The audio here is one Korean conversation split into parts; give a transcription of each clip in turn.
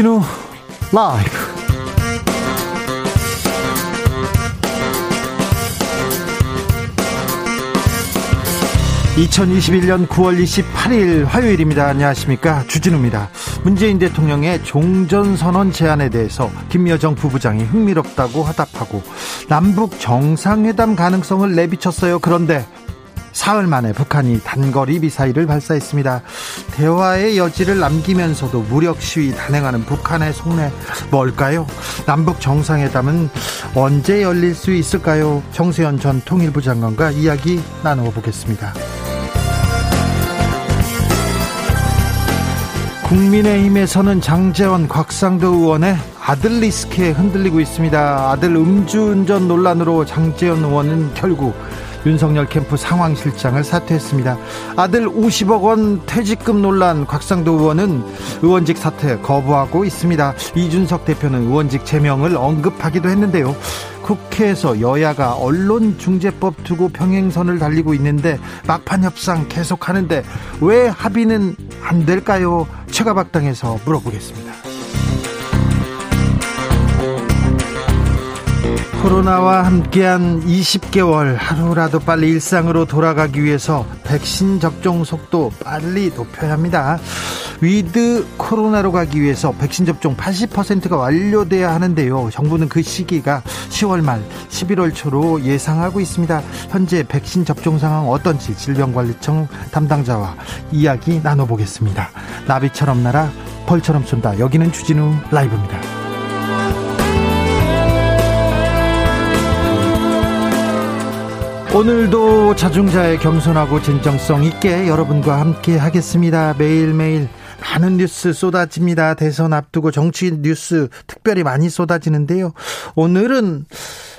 주진우 라이브. (2021년 9월 28일) 화요일입니다. 안녕하십니까? 주진우입니다. 문재인 대통령의 종전선언 제안에 대해서 김여정 부부장이 흥미롭다고 화답하고 남북 정상회담 가능성을 내비쳤어요. 그런데 사흘 만에 북한이 단거리 미사일을 발사했습니다. 대화의 여지를 남기면서도 무력 시위 단행하는 북한의 속내 뭘까요? 남북 정상회담은 언제 열릴 수 있을까요? 정세현 전 통일부 장관과 이야기 나눠보겠습니다. 국민의힘에서는 장재원, 곽상도 의원의 아들 리스크에 흔들리고 있습니다. 아들 음주운전 논란으로 장재원 의원은 결국 윤석열 캠프 상황실장을 사퇴했습니다. 아들 50억 원 퇴직금 논란 곽상도 의원은 의원직 사퇴 거부하고 있습니다. 이준석 대표는 의원직 제명을 언급하기도 했는데요. 국회에서 여야가 언론중재법 두고 평행선을 달리고 있는데 막판 협상 계속하는데 왜 합의는 안 될까요? 최가박당에서 물어보겠습니다. 코로나와 함께한 20개월 하루라도 빨리 일상으로 돌아가기 위해서 백신 접종 속도 빨리 높여야 합니다. with 코로나로 가기 위해서 백신 접종 80%가 완료돼야 하는데요. 정부는 그 시기가 10월 말 11월 초로 예상하고 있습니다. 현재 백신 접종 상황 어떤지 질병관리청 담당자와 이야기 나눠보겠습니다. 나비처럼 날아 벌처럼 쏜다. 여기는 주진우 라이브입니다. 오늘도 자중자의 겸손하고 진정성 있게 여러분과 함께 하겠습니다. 매일매일 많은 뉴스 쏟아집니다. 대선 앞두고 정치 뉴스 특별히 많이 쏟아지는데요. 오늘은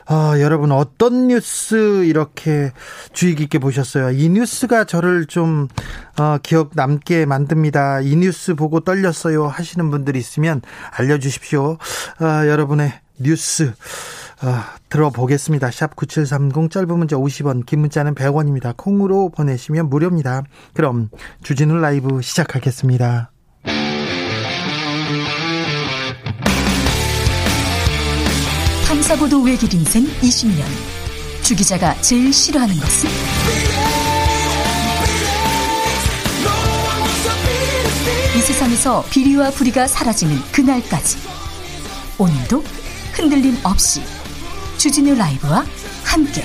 아, 여러분 어떤 뉴스 이렇게 주의 깊게 보셨어요? 이 뉴스가 저를 좀 어, 기억 남게 만듭니다. 이 뉴스 보고 떨렸어요 하시는 분들이 있으면 알려주십시오. 아, 여러분의 뉴스 아, 들어보겠습니다. 샵 9730 짧은 문자 50원, 긴 문자는 100원입니다. 콩으로 보내시면 무료입니다. 그럼 주진우 라이브 시작하겠습니다. 탐사보도 외길 인생 20년. 주 기자가 제일 싫어하는 것은? 이 세상에서 비리와 부리가 사라지는 그날까지. 오늘도 흔들림 없이 주진우 라이브와 함께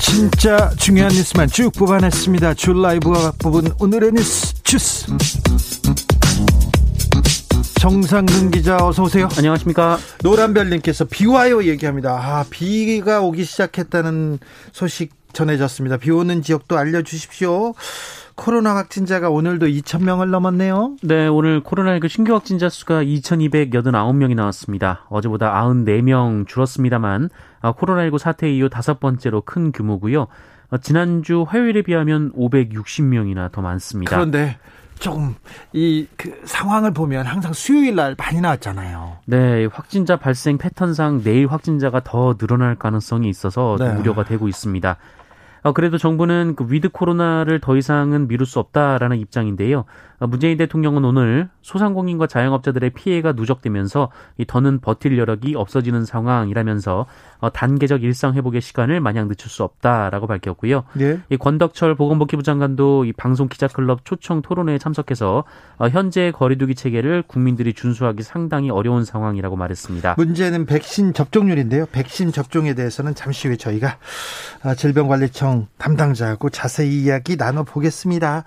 진짜 중요한 뉴스만 쭉 뽑아냈습니다. 줄 라이브와 뽑은 오늘의 뉴스 주스. 정상근 기자 어서 오세요. 안녕하십니까. 노란별님께서 비와요 얘기합니다. 아 비가 오기 시작했다는 소식 전해졌습니다. 비 오는 지역도 알려주십시오. 코로나 확진자가 오늘도 2,000명을 넘었네요. 네, 오늘 코로나19 신규 확진자 수가 2,289명이 나왔습니다. 어제보다 94명 줄었습니다만 아, 코로나19 사태 이후 다섯 번째로 큰 규모고요. 어, 지난주 화요일에 비하면 560명이나 더 많습니다. 그런데 조금 이 그 상황을 보면 항상 수요일 날 많이 나왔잖아요. 네, 확진자 발생 패턴상 내일 확진자가 더 늘어날 가능성이 있어서 네. 우려가 되고 있습니다. 어, 그래도 정부는 그 with 코로나를 더 이상은 미룰 수 없다라는 입장인데요. 어, 문재인 대통령은 오늘 소상공인과 자영업자들의 피해가 누적되면서 이 더는 버틸 여력이 없어지는 상황이라면서 어, 단계적 일상 회복의 시간을 마냥 늦출 수 없다라고 밝혔고요. 네. 이 권덕철 보건복지부 장관도 이 방송 기자클럽 초청 토론회에 참석해서 어, 현재 거리두기 체계를 국민들이 준수하기 상당히 어려운 상황이라고 말했습니다. 문제는 백신 접종률인데요. 백신 접종에 대해서는 잠시 후에 저희가 아, 질병관리청 담당자하고 자세히 이야기 나눠보겠습니다.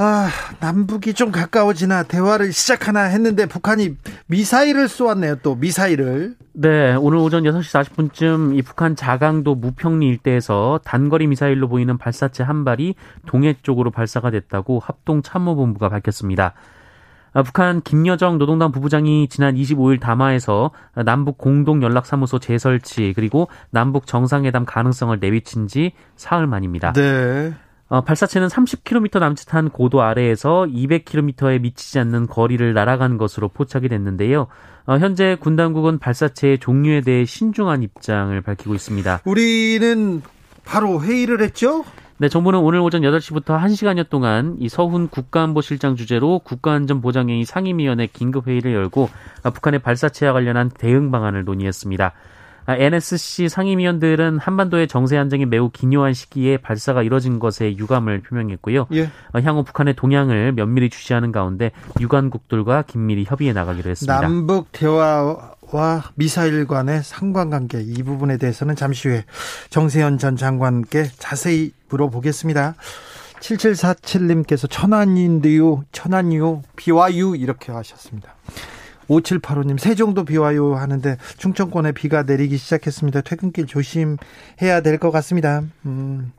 아, 남북이 좀 가까워지나 대화를 시작하나 했는데 북한이 미사일을 쏘았네요. 또 미사일을. 네, 오늘 오전 6시 40분쯤 이 북한 자강도 무평리 일대에서 단거리 미사일로 보이는 발사체 한 발이 동해 쪽으로 발사가 됐다고 합동 참모본부가 밝혔습니다. 아, 북한 김여정 노동당 부부장이 지난 25일 담화에서 남북 공동 연락사무소 재설치 그리고 남북 정상회담 가능성을 내비친 지 사흘 만입니다. 네. 어, 발사체는 30km 남짓한 고도 아래에서 200km에 미치지 않는 거리를 날아간 것으로 포착이 됐는데요. 어, 현재 군 당국은 발사체의 종류에 대해 신중한 입장을 밝히고 있습니다. 우리는 바로 회의를 했죠? 네, 정부는 오늘 오전 8시부터 1시간여 동안 이 서훈 국가안보실장 주재로 국가안전보장회의 상임위원회 긴급회의를 열고 북한의 발사체와 관련한 대응 방안을 논의했습니다. NSC 상임위원들은 한반도의 정세 안정이 매우 기묘한 시기에 발사가 이뤄진 것에 유감을 표명했고요. 예. 어, 향후 북한의 동향을 면밀히 주시하는 가운데 유관국들과 긴밀히 협의해 나가기로 했습니다. 남북 대화와 미사일 간의 상관관계 이 부분에 대해서는 잠시 후에 정세현 전 장관께 자세히 물어보겠습니다. 7747님께서 천안인데요, 천안이요, 비와유 이렇게 하셨습니다. 5785님, 세종도 비 와요 하는데 충청권에 비가 내리기 시작했습니다. 퇴근길 조심해야 될 것 같습니다. 음.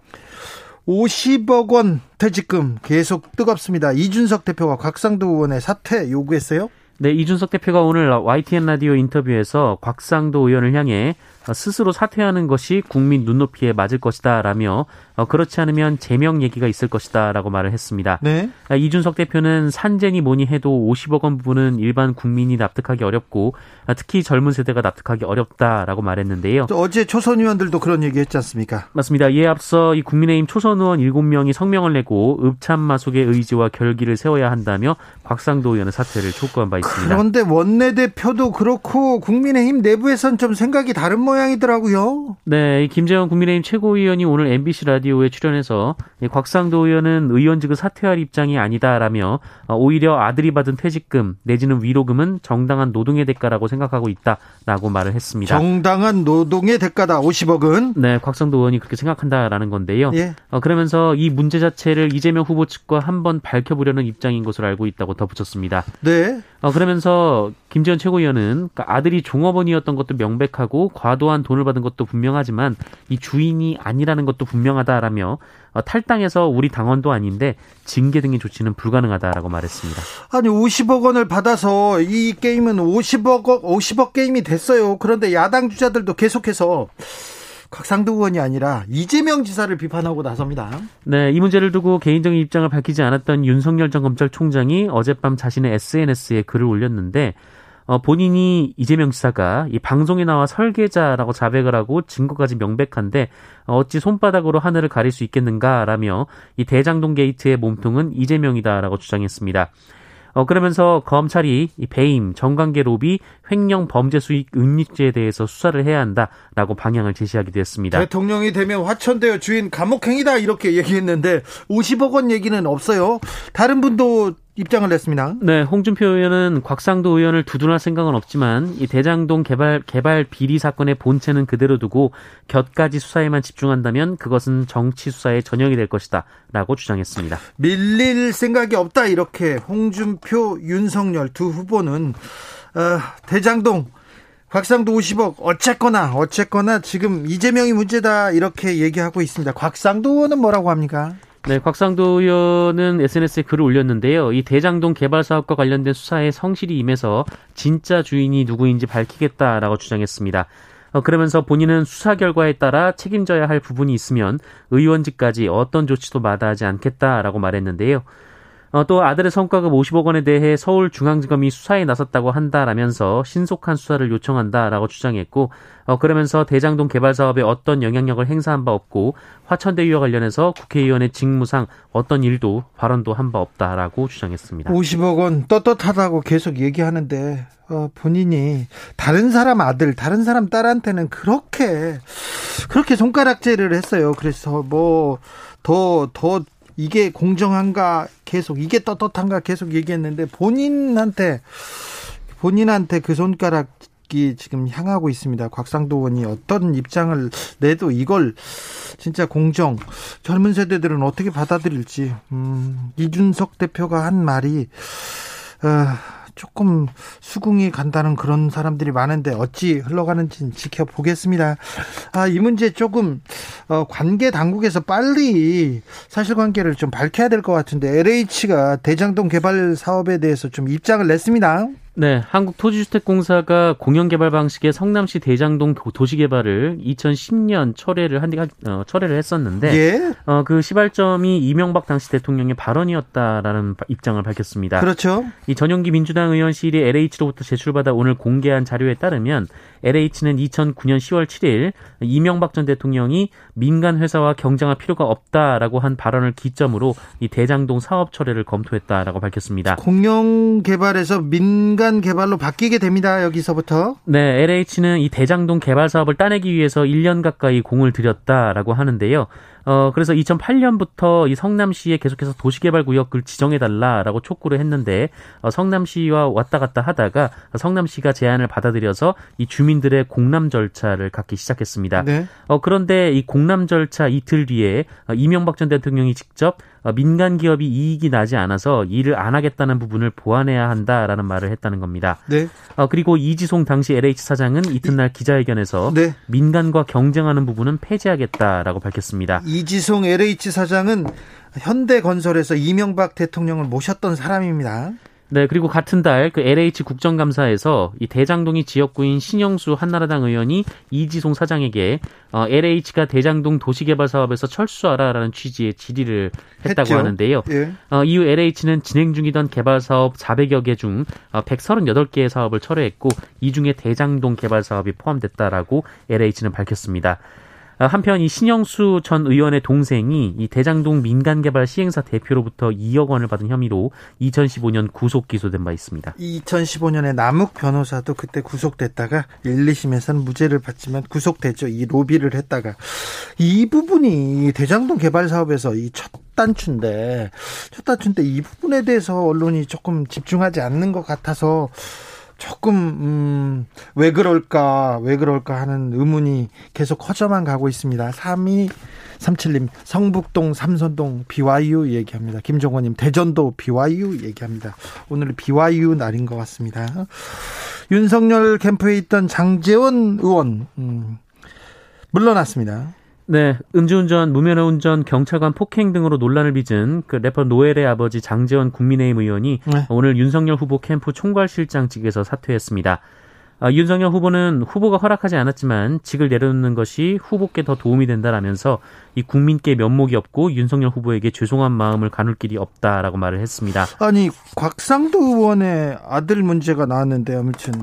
50억 원 퇴직금 계속 뜨겁습니다. 이준석 대표가 곽상도 의원의 사퇴 요구했어요? 네, 이준석 대표가 오늘 YTN 라디오 인터뷰에서 곽상도 의원을 향해 스스로 사퇴하는 것이 국민 눈높이에 맞을 것이다라며 어, 그렇지 않으면 제명 얘기가 있을 것이다라고 말을 했습니다. 네. 아, 이준석 대표는 산재니 뭐니 해도 50억 원 부분은 일반 국민이 납득하기 어렵고 아, 특히 젊은 세대가 납득하기 어렵다라고 말했는데요. 어제 초선 의원들도 그런 얘기했지 않습니까? 맞습니다. 이에 앞서 이 국민의힘 초선 의원 7명이 성명을 내고 읍참마속의 의지와 결기를 세워야 한다며 곽상도 의원의 사퇴를 촉구한 바 있습니다. 그런데 원내대표도 그렇고 국민의힘 내부에선 좀 생각이 다른 모양 이더라고요. 네, 김재원 국민의힘 최고위원이 오늘 MBC 라디오 라디오에 출연해서 곽상도 의원은 의원직을 사퇴할 입장이 아니다라며 어, 오히려 아들이 받은 퇴직금 내지는 위로금은 정당한 노동의 대가라고 생각하고 있다라고 말을 했습니다. 정당한 노동의 대가다 50억은? 네, 곽상도 의원이 그렇게 생각한다라는 건데요. 예. 어, 그러면서 이 문제 자체를 이재명 후보 측과 한번 밝혀보려는 입장인 것으로 알고 있다고 덧붙였습니다. 네. 어, 그러면서 김지원 최고위원은 그러니까 아들이 종업원이었던 것도 명백하고 과도한 돈을 받은 것도 분명하지만 이 주인이 아니라는 것도 분명하다라며 어, 탈당해서 우리 당원도 아닌데 징계 등의 조치는 불가능하다라고 말했습니다. 아니 50억 원을 받아서 이 게임은 50억 50억 게임이 됐어요. 그런데 야당 주자들도 계속해서 곽상도 의원이 아니라 이재명 지사를 비판하고 나섭니다. 네, 이 문제를 두고 개인적인 입장을 밝히지 않았던 윤석열 전 검찰총장이 어젯밤 자신의 SNS에 글을 올렸는데 어, 본인이 이재명 지사가 이 방송에 나와 설계자라고 자백을 하고 증거까지 명백한데 어찌 손바닥으로 하늘을 가릴 수 있겠는가라며 이 대장동 게이트의 몸통은 이재명이다라고 주장했습니다. 어, 그러면서 검찰이 이 배임, 정관계 로비, 횡령 범죄 수익 은닉죄에 대해서 수사를 해야 한다라고 방향을 제시하기도 했습니다. 대통령이 되면 화천대유 주인 감옥행이다 이렇게 얘기했는데 50억 원 얘기는 없어요. 다른 분도 입장을 냈습니다. 네, 홍준표 의원은 곽상도 의원을 두둔할 생각은 없지만 이 대장동 개발 개발 비리 사건의 본체는 그대로 두고 곁가지 수사에만 집중한다면 그것은 정치 수사의 전형이 될 것이다라고 주장했습니다. 밀릴 생각이 없다 이렇게 홍준표, 윤석열 두 후보는 어, 대장동 곽상도 50억 어쨌거나 어쨌거나 지금 이재명이 문제다 이렇게 얘기하고 있습니다. 곽상도 의원은 뭐라고 합니까? 네, 곽상도 의원은 SNS에 글을 올렸는데요. 이 대장동 개발 사업과 관련된 수사에 성실히 임해서 진짜 주인이 누구인지 밝히겠다라고 주장했습니다. 어, 그러면서 본인은 수사 결과에 따라 책임져야 할 부분이 있으면 의원직까지 어떤 조치도 마다하지 않겠다라고 말했는데요. 어, 또 아들의 성과급 50억 원에 대해 서울중앙지검이 수사에 나섰다고 한다라면서 신속한 수사를 요청한다라고 주장했고 어, 그러면서 대장동 개발 사업에 어떤 영향력을 행사한 바 없고 화천대유와 관련해서 국회의원의 직무상 어떤 일도 발언도 한 바 없다라고 주장했습니다. 50억 원 떳떳하다고 계속 얘기하는데 어, 본인이 다른 사람 아들, 다른 사람 딸한테는 그렇게 그렇게 손가락질을 했어요. 그래서 뭐 더더 이게 공정한가 계속 이게 떳떳한가 계속 얘기했는데 본인한테 본인한테 그 손가락 이 지금 향하고 있습니다. 곽상도 의원이 어떤 입장을 내도 이걸 진짜 공정 젊은 세대들은 어떻게 받아들일지 음, 이준석 대표가 한 말이 어, 조금 수긍이 간다는 그런 사람들이 많은데 어찌 흘러가는지 지켜보겠습니다. 아, 이 문제 조금 어, 관계 당국에서 빨리 사실관계를 좀 밝혀야 될 것 같은데 LH가 대장동 개발 사업에 대해서 좀 입장을 냈습니다. 네, 한국토지주택공사가 공영개발 방식의 성남시 대장동 도시개발을 2010년 철회를 한 어, 철회를 했었는데 예? 어, 그 시발점이 이명박 당시 대통령의 발언이었다라는 입장을 밝혔습니다. 그렇죠. 이 전용기 민주당 의원실이 LH로부터 제출받아 오늘 공개한 자료에 따르면 LH는 2009년 10월 7일 이명박 전 대통령이 민간 회사와 경쟁할 필요가 없다라고 한 발언을 기점으로 이 대장동 사업 철회를 검토했다라고 밝혔습니다. 공영 개발에서 민간 개발로 바뀌게 됩니다. 여기서부터. 네, LH는 이 대장동 개발 사업을 따내기 위해서 1년 가까이 공을 들였다라고 하는데요. 어, 그래서 2008년부터 이 성남시에 계속해서 도시개발구역을 지정해달라라고 촉구를 했는데, 어, 성남시와 왔다 갔다 하다가 성남시가 제안을 받아들여서 이 주민들의 공람 절차를 갖기 시작했습니다. 네. 어, 그런데 이 공람 절차 이틀 뒤에 어, 이명박 전 대통령이 직접 어, 민간 기업이 이익이 나지 않아서 일을 안 하겠다는 부분을 보완해야 한다라는 말을 했다는 겁니다. 네. 어, 그리고 이지송 당시 LH 사장은 이튿날 기자회견에서 네. 민간과 경쟁하는 부분은 폐지하겠다라고 밝혔습니다. 이지송 LH 사장은 현대건설에서 이명박 대통령을 모셨던 사람입니다. 네, 그리고 같은 달 그 LH 국정감사에서 이 대장동이 지역구인 신영수 한나라당 의원이 이지송 사장에게 어, LH가 대장동 도시개발 사업에서 철수하라라는 취지의 질의를 했다고 했죠. 하는데요. 예. 어, 이후 LH는 진행 중이던 개발 사업 400여 개 중 138개의 어, 사업을 철회했고 이 중에 대장동 개발 사업이 포함됐다라고 LH는 밝혔습니다. 아, 한편 이 신영수 전 의원의 동생이 이 대장동 민간개발 시행사 대표로부터 2억 원을 받은 혐의로 2015년 구속 기소된 바 있습니다. 2015년에 남욱 변호사도 그때 구속됐다가 1, 2심에서는 무죄를 받지만 구속됐죠. 이 로비를 했다가 이 부분이 대장동 개발 사업에서 이 첫 단추인데 첫 단추인데 이 부분에 대해서 언론이 조금 집중하지 않는 것 같아서 조금 음, 왜 그럴까 왜 그럴까 하는 의문이 계속 커져만 가고 있습니다. 3위 37님 성북동 삼선동 BYU 얘기합니다. 김종원님 대전도 BYU 얘기합니다. 오늘 BYU 날인 것 같습니다. 윤석열 캠프에 있던 장재원 의원 음, 물러났습니다. 네, 음주운전, 무면허 운전, 경찰관 폭행 등으로 논란을 빚은 그 래퍼 노엘의 아버지 장재원 국민의힘 의원이 네. 오늘 윤석열 후보 캠프 총괄실장직에서 사퇴했습니다. 아, 윤석열 후보는 후보가 허락하지 않았지만 직을 내려놓는 것이 후보께 더 도움이 된다라면서 이 국민께 면목이 없고 윤석열 후보에게 죄송한 마음을 가눌 길이 없다라고 말을 했습니다. 아니 곽상도 의원의 아들 문제가 나왔는데 아무튼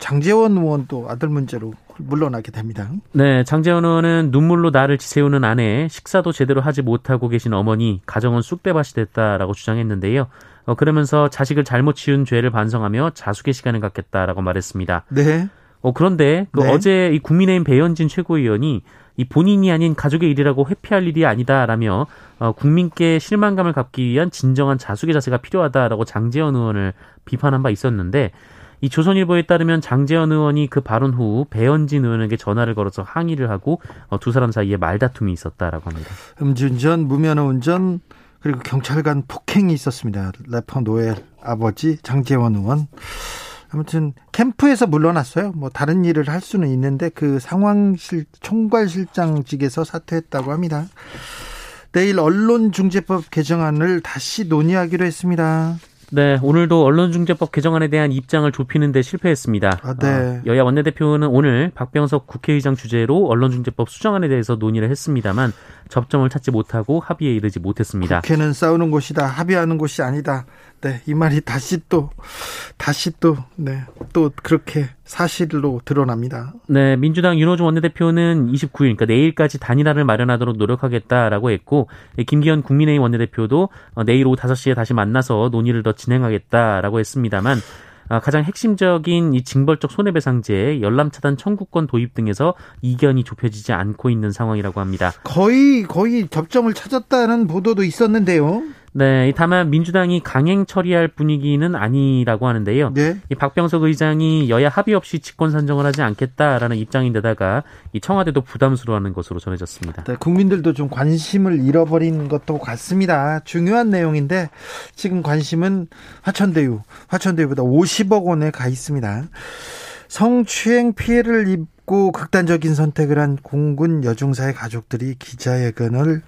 장재원 의원도 아들 문제로 물러나게 됩니다. 네, 장재원 의원은 눈물로 나를 지새우는 아내, 식사도 제대로 하지 못하고 계신 어머니, 가정은 쑥대밭이 됐다라고 주장했는데요. 어, 그러면서 자식을 잘못 치운 죄를 반성하며 자숙의 시간을 갖겠다라고 말했습니다. 네. 어, 그런데 그 네. 어제 이 국민의힘 배현진 최고위원이 이 본인이 아닌 가족의 일이라고 회피할 일이 아니다라며 어, 국민께 실망감을 갚기 위한 진정한 자숙의 자세가 필요하다라고 장재원 의원을 비판한 바 있었는데 이 조선일보에 따르면 장재현 의원이 그 발언 후 배현진 의원에게 전화를 걸어서 항의를 하고 어, 두 사람 사이에 말다툼이 있었다라고 합니다. 음주운전, 무면허 운전 그리고 경찰관 폭행이 있었습니다. 래퍼 노엘 아버지 장재원 의원. 아무튼 캠프에서 물러났어요. 뭐 다른 일을 할 수는 있는데 그 상황실 총괄실장직에서 사퇴했다고 합니다. 내일 언론중재법 개정안을 다시 논의하기로 했습니다. 네, 오늘도 언론중재법 개정안에 대한 입장을 좁히는 데 실패했습니다. 아, 네. 어, 여야 원내대표는 오늘 박병석 국회의장 주재로 언론중재법 수정안에 대해서 논의를 했습니다만 접점을 찾지 못하고 합의에 이르지 못했습니다. 국회는 싸우는 곳이다. 합의하는 곳이 아니다. 네, 이 말이 다시 또 다시 또 네, 또 그렇게 사실로 드러납니다. 네, 민주당 윤호중 원내대표는 29일 그러니까 내일까지 단일화를 마련하도록 노력하겠다라고 했고 김기현 국민의힘 원내대표도 어, 내일 오후 5시에 다시 만나서 논의를 더 진행하겠다라고 했습니다만 아, 가장 핵심적인 이 징벌적 손해배상제, 열람 차단 청구권 도입 등에서 이견이 좁혀지지 않고 있는 상황이라고 합니다. 거의 거의 접점을 찾았다는 보도도 있었는데요. 네, 다만 민주당이 강행 처리할 분위기는 아니라고 하는데요. 네. 이 박병석 의장이 여야 합의 없이 직권 산정을 하지 않겠다라는 입장인데다가 이 청와대도 부담스러워하는 것으로 전해졌습니다. 네, 국민들도 좀 관심을 잃어버린 것도 같습니다. 중요한 내용인데 지금 관심은 화천대유, 화천대유보다 50억 원에 가 있습니다. 성추행 피해를 입고 극단적인 선택을 한 공군 여중사의 가족들이 기자회견을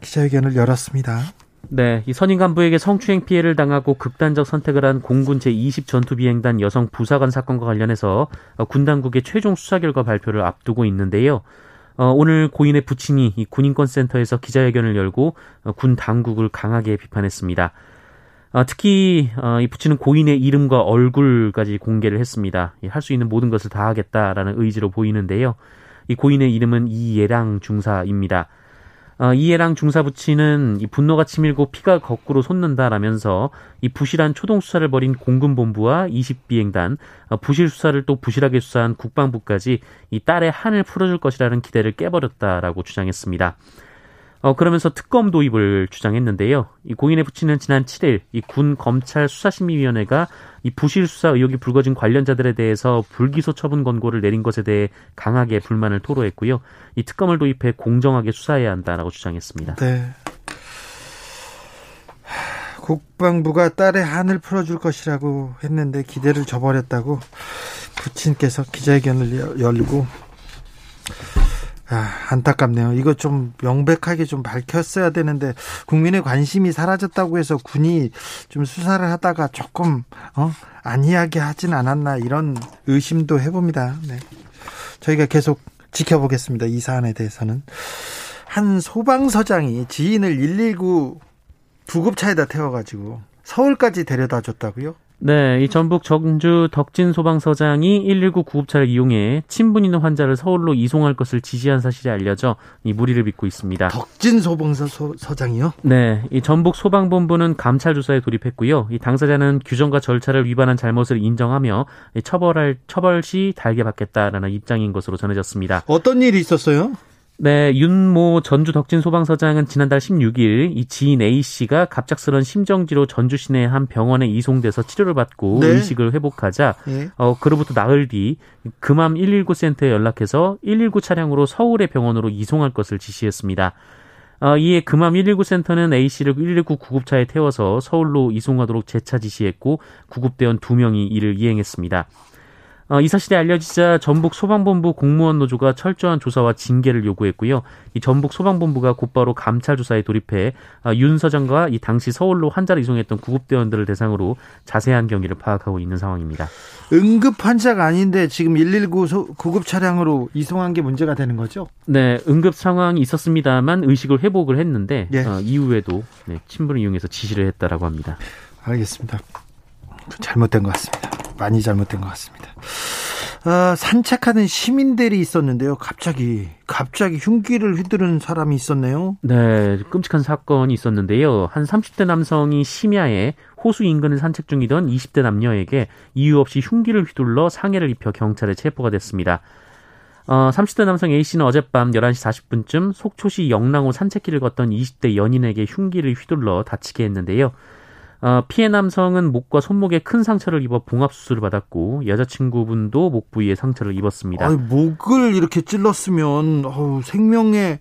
기자회견을 열었습니다. 네, 이 선임 간부에게 성추행 피해를 당하고 극단적 선택을 한 공군 제20 전투비행단 여성 부사관 사건과 관련해서 군 당국의 최종 수사 결과 발표를 앞두고 있는데요. 어, 오늘 고인의 부친이 이 군인권센터에서 기자회견을 열고 어, 군 당국을 강하게 비판했습니다. 어, 특히 어, 이 부친은 고인의 이름과 얼굴까지 공개를 했습니다. 할 수 있는 모든 것을 다 하겠다라는 의지로 보이는데요. 이 고인의 이름은 이예랑 중사입니다. 어, 이해랑 중사부치는 이 분노가 치밀고 피가 거꾸로 솟는다라면서 이 부실한 초동 수사를 벌인 공군본부와 20비행단, 어, 부실 수사를 또 부실하게 수사한 국방부까지 이 딸의 한을 풀어줄 것이라는 기대를 깨버렸다라고 주장했습니다. 어, 그러면서 특검 도입을 주장했는데요. 이 고인의 부친은 지난 7일 이 군 검찰 수사심의위원회가 이 부실 수사 의혹이 불거진 관련자들에 대해서 불기소 처분 권고를 내린 것에 대해 강하게 불만을 토로했고요. 이 특검을 도입해 공정하게 수사해야 한다라고 주장했습니다. 네. 국방부가 딸의 한을 풀어줄 것이라고 했는데 기대를 저버렸다고 부친께서 기자회견을 열고 아, 안타깝네요. 이거 좀 명백하게 좀 밝혔어야 되는데 국민의 관심이 사라졌다고 해서 군이 좀 수사를 하다가 조금 어? 안이하게 하진 않았나 이런 의심도 해봅니다. 네. 저희가 계속 지켜보겠습니다. 이 사안에 대해서는 한 소방서장이 지인을 119 구급차에다 태워가지고 서울까지 데려다 줬다고요? 네, 이 전북 정주 덕진 소방서장이 119 구급차를 이용해 친분 있는 환자를 서울로 이송할 것을 지시한 사실이 알려져 이 무리를 빚고 있습니다. 덕진 소방서장이요? 네, 이 전북 소방본부는 감찰 조사에 돌입했고요. 이 당사자는 규정과 절차를 위반한 잘못을 인정하며 처벌할 처벌 시 달게 받겠다라는 입장인 것으로 전해졌습니다. 어떤 일이 있었어요? 네, 윤모 전주 덕진 소방서장은 지난달 16일 이 지인 A 씨가 갑작스런 심정지로 전주 시내 한 병원에 이송돼서 치료를 받고 네. 의식을 회복하자 네. 어 그로부터 나흘 뒤 금암 119 센터에 연락해서 119 차량으로 서울의 병원으로 이송할 것을 지시했습니다. 어, 이에 금암 119 센터는 A 씨를 119 구급차에 태워서 서울로 이송하도록 재차 지시했고 구급대원 2명이 이를 이행했습니다. 어, 이 사실이 알려지자 전북 소방본부 공무원 노조가 철저한 조사와 징계를 요구했고요. 이 전북 소방본부가 곧바로 감찰 조사에 돌입해 어, 윤 서장과 이 당시 서울로 환자를 이송했던 구급대원들을 대상으로 자세한 경위를 파악하고 있는 상황입니다. 응급 환자가 아닌데 지금 119 소, 구급 차량으로 이송한 게 문제가 되는 거죠? 네, 응급 상황이 있었습니다만 의식을 회복을 했는데 예. 어, 이후에도 네, 친분을 이용해서 지시를 했다라고 합니다. 알겠습니다. 잘못된 것 같습니다. 많이 잘못된 것 같습니다. 어, 산책하는 시민들이 있었는데요. 갑자기 갑자기 흉기를 휘두르는 사람이 있었네요. 네, 끔찍한 사건이 있었는데요. 한 30대 남성이 심야에 호수 인근을 산책 중이던 20대 남녀에게 이유 없이 흉기를 휘둘러 상해를 입혀 경찰에 체포가 됐습니다. 어, 30대 남성 A씨는 어젯밤 11시 40분쯤 속초시 영랑호 산책길을 걷던 20대 연인에게 흉기를 휘둘러 다치게 했는데요. 어, 피해 남성은 목과 손목에 큰 상처를 입어 봉합 수술을 받았고 여자친구분도 목 부위에 상처를 입었습니다. 아니, 목을 이렇게 찔렀으면 어우, 생명에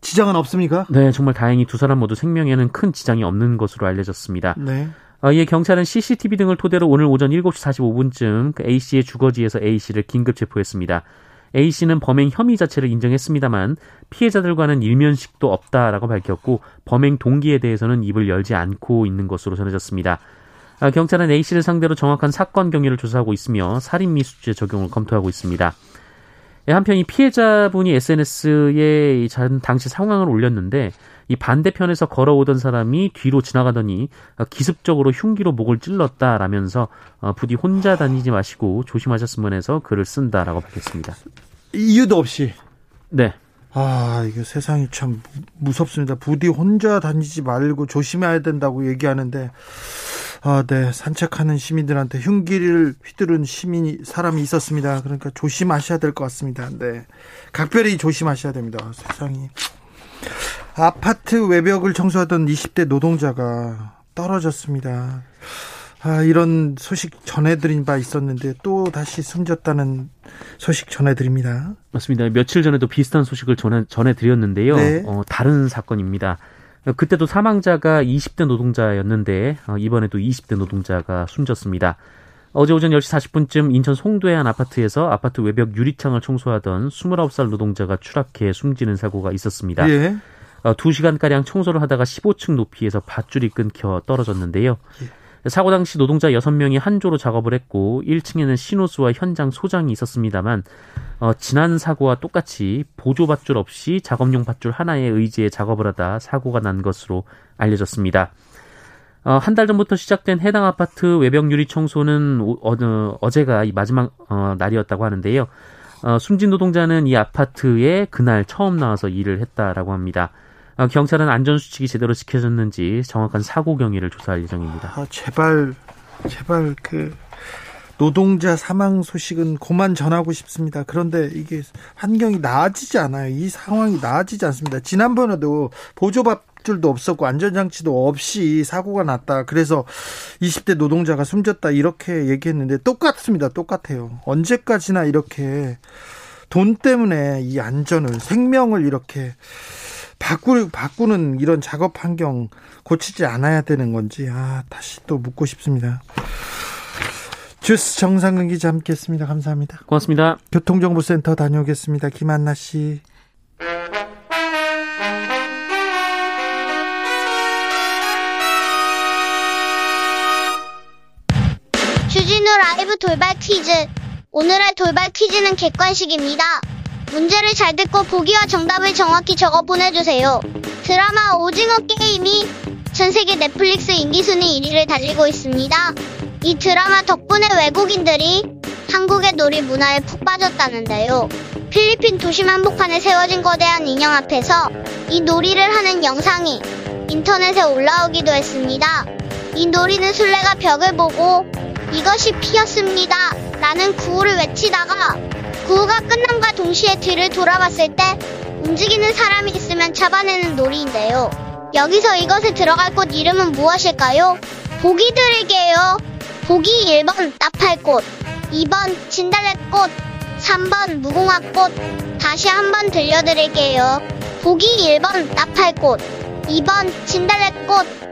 지장은 없습니까? 네, 정말 다행히 두 사람 모두 생명에는 큰 지장이 없는 것으로 알려졌습니다. 네. 어, 이에 경찰은 CCTV 등을 토대로 오늘 오전 7시 45분쯤 그 A 씨의 주거지에서 A 씨를 긴급 체포했습니다. A 씨는 범행 혐의 자체를 인정했습니다만 피해자들과는 일면식도 없다라고 밝혔고 범행 동기에 대해서는 입을 열지 않고 있는 것으로 전해졌습니다. 아, 경찰은 A 씨를 상대로 정확한 사건 경위를 조사하고 있으며 살인 미수죄 적용을 검토하고 있습니다. 예, 한편 이 피해자분이 SNS에 당시 상황을 올렸는데 이 반대편에서 걸어오던 사람이 뒤로 지나가더니 기습적으로 흉기로 목을 찔렀다라면서 어, 부디 혼자 다니지 마시고 조심하셨으면 해서 글을 쓴다라고 밝혔습니다. 이유도 없이. 네. 아, 이게 세상이 참 무섭습니다. 부디 혼자 다니지 말고 조심해야 된다고 얘기하는데, 아, 네. 산책하는 시민들한테 흉기를 휘두른 시민이, 사람이 있었습니다. 그러니까 조심하셔야 될 것 같습니다. 네. 각별히 조심하셔야 됩니다. 세상이. 아파트 외벽을 청소하던 20대 노동자가 떨어졌습니다. 아, 이런 소식 전해드린 바 있었는데 또 다시 숨졌다는 소식 전해드립니다. 맞습니다. 며칠 전에도 비슷한 소식을 전해, 전해드렸는데요. 네. 어, 다른 사건입니다. 그때도 사망자가 20대 노동자였는데 어, 이번에도 20대 노동자가 숨졌습니다. 어제 오전 10시 40분쯤 인천 송도의 한 아파트에서 아파트 외벽 유리창을 청소하던 29살 노동자가 추락해 숨지는 사고가 있었습니다. 예. 어, 2시간가량 청소를 하다가 15층 높이에서 밧줄이 끊겨 떨어졌는데요. 사고 당시 노동자 6명이 한 조로 작업을 했고 1층에는 신호수와 현장 소장이 있었습니다만 어, 지난 사고와 똑같이 보조 밧줄 없이 작업용 밧줄 하나에 의지해 작업을 하다 사고가 난 것으로 알려졌습니다. 어, 한 달 전부터 시작된 해당 아파트 외벽 유리 청소는 어, 어, 어제가 마지막 어, 날이었다고 하는데요. 어, 숨진 노동자는 이 아파트에 그날 처음 나와서 일을 했다라고 합니다. 어, 경찰은 안전수칙이 제대로 지켜졌는지 정확한 사고 경위를 조사할 예정입니다. 아, 제발, 제발 그 노동자 사망 소식은 고만 전하고 싶습니다. 그런데 이게 환경이 나아지지 않아요. 이 상황이 나아지지 않습니다. 지난번에도 보조밥줄도 없었고 안전장치도 없이 사고가 났다. 그래서 20대 노동자가 숨졌다. 이렇게 얘기했는데 똑같습니다. 똑같아요. 언제까지나 이렇게 돈 때문에 이 안전을, 생명을 이렇게 바꾸, 바꾸는 이런 작업 환경 고치지 않아야 되는 건지, 아, 다시 또 묻고 싶습니다. 주스 정상근 기자 함께 했습니다. 감사합니다. 고맙습니다. 교통정보센터 다녀오겠습니다. 김한나 씨. 주진우 라이브 돌발 퀴즈. 오늘의 돌발 퀴즈는 객관식입니다. 문제를 잘 듣고 보기와 정답을 정확히 적어 보내주세요. 드라마 오징어 게임이 전 세계 넷플릭스 인기순위 1위를 달리고 있습니다. 이 드라마 덕분에 외국인들이 한국의 놀이 문화에 푹 빠졌다는데요. 필리핀 도시 한복판에 세워진 거대한 인형 앞에서 이 놀이를 하는 영상이 인터넷에 올라오기도 했습니다. 이 놀이는 술래가 벽을 보고 이것이 피었습니다. 라는 구호를 외치다가 구호가 끝남과 동시에 뒤를 돌아봤을 때 움직이는 사람이 있으면 잡아내는 놀이인데요. 여기서 이것에 들어갈 꽃 이름은 무엇일까요? 보기 드릴게요. 보기 1번 나팔꽃, 2번 진달래꽃, 3번 무궁화꽃. 다시 한번 들려드릴게요. 보기 1번 나팔꽃, 2번 진달래꽃,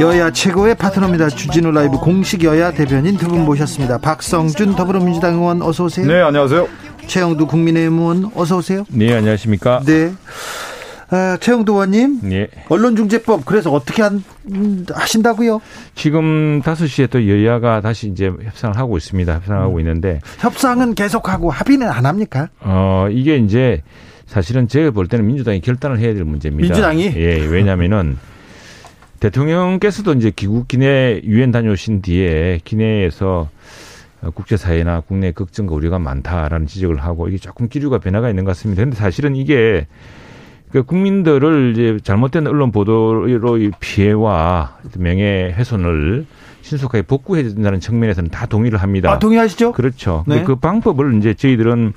여야 최고의 파트너입니다. 주진우 라이브 공식 여야 대변인 두 분 모셨습니다. 박성준 더불어민주당 의원 어서 오세요. 네, 안녕하세요. 최형두 국민의힘 의원 어서 오세요. 네, 안녕하십니까. 네. 아, 최형두 의원님. 네. 언론중재법 그래서 어떻게 한, 음, 하신다고요? 지금 5시에 또 여야가 다시 이제 협상을 하고 있습니다. 협상하고 음. 있는데 협상은 계속하고 합의는 안 합니까? 어, 이게 이제 사실은 제가 볼 때는 민주당이 결단을 해야 될 문제입니다. 민주당이? 예, 왜냐면은 대통령께서도 이제 귀국 기내 유엔 다녀오신 뒤에 기내에서 국제사회나 국내 걱정과 우려가 많다라는 지적을 하고 이게 조금 기류가 변화가 있는 것 같습니다. 그런데 사실은 이게 그 국민들을 이제 잘못된 언론 보도로 피해와 명예 훼손을 신속하게 복구해야 된다는 측면에서는 다 동의를 합니다. 아, 동의하시죠? 그렇죠. 네. 그 방법을 이제 저희들은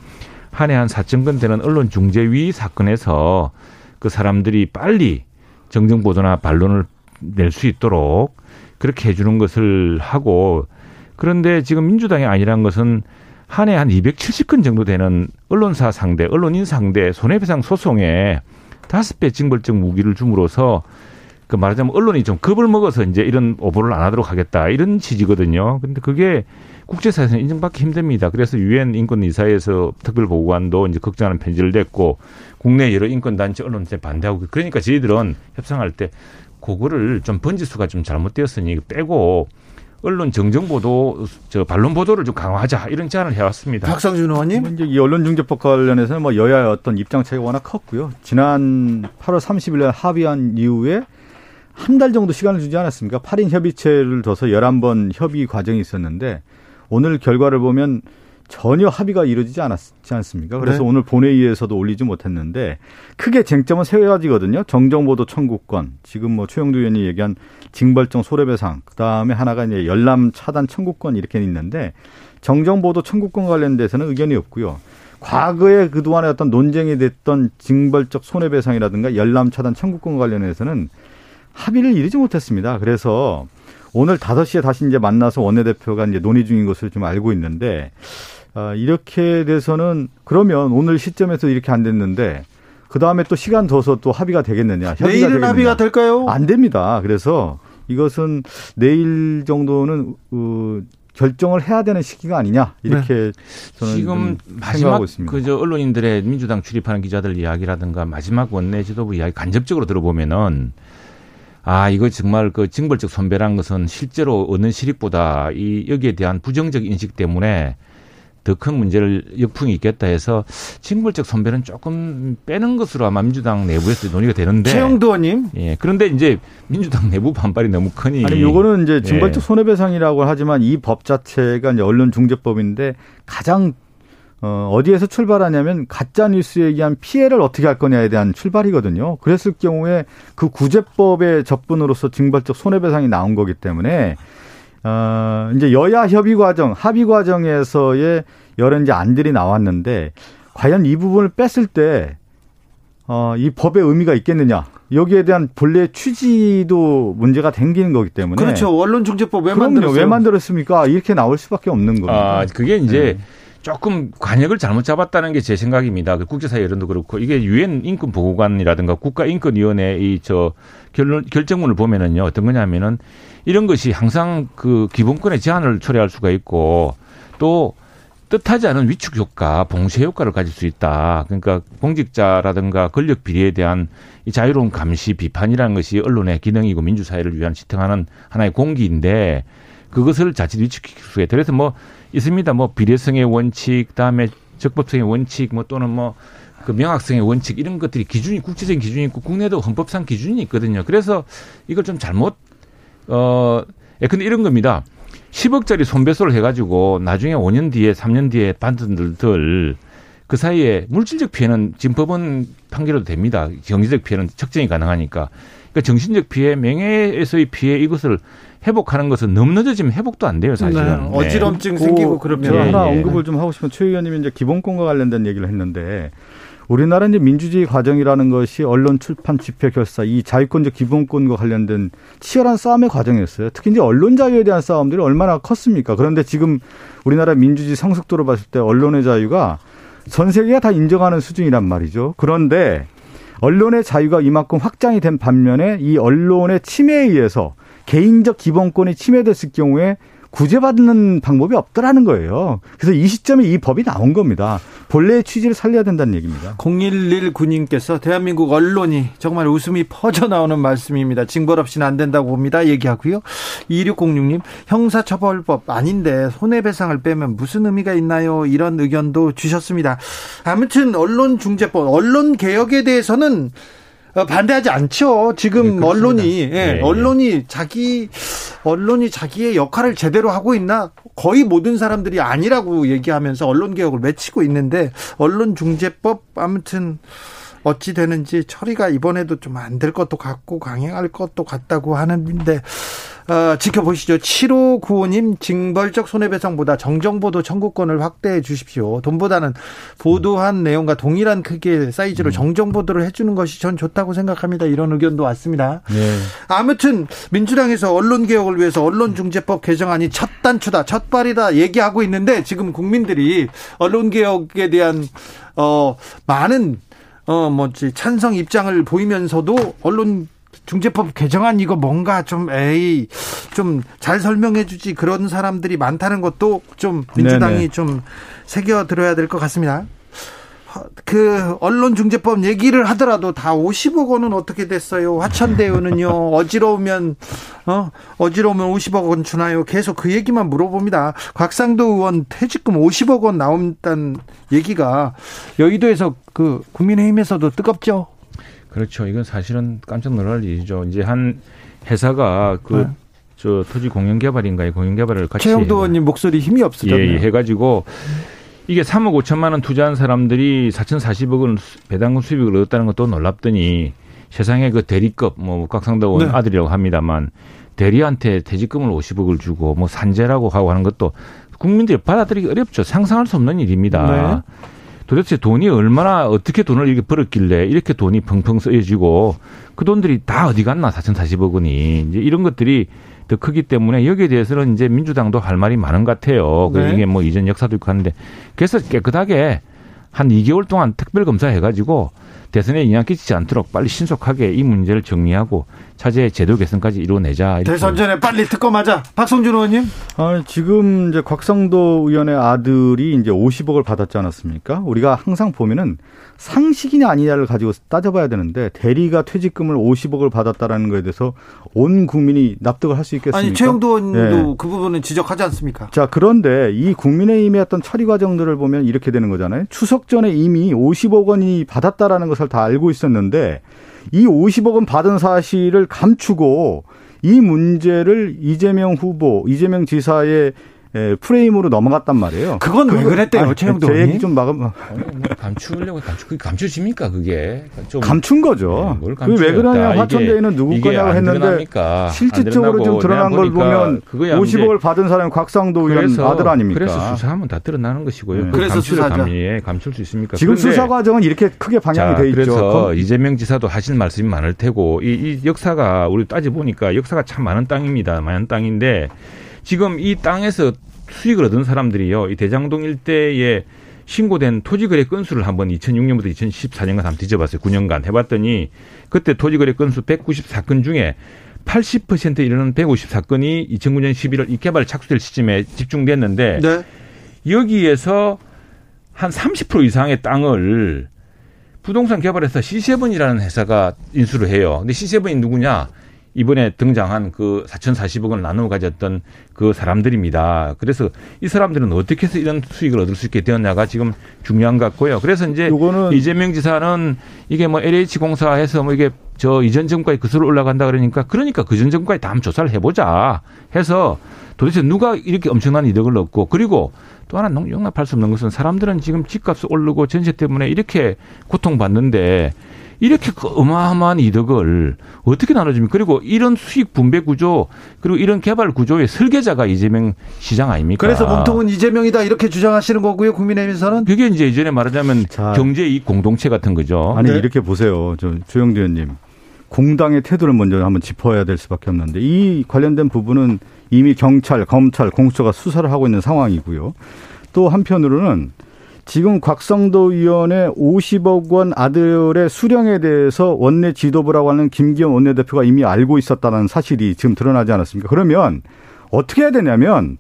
한 해 한 4천 건 되는 언론 중재위 사건에서 그 사람들이 빨리 정정 보도나 반론을 낼 수 있도록 그렇게 해주는 것을 하고 그런데 지금 민주당이 아니란 것은 한 해 한 270건 정도 되는 언론사 상대, 언론인 상대 손해배상 소송에 다섯 배 징벌적 무기를 줌으로써 그 말하자면 언론이 좀 겁을 먹어서 이제 이런 오보를 안 하도록 하겠다 이런 취지거든요. 근데 그게 국제사회에서는 인정받기 힘듭니다. 그래서 유엔 인권이사에서 특별보고관도 이제 걱정하는 편지를 냈고 국내 여러 인권단체 언론한테 반대하고 그러니까 저희들은 협상할 때 그거를 좀 번지수가 좀 잘못되었으니 빼고 언론 정정 보도, 저 반론 보도를 좀 강화하자 이런 제안을 해왔습니다. 박상준 의원님, 이제 이 언론 중재법 관련해서는 뭐 여야의 어떤 입장 차이가 워낙 컸고요. 지난 8월 30일 날 합의한 이후에 한 달 정도 시간을 주지 않았습니까? 8인 협의체를 둬서 11번 협의 과정이 있었는데 오늘 결과를 보면 전혀 합의가 이루어지지 않았지 않습니까? 그래서 네. 오늘 본회의에서도 올리지 못했는데 크게 쟁점은 세 가지거든요. 정정보도 청구권, 지금 뭐 최영두 의원이 얘기한 징벌적 손해배상, 그 다음에 하나가 이제 열람 차단 청구권 이렇게 있는데 정정보도 청구권 관련돼서는 의견이 없고요. 과거에 그동안에 어떤 논쟁이 됐던 징벌적 손해배상이라든가 열람 차단 청구권 관련해서는 합의를 이루지 못했습니다. 그래서 오늘 5시에 다시 이제 만나서 원내대표가 이제 논의 중인 것을 좀 알고 있는데 아, 이렇게 돼서는 그러면 오늘 시점에서 이렇게 안 됐는데 그 다음에 또 시간 둬서 또 합의가 되겠느냐? 내일은 되겠느냐? 합의가 될까요? 안 됩니다. 그래서 이것은 내일 정도는 어, 결정을 해야 되는 시기가 아니냐 이렇게 네. 저는 지금 마지막 그저 언론인들의 민주당 출입하는 기자들 이야기라든가 마지막 원내 지도부 이야기 간접적으로 들어보면은 아 이거 정말 그 징벌적 선배란 것은 실제로 얻는 실익보다 이 여기에 대한 부정적 인식 때문에 더 큰 문제를 역풍이 있겠다 해서 징벌적 선배는 조금 빼는 것으로 아마 민주당 내부에서 논의가 되는데 최영도 의원님. 예. 그런데 이제 민주당 내부 반발이 너무 크니 아니 요거는 이제 징벌적 예. 손해배상이라고 하지만 이 법 자체가 이제 언론중재법인데 가장 어, 어디에서 출발하냐면 가짜 뉴스에 의한 피해를 어떻게 할 거냐에 대한 출발이거든요. 그랬을 경우에 그 구제법의 접근으로서 징벌적 손해배상이 나온 거기 때문에 어, 이제 여야 협의 과정, 합의 과정에서의 여러 이제 안들이 나왔는데 과연 이 부분을 뺐을 때 어, 이 법의 의미가 있겠느냐. 여기에 대한 본래 취지도 문제가 생기는 거기 때문에. 그렇죠. 언론중재법 왜 만들었어요? 왜 만들었습니까? 이렇게 나올 수밖에 없는 겁니다. 아, 그게 이제 네. 조금 관역을 잘못 잡았다는 게 제 생각입니다. 그 국제사회 여론도 그렇고 이게 유엔 인권 보고관이라든가 국가 인권 위원회 이 저 결정문을 보면은요 어떤 거냐면은 이런 것이 항상 그 기본권의 제한을 초래할 수가 있고 또 뜻하지 않은 위축 효과, 봉쇄 효과를 가질 수 있다. 그러니까 공직자라든가 권력 비리에 대한 이 자유로운 감시, 비판이라는 것이 언론의 기능이고 민주사회를 위한 지탱하는 하나의 공기인데 그것을 자칫 위축시킬 수가 있다. 그래서 뭐 있습니다. 뭐 비례성의 원칙, 그다음에 적법성의 원칙, 뭐 또는 뭐 그 명확성의 원칙 이런 것들이 기준이 국제적인 기준이 있고 국내도 헌법상 기준이 있거든요. 그래서 이걸 좀 잘못 어, 예, 근데 이런 겁니다. 10억짜리 손배소를 해가지고 나중에 5년 뒤에 3년 뒤에 반드들 그 사이에 물질적 피해는 지금 법원 판결도 됩니다. 경제적 피해는 측정이 가능하니까. 그러니까 정신적 피해, 명예에서의 피해 이것을 회복하는 것은 너무 늦어지면 회복도 안 돼요, 사실은. 네. 어지럼증 네. 생기고 그러면. 제가 하나 예. 언급을 좀 하고 싶은 최 의원님이 이제 기본권과 관련된 얘기를 했는데 우리나라 이제 민주주의 과정이라는 것이 언론 출판 집회 결사 이 자유권적 기본권과 관련된 치열한 싸움의 과정이었어요. 특히 이제 언론 자유에 대한 싸움들이 얼마나 컸습니까? 그런데 지금 우리나라 민주주의 성숙도로 봤을 때 언론의 자유가 전 세계가 다 인정하는 수준이란 말이죠. 그런데 언론의 자유가 이만큼 확장이 된 반면에 이 언론의 침해에 의해서 개인적 기본권이 침해됐을 경우에 구제받는 방법이 없더라는 거예요. 그래서 이 시점에 이 법이 나온 겁니다. 본래의 취지를 살려야 된다는 얘기입니다. 0119님께서 대한민국 언론이 정말 웃음이 퍼져 나오는 말씀입니다. 징벌 없이는 안 된다고 봅니다. 얘기하고요. 2606님 형사처벌법 아닌데 손해배상을 빼면 무슨 의미가 있나요? 이런 의견도 주셨습니다. 아무튼 언론중재법, 언론개혁에 대해서는 어, 반대하지 않죠. 지금 네, 언론이 예, 네. 언론이 자기 언론이 자기의 역할을 제대로 하고 있나 거의 모든 사람들이 아니라고 얘기하면서 언론 개혁을 외치고 있는데 언론 중재법 아무튼 어찌 되는지 처리가 이번에도 좀 안 될 것도 같고 강행할 것도 같다고 하는데 어, 지켜보시죠. 7595님 징벌적 손해배상보다 정정보도 청구권을 확대해 주십시오. 돈보다는 보도한 내용과 동일한 크기의 사이즈로 음. 정정보도를 해주는 것이 전 좋다고 생각합니다. 이런 의견도 왔습니다. 네. 아무튼 민주당에서 언론개혁을 위해서 언론중재법 개정안이 첫 단추다, 첫 발이다 얘기하고 있는데 지금 국민들이 언론개혁에 대한 어 많은 어 뭐지 찬성 입장을 보이면서도 언론 중재법 개정안 이거 뭔가 좀 에이 좀 잘 설명해 주지 그런 사람들이 많다는 것도 좀 민주당이 네네. 좀 새겨 들어야 될 것 같습니다. 그 언론중재법 얘기를 하더라도 다 50억 원은 어떻게 됐어요? 화천대유는요 어지러우면 어 어지러우면 50억 원 주나요? 계속 그 얘기만 물어봅니다. 곽상도 의원 퇴직금 50억 원 나온다는 얘기가 여의도에서 그 국민의힘에서도 뜨겁죠. 그렇죠. 이건 사실은 깜짝 놀랄 일이죠. 이제 한 회사가 그 네. 저 토지 공영 개발인가요? 공영 개발을 같이 최영도 의원님 목소리 힘이 없으잖아요. 예, 예, 해가지고 이게 3억 5천만 원 투자한 사람들이 4,040억 원 배당금 수입을 얻었다는 것도 놀랍더니 세상에 그 대리급 뭐 곽상도 의원 네. 아들이라고 합니다만 대리한테 퇴직금을 50억을 주고 뭐 산재라고 하고 하는 것도 국민들이 받아들이기 어렵죠. 상상할 수 없는 일입니다. 네. 도대체 돈이 얼마나 어떻게 돈을 이렇게 벌었길래 이렇게 돈이 펑펑 쓰여지고 그 돈들이 다 어디 갔나 4,040억 원이 이제 이런 것들이 더 크기 때문에 여기에 대해서는 이제 민주당도 할 말이 많은 것 같아요. 그 네. 이게 뭐 이전 역사도 있고 하는데 그래서 깨끗하게 한 2개월 동안 특별 검사 해가지고 대선에 영향 끼치지 않도록 빨리 신속하게 이 문제를 정리하고 차제 제도 개선까지 이루어내자. 대선 전에 빨리 특검하자. 박성준 의원님. 아, 지금 이제 곽성도 의원의 아들이 이제 50억을 받았지 않았습니까? 우리가 항상 보면은 상식이냐 아니냐를 가지고 따져봐야 되는데 대리가 퇴직금을 50억을 받았다라는 거에 대해서 온 국민이 납득을 할 수 있겠습니까? 아니 최영도 의원도 네. 그 부분은 지적하지 않습니까? 자 그런데 이 국민의힘의 어떤 처리 과정들을 보면 이렇게 되는 거잖아요. 추석 전에 이미 50억 원이 받았다라는 것을 다 알고 있었는데 이 50억 원 받은 사실을 감추고 이 문제를 이재명 후보, 이재명 지사의 예, 프레임으로 넘어갔단 말이에요. 그건 왜 그랬대요, 최영도 제 얘기 좀 막음. 뭐 감추려고 감추 그게 감추집니까 그게? 좀 감춘 거죠. 네, 그왜 그러냐 화천대유는 누구 거냐고 했는데 실질적으로 좀 드러난 걸 보면 50억을 받은 사람이 곽상도 의원 아들 아닙니까? 그래서 수사하면 다 드러나는 것이고요. 네. 그래서 수사자 감출 수 있습니까? 지금 수사 과정은 이렇게 크게 방향이 자, 돼 있죠. 그래서 이재명 지사도 하신 말씀이 많을 테고 이, 이 역사가 우리 따져 보니까 역사가 참 많은 땅입니다. 많은 땅인데. 지금 이 땅에서 수익을 얻은 사람들이요. 이 대장동 일대에 신고된 토지거래 건수를 한번 2006년부터 2014년간 한번 뒤져봤어요. 9년간 해봤더니 그때 토지거래 건수 194건 중에 80%에 이르는 154건이 2009년 11월 이 개발 착수될 시점에 집중됐는데 네. 여기에서 한 30% 이상의 땅을 부동산 개발회사 C7이라는 회사가 인수를 해요. 근데 C7이 누구냐? 이번에 등장한 그 4,040억 을 나누어 가졌던 그 사람들입니다. 그래서 이 사람들은 어떻게 해서 이런 수익을 얻을 수 있게 되었냐가 지금 중요한 것 같고요. 그래서 이제 이재명 지사는 이게 뭐 LH 공사해서 뭐 이게 저 이전 정부까지 그수로 올라간다 그러니까 그러니까 그전 정부까지 다음 조사를 해보자 해서 도대체 누가 이렇게 엄청난 이득을 얻고 그리고 또 하나 용납할 수 없는 것은 사람들은 지금 집값 오르고 전세 때문에 이렇게 고통받는데 이렇게 그 어마어마한 이득을 어떻게 나눠줍니까? 그리고 이런 수익 분배 구조 그리고 이런 개발 구조의 설계자가 이재명 시장 아닙니까? 그래서 몸통은 이재명이다 이렇게 주장하시는 거고요. 국민의힘에서는 그게 이제 이전에 말하자면 경제 이익 공동체 같은 거죠. 아니 네. 이렇게 보세요. 저 조영대 의원님. 공당의 태도를 먼저 한번 짚어야 될 수밖에 없는데 이 관련된 부분은 이미 경찰, 검찰, 공수처가 수사를 하고 있는 상황이고요. 또 한편으로는 지금 곽성도 의원의 50억 원 아들의 수령에 대해서 원내 지도부라고 하는 김기현 원내대표가 이미 알고 있었다는 사실이 지금 드러나지 않았습니까? 그러면 어떻게 해야 되냐면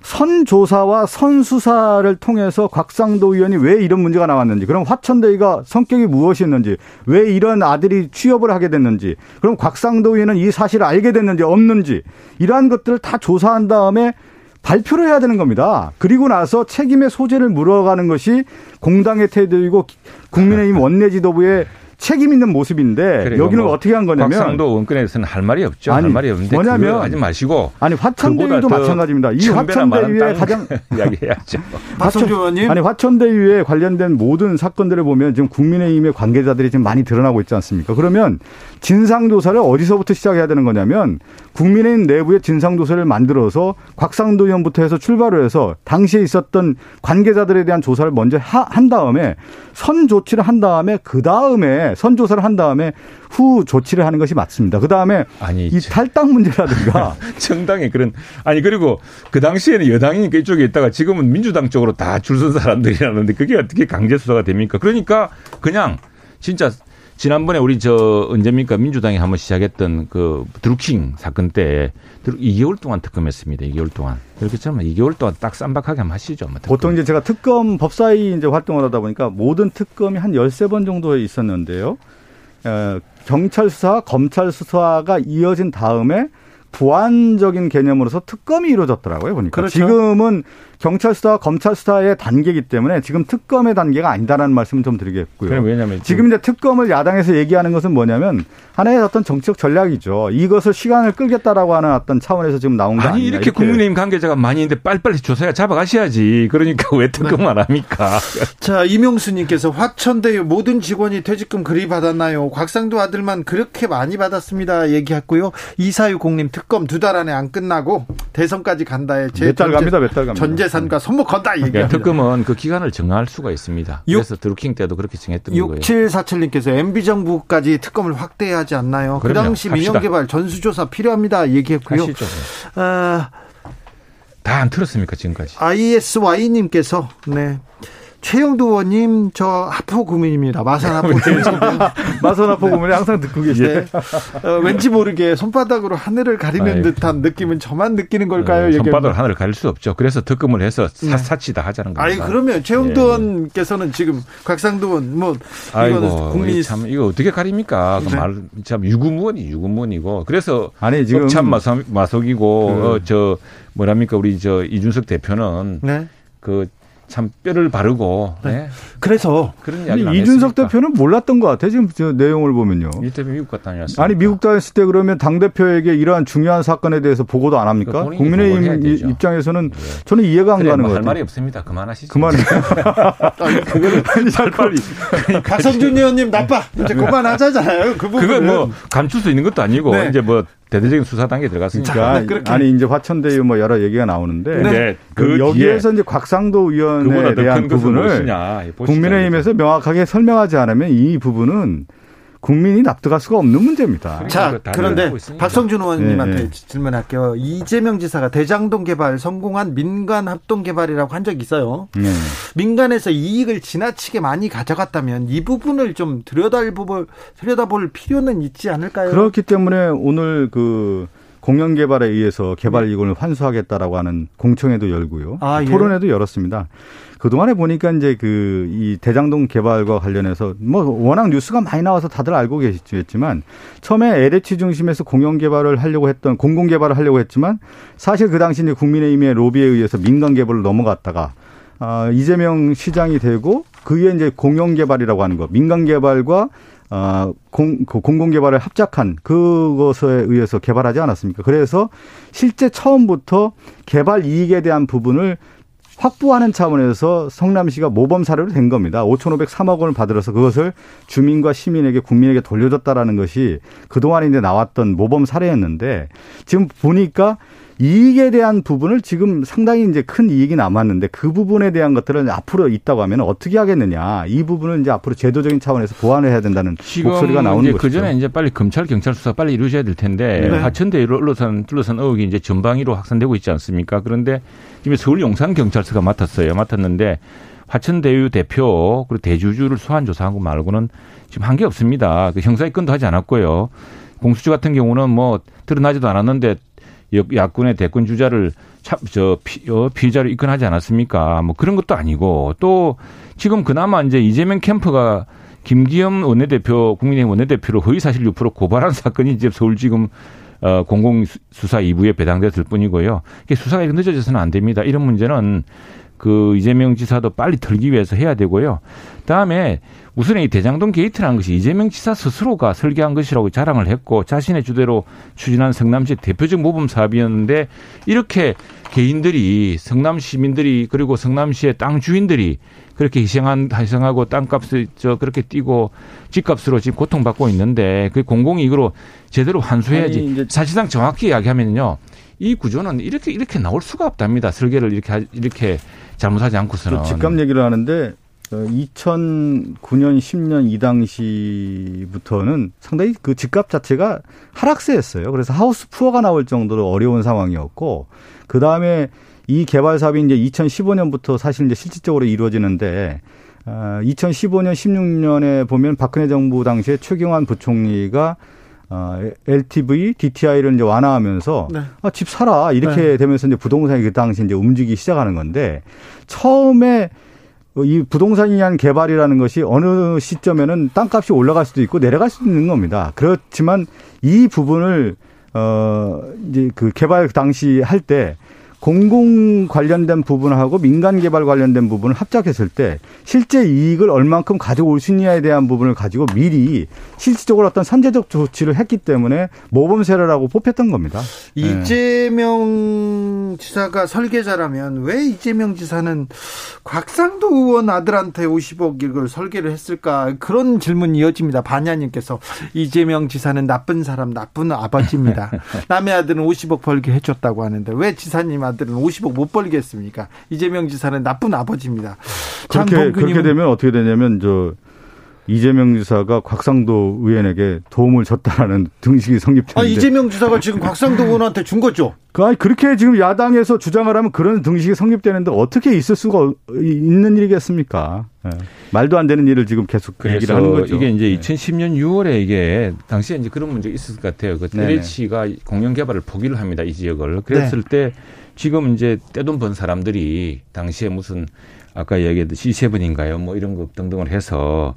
선조사와 선수사를 통해서 곽상도 의원이 왜 이런 문제가 나왔는지, 그럼 화천대유가 성격이 무엇이었는지, 왜 이런 아들이 취업을 하게 됐는지, 그럼 곽상도 의원은 이 사실을 알게 됐는지 없는지, 이러한 것들을 다 조사한 다음에 발표를 해야 되는 겁니다. 그리고 나서 책임의 소재를 물어가는 것이 공당의 태도이고 국민의힘 원내 지도부의 책임 있는 모습인데 여기는 뭐 어떻게 한 거냐면 곽상도 원건에서는 할 말이 없죠. 아니, 할 말이 없는데 뭐냐면 하지 마시고 아니 화천대유도 마찬가지입니다. 이 화천대유의 가장 이야기해야죠. 화천 아니 화천대유에 관련된 모든 사건들을 보면 지금 국민의힘의 관계자들이 지금 많이 드러나고 있지 않습니까? 그러면 진상 조사를 어디서부터 시작해야 되는 거냐면 국민의힘 내부의 진상조사를 만들어서 곽상도 의원부터 해서 출발을 해서 당시에 있었던 관계자들에 대한 조사를 먼저 한 다음에 선 조치를 한 다음에 그 다음에 선 조사를 한 다음에 후 조치를 하는 것이 맞습니다. 그 다음에 이 탈당 문제라든가 정당의 그런 아니 그리고 그 당시에는 여당이니까 이쪽에 있다가 지금은 민주당 쪽으로 다 줄 선 사람들이라는데 그게 어떻게 강제 수사가 됩니까? 그러니까 그냥 진짜 지난번에 우리 저 언제입니까 민주당이 한번 시작했던 그 드루킹 사건 때 2개월 동안 특검했습니다. 2개월 동안. 그렇게 참면 2개월 동안 딱 쌈박하게 한번 하시죠. 뭐 보통 이제 제가 특검 법사위 이제 활동을 하다 보니까 모든 특검이 한 13번 정도 있었는데요. 어, 경찰 수사, 검찰 수사가 이어진 다음에 부안적인 개념으로서 특검이 이루어졌더라고요 보니까 그렇죠. 지금은 경찰 수사, 검찰 수사의 단계이기 때문에 지금 특검의 단계가 아니다라는 말씀을 좀 드리겠고요. 왜냐하면 지금 이제 특검을 야당에서 얘기하는 것은 뭐냐면 하나의 어떤 정치적 전략이죠. 이것을 시간을 끌겠다라고 하는 어떤 차원에서 지금 나온 거 아니 아니냐. 이렇게, 이렇게 국민의힘 관계자가 많이 있는데 빨리빨리 조사해 잡아가셔야지. 그러니까 왜 특검 안 합니까? 자 이명수님께서 화천대유 모든 직원이 퇴직금 그리 받았나요? 곽상도 아들만 그렇게 많이 받았습니다. 얘기했고요. 이사유공님 특 특검 두 달 안에 안 끝나고 대선까지 간다에 제몇 달 갑니다. 몇 달 갑니다. 전 재산과 손목 건다 그러니까 얘기합니다. 특검은 그 기간을 정할 수가 있습니다. 6, 그래서 드루킹 때도 그렇게 정했던 6, 거예요. 6747님께서 MB 정부까지 특검을 확대해야 하지 않나요? 그 그럼요. 그 당시 민영개발 전수조사 필요합니다. 얘기했고요. 아, 다안 틀었습니까 지금까지? ISY님께서 네. 최영도 의원님 저 하포 구민입니다. 마산 하포 마산 하포 구민이 항상 듣고 계시네. 어, 왠지 모르게 손바닥으로 하늘을 가리는 아이, 듯한 느낌은 저만 느끼는 걸까요? 네, 손바닥으로 하늘을 가릴 수 없죠. 그래서 득금을 해서 사, 사치다 하자는 겁니다. 아니 그러면 최영도 네. 의원께서는 지금 곽상도 의원 뭐 이거 국민이 참 이거 어떻게 가립니까? 그 네. 말참 유구무원이 유구무원이고 그래서 아니 지금 참 마속, 마속이고 그... 어, 저 뭐랍니까 우리 저 이준석 대표는 네. 그 참 뼈를 바르고. 네. 네. 그래서 그런 이야기 이준석 대표는 몰랐던 것 같아요. 지금 저 내용을 보면요. 이 때문에 미국 갔다 다녔어요. 아니 미국 다녔을 때 그러면 당 대표에게 이러한 중요한 사건에 대해서 보고도 안 합니까? 그 국민의힘 입장에서는 네. 저는 이해가 안 그래, 가는 뭐 거예요. 할 말이 없습니다. 그만하시죠. 그만. 그거를 빨리. 박성준 의원님 나빠. 이제 그만하자잖아요. 그 부분. 그건 뭐 감출 수 있는 것도 아니고 네. 이제 뭐 대대적인 수사 단계에 들어갔으니까. 자, 아니 이제 화천대유 뭐 여러 얘기가 나오는데 네. 그 여기에서 이제 곽상도 의원에 대한 부분을 국민의힘에서 명확하게 설명하지 않으면 이 부분은 국민이 납득할 수가 없는 문제입니다. 자, 그런데 박성준 의원님한테 네. 질문할게요. 이재명 지사가 대장동 개발 성공한 민간 합동 개발이라고 한 적이 있어요. 네. 민간에서 이익을 지나치게 많이 가져갔다면 이 부분을 좀 들여다볼, 들여다볼 필요는 있지 않을까요? 그렇기 때문에 오늘 그 공영 개발에 의해서 개발 이익을 환수하겠다라고 하는 공청회도 열고요. 아, 예. 토론회도 열었습니다. 그동안에 보니까 이제 그 이 대장동 개발과 관련해서 뭐 워낙 뉴스가 많이 나와서 다들 알고 계시겠지만 처음에 LH 중심에서 공영 개발을 하려고 했던 공공 개발을 하려고 했지만 사실 그 당시 이제 국민의힘의 로비에 의해서 민간 개발로 넘어갔다가 아, 이재명 시장이 되고 그게 이제 공영 개발이라고 하는 거 민간 개발과 어, 공, 그 공공개발을 합작한 그것에 의해서 개발하지 않았습니까? 그래서 실제 처음부터 개발 이익에 대한 부분을 확보하는 차원에서 성남시가 모범 사례로 된 겁니다. 5,503억 원을 받들어서 그것을 주민과 시민에게 국민에게 돌려줬다라는 것이 그동안에 이제 나왔던 모범 사례였는데 지금 보니까 이익에 대한 부분을 지금 상당히 이제 큰 이익이 남았는데 그 부분에 대한 것들은 앞으로 있다고 하면 어떻게 하겠느냐. 이 부분은 이제 앞으로 제도적인 차원에서 보완을 해야 된다는 목소리가 나오는 거죠. 그 전에 이제 빨리 검찰 경찰 수사 빨리 이루어져야 될 텐데 네. 하천대로 둘러싼 둘러싼 의혹이 이제 전방위로 확산되고 있지 않습니까? 그런데 지금 서울 용산 경찰서가 맡았어요. 맡았는데 화천대유 대표 그리고 대주주를 소환 조사한 거 말고는 지금 한 게 없습니다. 그 형사입건도 하지 않았고요. 공수처 같은 경우는 뭐 드러나지도 않았는데 야권의 대권 주자를 참, 저, 피, 어, 피의자로 입건하지 않았습니까? 뭐 그런 것도 아니고 또 지금 그나마 이제 이재명 캠프가 김기현 원내대표, 국민의힘 원내대표로 허위사실 유포로 고발한 사건이 이제 서울지검 어, 공공수사 2부에 배당됐을 뿐이고요. 이게 수사가 이렇게 늦어져서는 안 됩니다. 이런 문제는 그 이재명 지사도 빨리 털기 위해서 해야 되고요. 다음에 우선 이 대장동 게이트라는 것이 이재명 지사 스스로가 설계한 것이라고 자랑을 했고 자신의 주도로 추진한 성남시 대표적 모범 사업이었는데 이렇게 개인들이 성남 시민들이 그리고 성남시의 땅 주인들이 그렇게 희생한 희생하고 땅값을 저 그렇게 뛰고 집값으로 지금 고통받고 있는데 그 공공이익으로 제대로 환수해야지. 사실상 정확히 이야기하면요. 이 구조는 이렇게 이렇게 나올 수가 없답니다. 설계를 이렇게 이렇게 잘못하지 않고서는. 집값 얘기를 하는데 2009년, 10년 이 당시부터는 상당히 그 집값 자체가 하락세였어요. 그래서 하우스 푸어가 나올 정도로 어려운 상황이었고, 그 다음에 이 개발 사업이 이제 2015년부터 사실 이제 실질적으로 이루어지는데, 어, 2015년, 16년에 보면 박근혜 정부 당시에 최경환 부총리가 어, LTV, DTI를 이제 완화하면서 네. 아, 집 사라 이렇게 네. 되면서 이제 부동산이 그 당시 이제 움직이기 시작하는 건데 처음에 이 부동산이한 개발이라는 것이 어느 시점에는 땅값이 올라갈 수도 있고 내려갈 수도 있는 겁니다. 그렇지만 이 부분을 어 이제 그 개발 당시 할 때 공공 관련된 부분하고 민간 개발 관련된 부분을 합작했을 때 실제 이익을 얼만큼 가져올 수 있냐에 대한 부분을 가지고 미리 실질적으로 어떤 선제적 조치를 했기 때문에 모범세례라고 뽑혔던 겁니다. 네. 이재명 지사가 설계자라면 왜 이재명 지사는 곽상도 의원 아들한테 50억 이걸 설계를 했을까 그런 질문이 이어집니다. 반야님께서 이재명 지사는 나쁜 사람, 나쁜 아버지입니다. 남의 아들은 50억 벌게 해줬다고 하는데 왜 지사님 아들 은 50억 못 벌겠습니까? 이재명 지사는 나쁜 아버지입니다. 그렇게 그렇게 되면 어떻게 되냐면 저 이재명 지사가 곽상도 의원에게 도움을 줬다라는 등식이 성립되는데. 아, 이재명 지사가 지금 곽상도 의원한테 준 거죠? 그, 아니, 그렇게 지금 야당에서 주장을 하면 그런 등식이 성립되는데 어떻게 있을 수가 있는 일이겠습니까? 네. 말도 안 되는 일을 지금 계속 얘기를 하는 거죠. 이게 이제 2010년 6월에 이게 당시에 이제 그런 문제가 있었을 것 같아요. 그 LH가 공영 개발을 포기를 합니다. 이 지역을. 그랬을 네. 때 지금 이제 떼돈 번 사람들이 당시에 무슨 아까 얘기했던 C7인가요? 뭐 이런 것 등등을 해서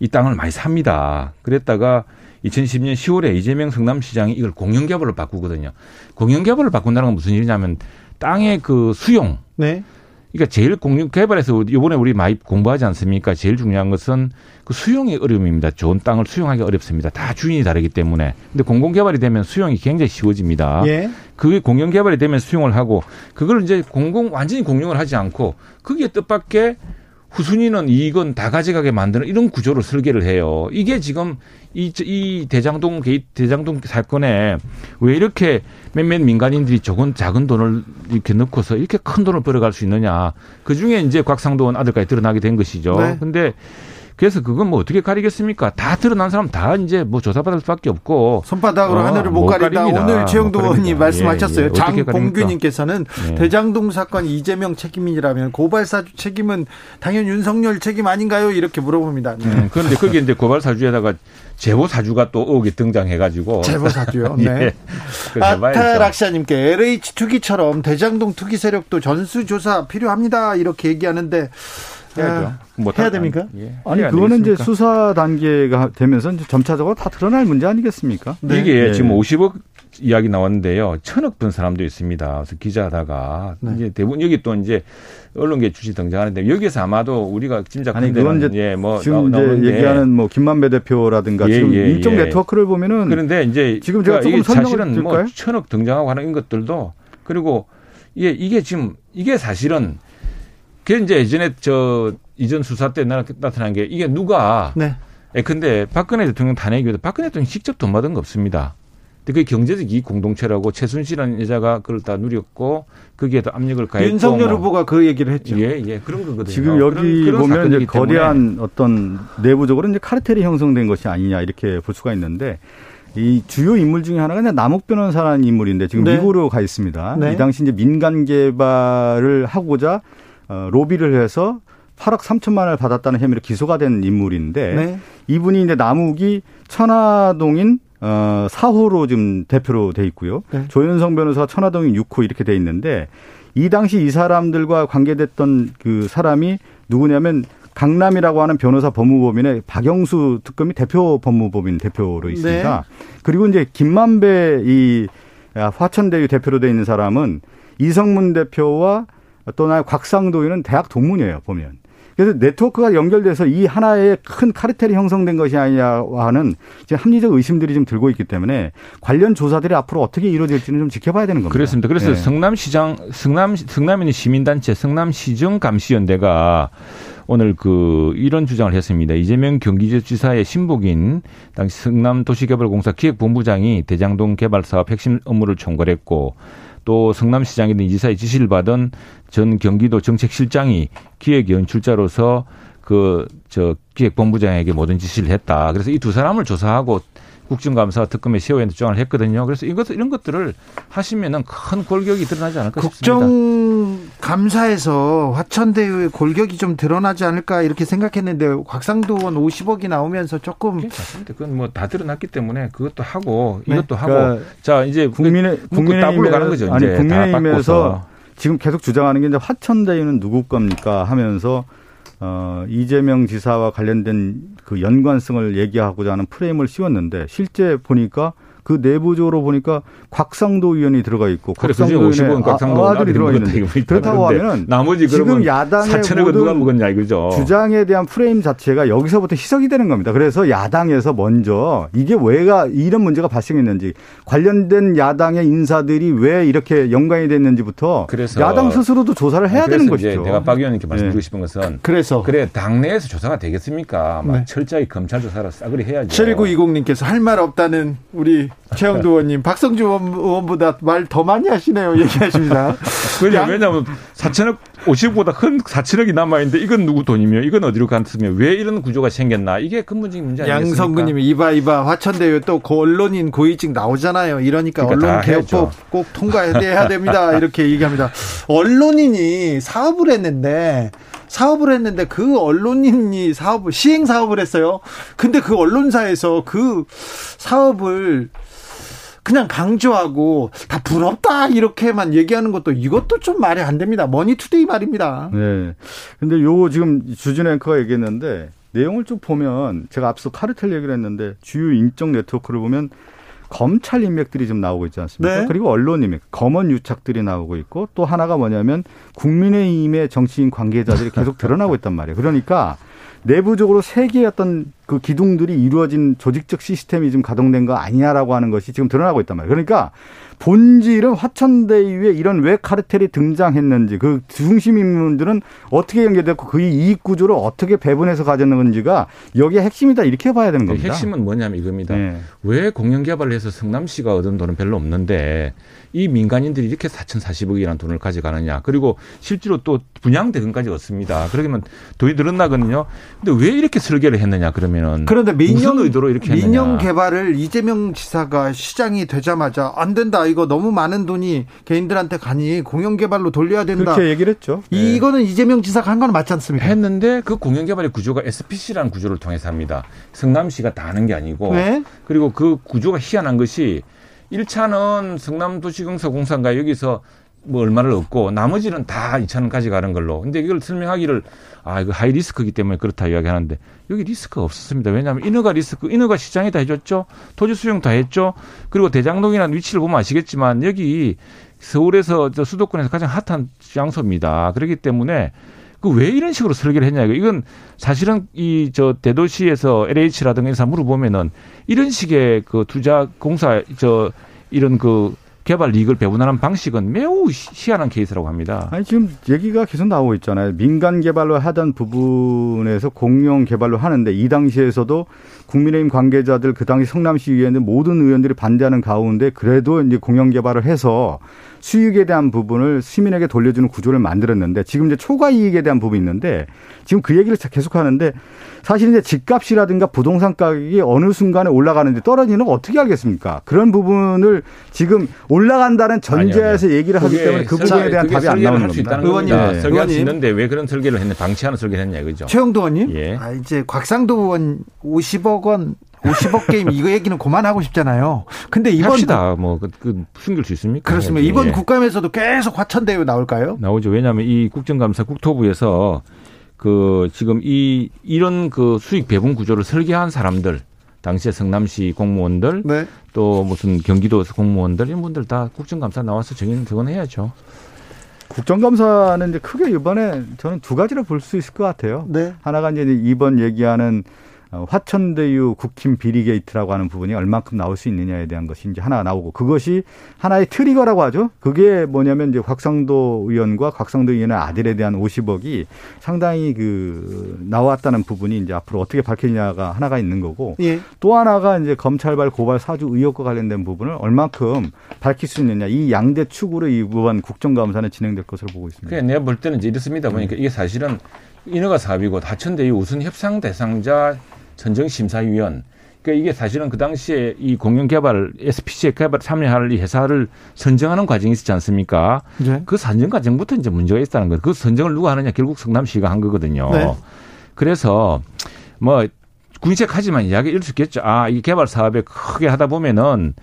이 땅을 많이 삽니다. 그랬다가 2010년 10월에 이재명 성남시장이 이걸 공영개발로 바꾸거든요. 공영개발을 바꾼다는 건 무슨 일이냐면 땅의 그 수용. 네. 그러니까 제일 공영 개발에서 이번에 우리 많이 공부하지 않습니까? 제일 중요한 것은 그 수용의 어려움입니다. 좋은 땅을 수용하기 어렵습니다. 다 주인이 다르기 때문에. 근데 공공 개발이 되면 수용이 굉장히 쉬워집니다. 예. 그게 공영 개발이 되면 수용을 하고 그걸 이제 공공 완전히 공용을 하지 않고 그게 뜻밖의 후순위는 이익은 다 가져가게 만드는 이런 구조를 설계를 해요. 이게 지금 이, 이 대장동 게이 대장동 사건에 왜 이렇게 몇몇 민간인들이 적은 작은 돈을 이렇게 넣고서 이렇게 큰 돈을 벌어갈 수 있느냐. 그 중에 이제 곽상도원 아들까지 드러나게 된 것이죠. 네. 근데 그래서 그건 뭐 어떻게 가리겠습니까? 다 드러난 사람 다 이제 뭐 조사받을 수밖에 없고 손바닥으로 어, 하늘을 못, 못 가린다. 오늘 최영도 의원이 말씀하셨어요. 예, 예. 장봉규님께서는 네. 대장동 사건 이재명 책임이라면 고발 사주 책임은 당연 윤석열 책임 아닌가요? 이렇게 물어봅니다. 네. 음, 그런데 거기 이제 고발 사주에다가 제보 사주가 또 의혹이 등장해가지고 제보 사주요. 네. 예. 아타락샤님께 LH 투기처럼 대장동 투기 세력도 전수조사 필요합니다. 이렇게 얘기하는데 해야죠. 아, 뭐 해야 됩니까? 예. 아니 그거는 이제 수사 단계가 되면서 이제 점차적으로 다 드러날 문제 아니겠습니까? 네. 이게 네. 지금 50억 이야기 나왔는데요. 천억 든 사람도 있습니다. 그래서 기자하다가 네. 이제 대부분 여기 또 이제 언론계 주식 등장하는데 여기서 아마도 우리가 짐작하는 아니 그건 이제 예, 뭐 지금 나, 이제 얘기하는 뭐 김만배 대표라든가 예, 지금 예, 일종 예. 네트워크를 보면은 그런데 이제 지금 제가 그러니까 조금 사실은 뭐 천억 등장하고 하는 것들도 그리고 예, 이게 지금 이게 사실은 그게 이제 예전에 저 이전 수사 때 나타난 게 이게 누가 네. 예, 근데 박근혜 대통령 탄핵이도 박근혜 대통령 직접 돈 받은 거 없습니다. 근데 그게 경제적 이익 공동체라고 최순실이라는 여자가 그걸 다 누렸고 거기에도 압력을 가했고 윤석열 뭐. 후보가 그 얘기를 했죠. 예, 예. 그런 거거든요. 지금 여기 그런, 그런 보면 이제 거대한 어떤 내부적으로 이제 카르텔이 형성된 것이 아니냐 이렇게 볼 수가 있는데 이 주요 인물 중에 하나가 남욱 변호사라는 인물인데 지금 네. 미국으로 가 있습니다. 네. 이 당시 이제 민간 개발을 하고자 어, 로비를 해서 8억 3천만 원을 받았다는 혐의로 기소가 된 인물인데 네. 이분이 이제 남욱이 천화동인 어 4호로 지금 대표로 돼 있고요. 네. 조현성 변호사가 천화동인 6호 이렇게 돼 있는데 이 당시 이 사람들과 관계됐던 그 사람이 누구냐면 강남이라고 하는 변호사 법무법인의 박영수 특검이 대표 법무법인 대표로 있습니다. 네. 그리고 이제 김만배 이 화천대유 대표로 돼 있는 사람은 이성문 대표와 또나 곽상도인은 대학 동문이에요, 보면. 그래서 네트워크가 연결돼서 이 하나의 큰 카르텔이 형성된 것이 아니냐 하는 합리적 의심들이 좀 들고 있기 때문에 관련 조사들이 앞으로 어떻게 이루어질지는 좀 지켜봐야 되는 겁니다. 그렇습니다. 그래서 네. 성남시장, 성남, 성남인의 시민단체 성남시정감시연대가 오늘 그 이런 주장을 했습니다. 이재명 경기지사의 신복인 당시 성남도시개발공사 기획본부장이 대장동 개발 사업 핵심 업무를 총괄했고 또 성남시장이든 이지사의 지시를 받은 전 경기도 정책실장이 기획연출자로서 그 저 기획본부장에게 모든 지시를 했다. 그래서 이 두 사람을 조사하고 국정감사 특검에 세워야 주장을 했거든요. 그래서 이것 이런 것들을 하시면은 큰 골격이 드러나지 않을까 싶습니다. 국정 감사에서 화천대유의 골격이 좀 드러나지 않을까 이렇게 생각했는데 곽상도 원 50억이 나오면서 조금 괜찮습니다. 그건 뭐 다 드러났기 때문에 그것도 하고 네. 이것도 하고 그러니까 자 이제 국민의 국민의힘으로 가는 거죠. 아니 국민의힘에서 지금 계속 주장하는 게 이제 화천대유는 누구 겁니까 하면서 어, 이재명 지사와 관련된 그 연관성을 얘기하고자 하는 프레임을 씌웠는데 실제 보니까 그 내부적으로 보니까 곽상도 의원이 들어가 있고 곽상도 의원의 곽상도 아, 들이 들어가 있는데 그렇다고 하면 나머지 지금 야당의 모든 누가 먹었냐 이거죠. 주장에 대한 프레임 자체가 여기서부터 희석이 되는 겁니다. 그래서 야당에서 먼저 이게 왜가 이런 문제가 발생했는지 관련된 야당의 인사들이 왜 이렇게 연관이 됐는지부터 그래서 야당 스스로도 조사를 해야 되는 것이죠. 내가 박 의원님께 말씀드리고 네. 싶은 것은 그래서 그래 당내에서 조사가 되겠습니까? 막 네. 철저히 검찰 조사를 싸그리 해야죠. 7920님께서 할 말 없다는 우리 최영두 의원님, 박성주 의원보다 말 더 많이 하시네요. 얘기하십니다. 왜냐, 왜냐하면 4천억 50보다 큰 4천억이 남아있는데 이건 누구 돈이며 이건 어디로 갔으며 왜 이런 구조가 생겼나 이게 근본적인 문제 아니겠습니까? 양성근님이 이봐 이봐 화천대유 또 언론인 고위직 나오잖아요. 이러니까, 그러니까 언론 개혁법 꼭 통과해야 됩니다. 이렇게 얘기합니다. 언론인이 사업을 했는데 사업을 했는데 그 언론인이 사업을 시행 사업을 했어요. 근데 그 언론사에서 그 사업을 그냥 강조하고 다 부럽다 이렇게만 얘기하는 것도 이것도 좀 말이 안 됩니다. 머니투데이 말입니다. 네. 근데 요 지금 주진우 앵커가 얘기했는데 내용을 쭉 보면 제가 앞서 카르텔 얘기를 했는데 주요 인적 네트워크를 보면 검찰 인맥들이 좀 나오고 있지 않습니까? 네. 그리고 언론 인맥, 검언 유착들이 나오고 있고 또 하나가 뭐냐면 국민의힘의 정치인 관계자들이 계속 드러나고 있단 말이에요. 그러니까 내부적으로 세 개의 어떤 그 기둥들이 이루어진 조직적 시스템이 좀 가동된 거 아니냐라고 하는 것이 지금 드러나고 있단 말이에요. 그러니까 본질은 화천대유에 이런 왜 카르텔이 등장했는지 그 중심 인물들은 어떻게 연계됐고 그 이익 구조를 어떻게 배분해서 가졌는지가 여기에 핵심이다 이렇게 봐야 되는 겁니다. 핵심은 뭐냐면 이겁니다. 네. 왜 공영 개발을 해서 성남시가 얻은 돈은 별로 없는데 이 민간인들이 이렇게 4,040억이라는 돈을 가져가느냐. 그리고 실제로 또 분양 대금까지 얻습니다. 그러면 돈이 늘어나거든요. 근데 왜 이렇게 설계를 했느냐 그러면은 그런데 민영 의도로 이렇게 했느냐. 민영 개발을 이재명 지사가 시장이 되자마자 안 된다. 이거 너무 많은 돈이 개인들한테 가니 공영 개발로 돌려야 된다. 그렇게 얘기를 했죠. 네. 이거는 이재명 지사가 한 건 맞지 않습니까? 했는데 그 공영 개발의 구조가 SPC라는 구조를 통해서 합니다. 성남시가 다 하는 게 아니고 네? 그리고 그 구조가 희한한 것이 1차는 성남도시공사 공사인가 여기서 뭐 얼마를 얻고 나머지는 다 2차는 가져가는 걸로. 근데 이걸 설명하기를 아 이거 high risk이기 때문에 그렇다 이야기하는데 여기 리스크가 없었습니다. 왜냐하면 인허가 리스크, 인허가 시장이 다 해줬죠. 토지 수용 다 했죠. 그리고 대장동이라는 위치를 보면 아시겠지만 여기 서울에서 저 수도권에서 가장 핫한 장소입니다. 그렇기 때문에 그 왜 이런 식으로 설계를 했냐 이거 이건 사실은 이 저 대도시에서 LH라든가 이런 물어보면은 이런 식의 그 투자 공사 저 이런 그 개발 이익을 배분하는 방식은 매우 희한한 케이스라고 합니다. 아니 지금 얘기가 계속 나오고 있잖아요. 민간 개발로 하던 부분에서 공영 개발로 하는데 이 당시에서도 국민의힘 관계자들 그 당시 성남시 의회는 모든 의원들이 반대하는 가운데 그래도 이제 공영 개발을 해서 수익에 대한 부분을 시민에게 돌려주는 구조를 만들었는데 지금 이제 초과 이익에 대한 부분이 있는데 지금 그 얘기를 계속 하는데 사실 이제 집값이라든가 부동산 가격이 어느 순간에 올라가는데 떨어지는 거 어떻게 알겠습니까? 그런 부분을 지금 올라간다는 전제에서 아니요, 얘기를 하기 때문에 그 부분에 대한 답이 안 나오는 겁니다. 의원님, 네. 설계할 수 있는데 왜 그런 설계를 했냐, 방치하는 설계를 했냐 이거죠. 최영도 의원님, 예. 아, 이제 곽상도 의원 50억 원 50억 게임 이거 얘기는 그만하고 싶잖아요. 근데 이번 합시다. 뭐그 그 숨길 수 있습니까? 그렇습니다. 이번 예. 국감에서도 계속 화천대유 나올까요? 나오죠. 왜냐하면 이 국정감사 국토부에서 그 지금 이 이런 그 수익 배분 구조를 설계한 사람들 당시에 성남시 공무원들 네. 또 무슨 경기도 공무원들 이런 분들 다 국정감사 나와서 정인 증언해야죠. 국정감사는 이제 크게 이번에 저는 두 가지로 볼 수 있을 것 같아요. 네. 하나가 이제 이번 얘기하는 어, 화천대유 국힘 비리 게이트라고 하는 부분이 얼만큼 나올 수 있느냐에 대한 것이 이제 하나 나오고 그것이 하나의 트리거라고 하죠. 그게 뭐냐면 이제 곽상도 의원과 곽상도 의원의 아들에 대한 50억이 상당히 그 나왔다는 부분이 이제 앞으로 어떻게 밝혀지냐가 하나가 있는 거고 예. 또 하나가 이제 검찰발 고발 사주 의혹과 관련된 부분을 얼만큼 밝힐 수 있느냐 이 양대 축으로 이번 국정감사는 진행될 것으로 보고 있습니다. 그래 내가 볼 때는 이제 이렇습니다. 보니까 이게 사실은 인허가 사업이고 다천대유 우선 협상 대상자 선정심사위원. 그러니까 이게 사실은 그 당시에 이 공영개발 SPC에 개발 참여할 이 회사를 선정하는 과정이 있었지 않습니까? 네. 그 선정 과정부터 이제 문제가 있다는 거예요. 그 선정을 누가 하느냐 결국 성남시가 한 거거든요. 네. 그래서 뭐 군색하지만 이야기 일수 있겠죠. 아, 이 개발 사업에 크게 하다 보면은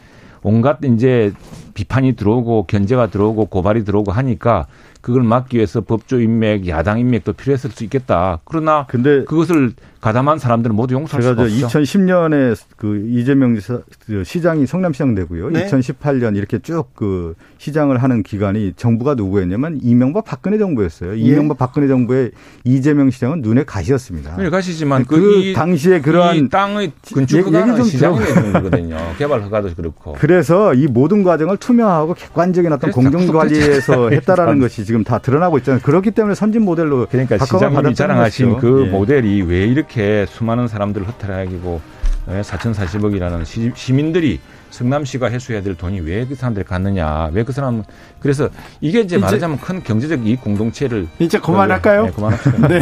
온갖 이제 비판이 들어오고 견제가 들어오고 고발이 들어오고 하니까 그걸 막기 위해서 법조 인맥, 야당 인맥도 필요했을 수 있겠다. 그러나 근데 그것을 가담한 사람들은 모두 용서할 수가 없죠. 2010년에 그 이재명 그 시장이 성남시장 되고요. 네. 2018년 이렇게 쭉 그 시장을 하는 기간이 정부가 누구였냐면 이명박 박근혜 정부였어요. 예. 이명박 박근혜 정부의 이재명 시장은 눈에 가시였습니다. 눈에 가시지만 그, 그 당시에 그러한 땅의 건축 허가는 시장의 거든요 개발 허가도 그렇고. 그래서 이 모든 과정을 투명하고 객관적인 어떤 공정 관리에서 했다라는 것이 지금 다 드러나고 있잖아요. 그렇기 때문에 선진 모델로 그러니까 시장님이 자랑하신 것이죠. 그 예. 모델이 왜 이렇게 수많은 사람들을 허탈하게고 4,040억이라는 예, 시민들이 성남시가 해소해야 될 돈이 왜 그 사람들이 갔느냐. 왜 그 사람 그래서 이게 이제, 이제 말하자면 큰 경제적 이익 공동체를 이제 그만할까요? 네, 그만합시다. 네.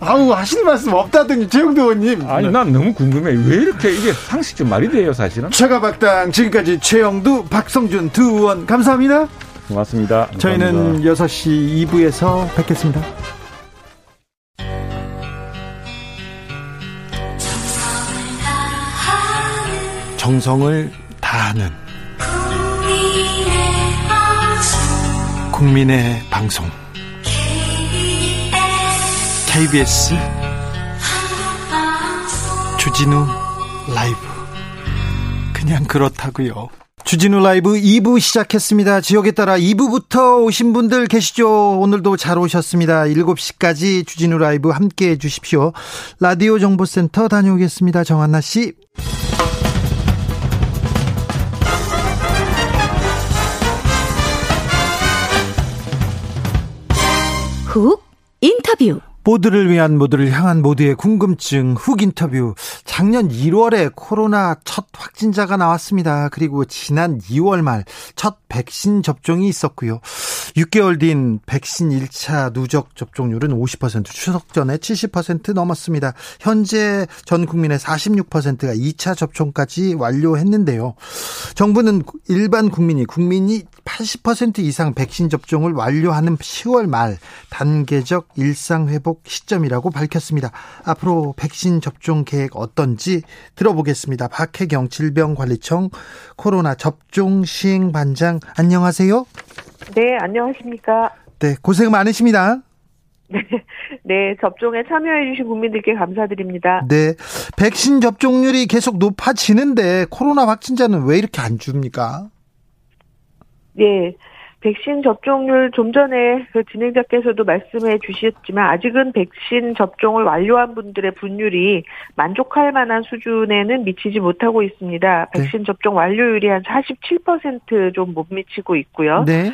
아우 하실 말씀 없다더니 최영도 의원님. 아니 난 너무 궁금해. 왜 이렇게 이게 상식적 말이 돼요, 사실은? 최가박당 지금까지 최영두, 박성준 두 의원 감사합니다. 고맙습니다. 저희는 감사합니다. 6시 2부에서 뵙겠습니다. 정성을 다하는 국민의 방송 KBS 주진우 라이브 그냥 그렇다고요. 주진우 라이브 2부 시작했습니다. 지역에 따라 2부부터 오신 분들 계시죠? 오늘도 잘 오셨습니다. 7시까지 주진우 라이브 함께 해 주십시오. 라디오 정보센터 다녀오겠습니다. 정한나 씨. 훅 인터뷰 모두를 위한 모두를 향한 모두의 궁금증 훅 인터뷰. 작년 1월에 코로나 첫 확진자가 나왔습니다. 그리고 지난 2월 말 첫 백신 접종이 있었고요. 6개월 뒤인 백신 1차 누적 접종률은 50%, 추석 전에 70% 넘었습니다. 현재 전 국민의 46%가 2차 접종까지 완료했는데요. 정부는 일반 국민이 국민이 80% 이상 백신 접종을 완료하는 10월 말 단계적 일상 회복 시점이라고 밝혔습니다. 앞으로 백신 접종 계획 어떤지 들어보겠습니다. 박혜경 질병관리청 코로나 접종 시행 반장 안녕하세요. 네, 안녕하십니까? 네, 고생 많으십니다. 네, 네, 접종에 참여해주신 국민들께 감사드립니다. 네, 백신 접종률이 계속 높아지는데 코로나 확진자는 왜 이렇게 안 줍니까? 네. 백신 접종률 좀 전에 그 진행자께서도 말씀해 주셨지만 아직은 백신 접종을 완료한 분들의 분율이 만족할 만한 수준에는 미치지 못하고 있습니다. 네. 백신 네. 접종 완료율이 한 47%좀 못 미치고 있고요. 네.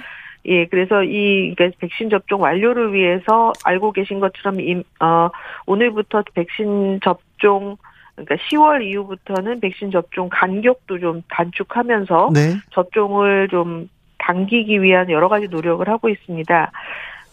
예, 그래서 이 그러니까 백신 접종 완료를 위해서 알고 계신 것처럼 임, 어, 오늘부터 백신 접종 그러니까 10월 이후부터는 백신 접종 간격도 좀 단축하면서 네. 접종을 좀 당기기 위한 여러 가지 노력을 하고 있습니다.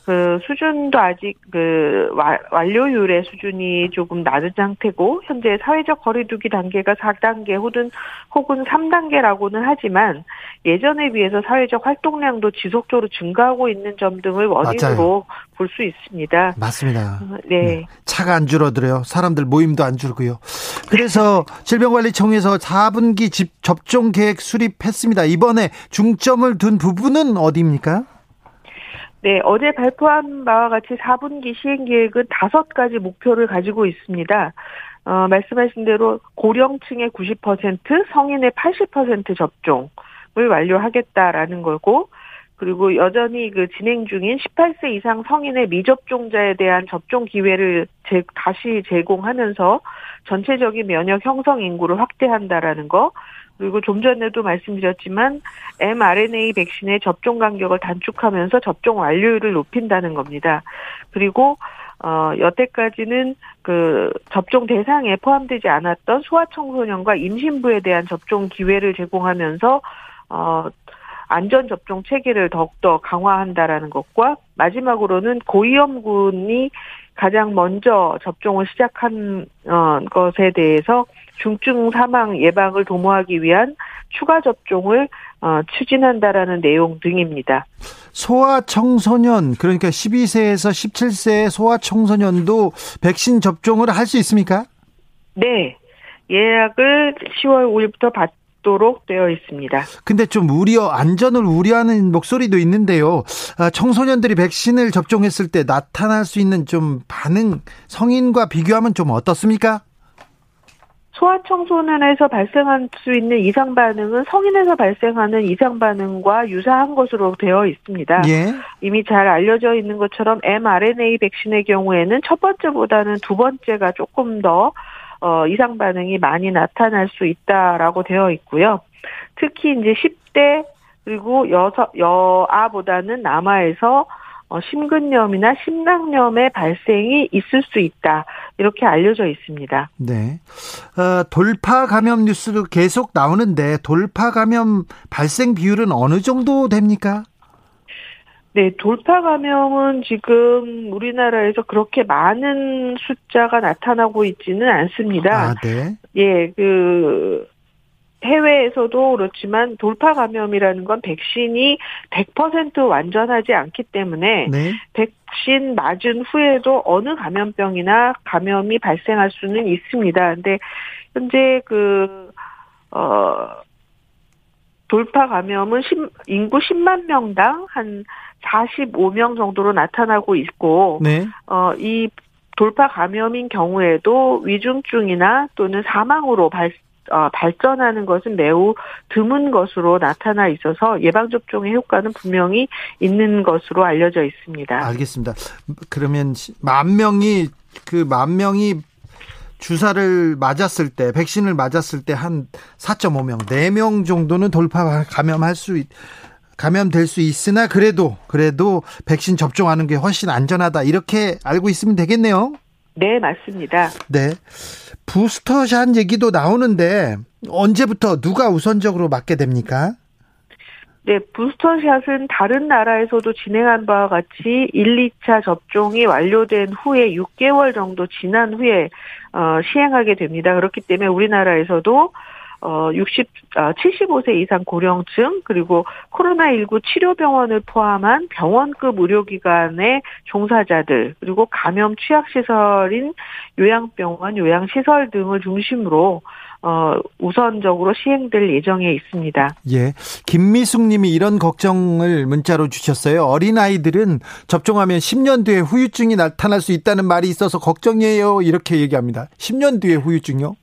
그 수준도 아직 그 완료율의 수준이 조금 낮은 상태고 현재 사회적 거리두기 단계가 4단계 혹은 혹은 3단계라고는 하지만 예전에 비해서 사회적 활동량도 지속적으로 증가하고 있는 점 등을 원인으로 볼 수 있습니다. 맞습니다. 어, 네. 네. 차가 안 줄어들어요. 사람들 모임도 안 줄고요. 그래서 질병관리청에서 4분기 집 접종 계획 수립했습니다. 이번에 중점을 둔 부분은 어디입니까? 네, 어제 발표한 바와 같이 4분기 시행 계획은 다섯 가지 목표를 가지고 있습니다. 어, 말씀하신 대로 고령층의 90%, 성인의 80% 접종을 완료하겠다라는 거고, 그리고 여전히 그 진행 중인 18세 이상 성인의 미접종자에 대한 접종 기회를 제, 다시 제공하면서 전체적인 면역 형성 인구를 확대한다라는 거, 그리고 좀 전에도 말씀드렸지만 mRNA 백신의 접종 간격을 단축하면서 접종 완료율을 높인다는 겁니다. 그리고 어, 여태까지는 그 접종 대상에 포함되지 않았던 소아청소년과 임신부에 대한 접종 기회를 제공하면서 어, 안전 접종 체계를 더욱더 강화한다라는 것과 마지막으로는 고위험군이 가장 먼저 접종을 시작한 어, 것에 대해서 중증 사망 예방을 도모하기 위한 추가 접종을 어, 추진한다라는 내용 등입니다. 소아 청소년 그러니까 12세에서 17세 소아 청소년도 백신 접종을 할 수 있습니까? 네. 예약을 10월 5일부터 받, 있도록 되어 있습니다. 근데 좀 우려, 안전을 우려하는 목소리도 있는데요. 아, 청소년들이 백신을 접종했을 때 나타날 수 있는 좀 반응, 성인과 비교하면 좀 어떻습니까? 소아청소년에서 발생할 수 있는 이상 반응은 성인에서 발생하는 이상 반응과 유사한 것으로 되어 있습니다. 예. 이미 잘 알려져 있는 것처럼 mRNA 백신의 경우에는 첫 번째보다는 두 번째가 조금 더 어, 이상 반응이 많이 나타날 수 있다라고 되어 있고요. 특히 이제 10대 그리고 여서 여아보다는 남아에서 어, 심근염이나 심낭염의 발생이 있을 수 있다 이렇게 알려져 있습니다. 네, 어, 돌파 감염 뉴스도 계속 나오는데 돌파 감염 발생 비율은 어느 정도 됩니까? 네, 돌파 감염은 지금 우리나라에서 그렇게 많은 숫자가 나타나고 있지는 않습니다. 아, 네. 예, 그 해외에서도 그렇지만 돌파 감염이라는 건 백신이 100% 완전하지 않기 때문에 네. 백신 맞은 후에도 어느 감염병이나 감염이 발생할 수는 있습니다. 근데 현재 그, 어, 돌파 감염은 10, 인구 10만 명당 한 45명 정도로 나타나고 있고, 네. 어, 이 돌파 감염인 경우에도 위중증이나 또는 사망으로 발, 어, 발전하는 것은 매우 드문 것으로 나타나 있어서 예방접종의 효과는 분명히 있는 것으로 알려져 있습니다. 알겠습니다. 그러면 만 명이 그 만 명이 주사를 맞았을 때 백신을 맞았을 때 한 4.5명, 4명 정도는 돌파 감염할 수 있, 감염될 수 있으나 그래도 그래도 백신 접종하는 게 훨씬 안전하다 이렇게 알고 있으면 되겠네요. 네, 맞습니다. 네. 부스터샷 얘기도 나오는데 언제부터 누가 우선적으로 맞게 됩니까? 네, 부스터샷은 다른 나라에서도 진행한 바와 같이 1, 2차 접종이 완료된 후에 6개월 정도 지난 후에 어, 시행하게 됩니다. 그렇기 때문에 우리나라에서도 어, 60, 아, 75세 이상 고령층, 그리고 코로나19 치료 병원을 포함한 병원급 의료기관의 종사자들, 그리고 감염 취약 시설인 요양병원, 요양시설 등을 중심으로 어, 우선적으로 시행될 예정에 있습니다. 예. 김미숙 님이 이런 걱정을 문자로 주셨어요. 어린아이들은 접종하면 10년 뒤에 후유증이 나타날 수 있다는 말이 있어서 걱정이에요. 이렇게 얘기합니다. 10년 뒤에 후유증요?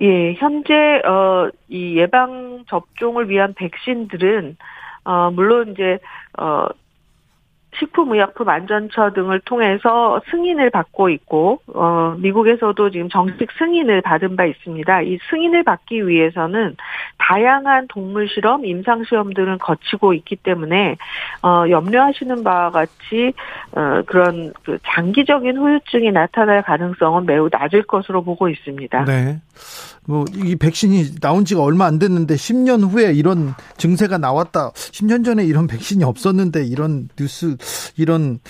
예, 현재 어 이 예방 접종을 위한 백신들은 어 물론 이제 어 식품의약품 안전처 등을 통해서 승인을 받고 있고 어 미국에서도 지금 정식 승인을 받은 바 있습니다. 이 승인을 받기 위해서는 다양한 동물 실험, 임상 시험 등을 거치고 있기 때문에 어 염려하시는 바와 같이 어 그런 그 장기적인 후유증이 나타날 가능성은 매우 낮을 것으로 보고 있습니다. 네. 뭐 이 백신이 나온 지가 얼마 안 됐는데 10년 후에 이런 증세가 나왔다. 10년 전에 이런 백신이 없었는데 이런 뉴스 이런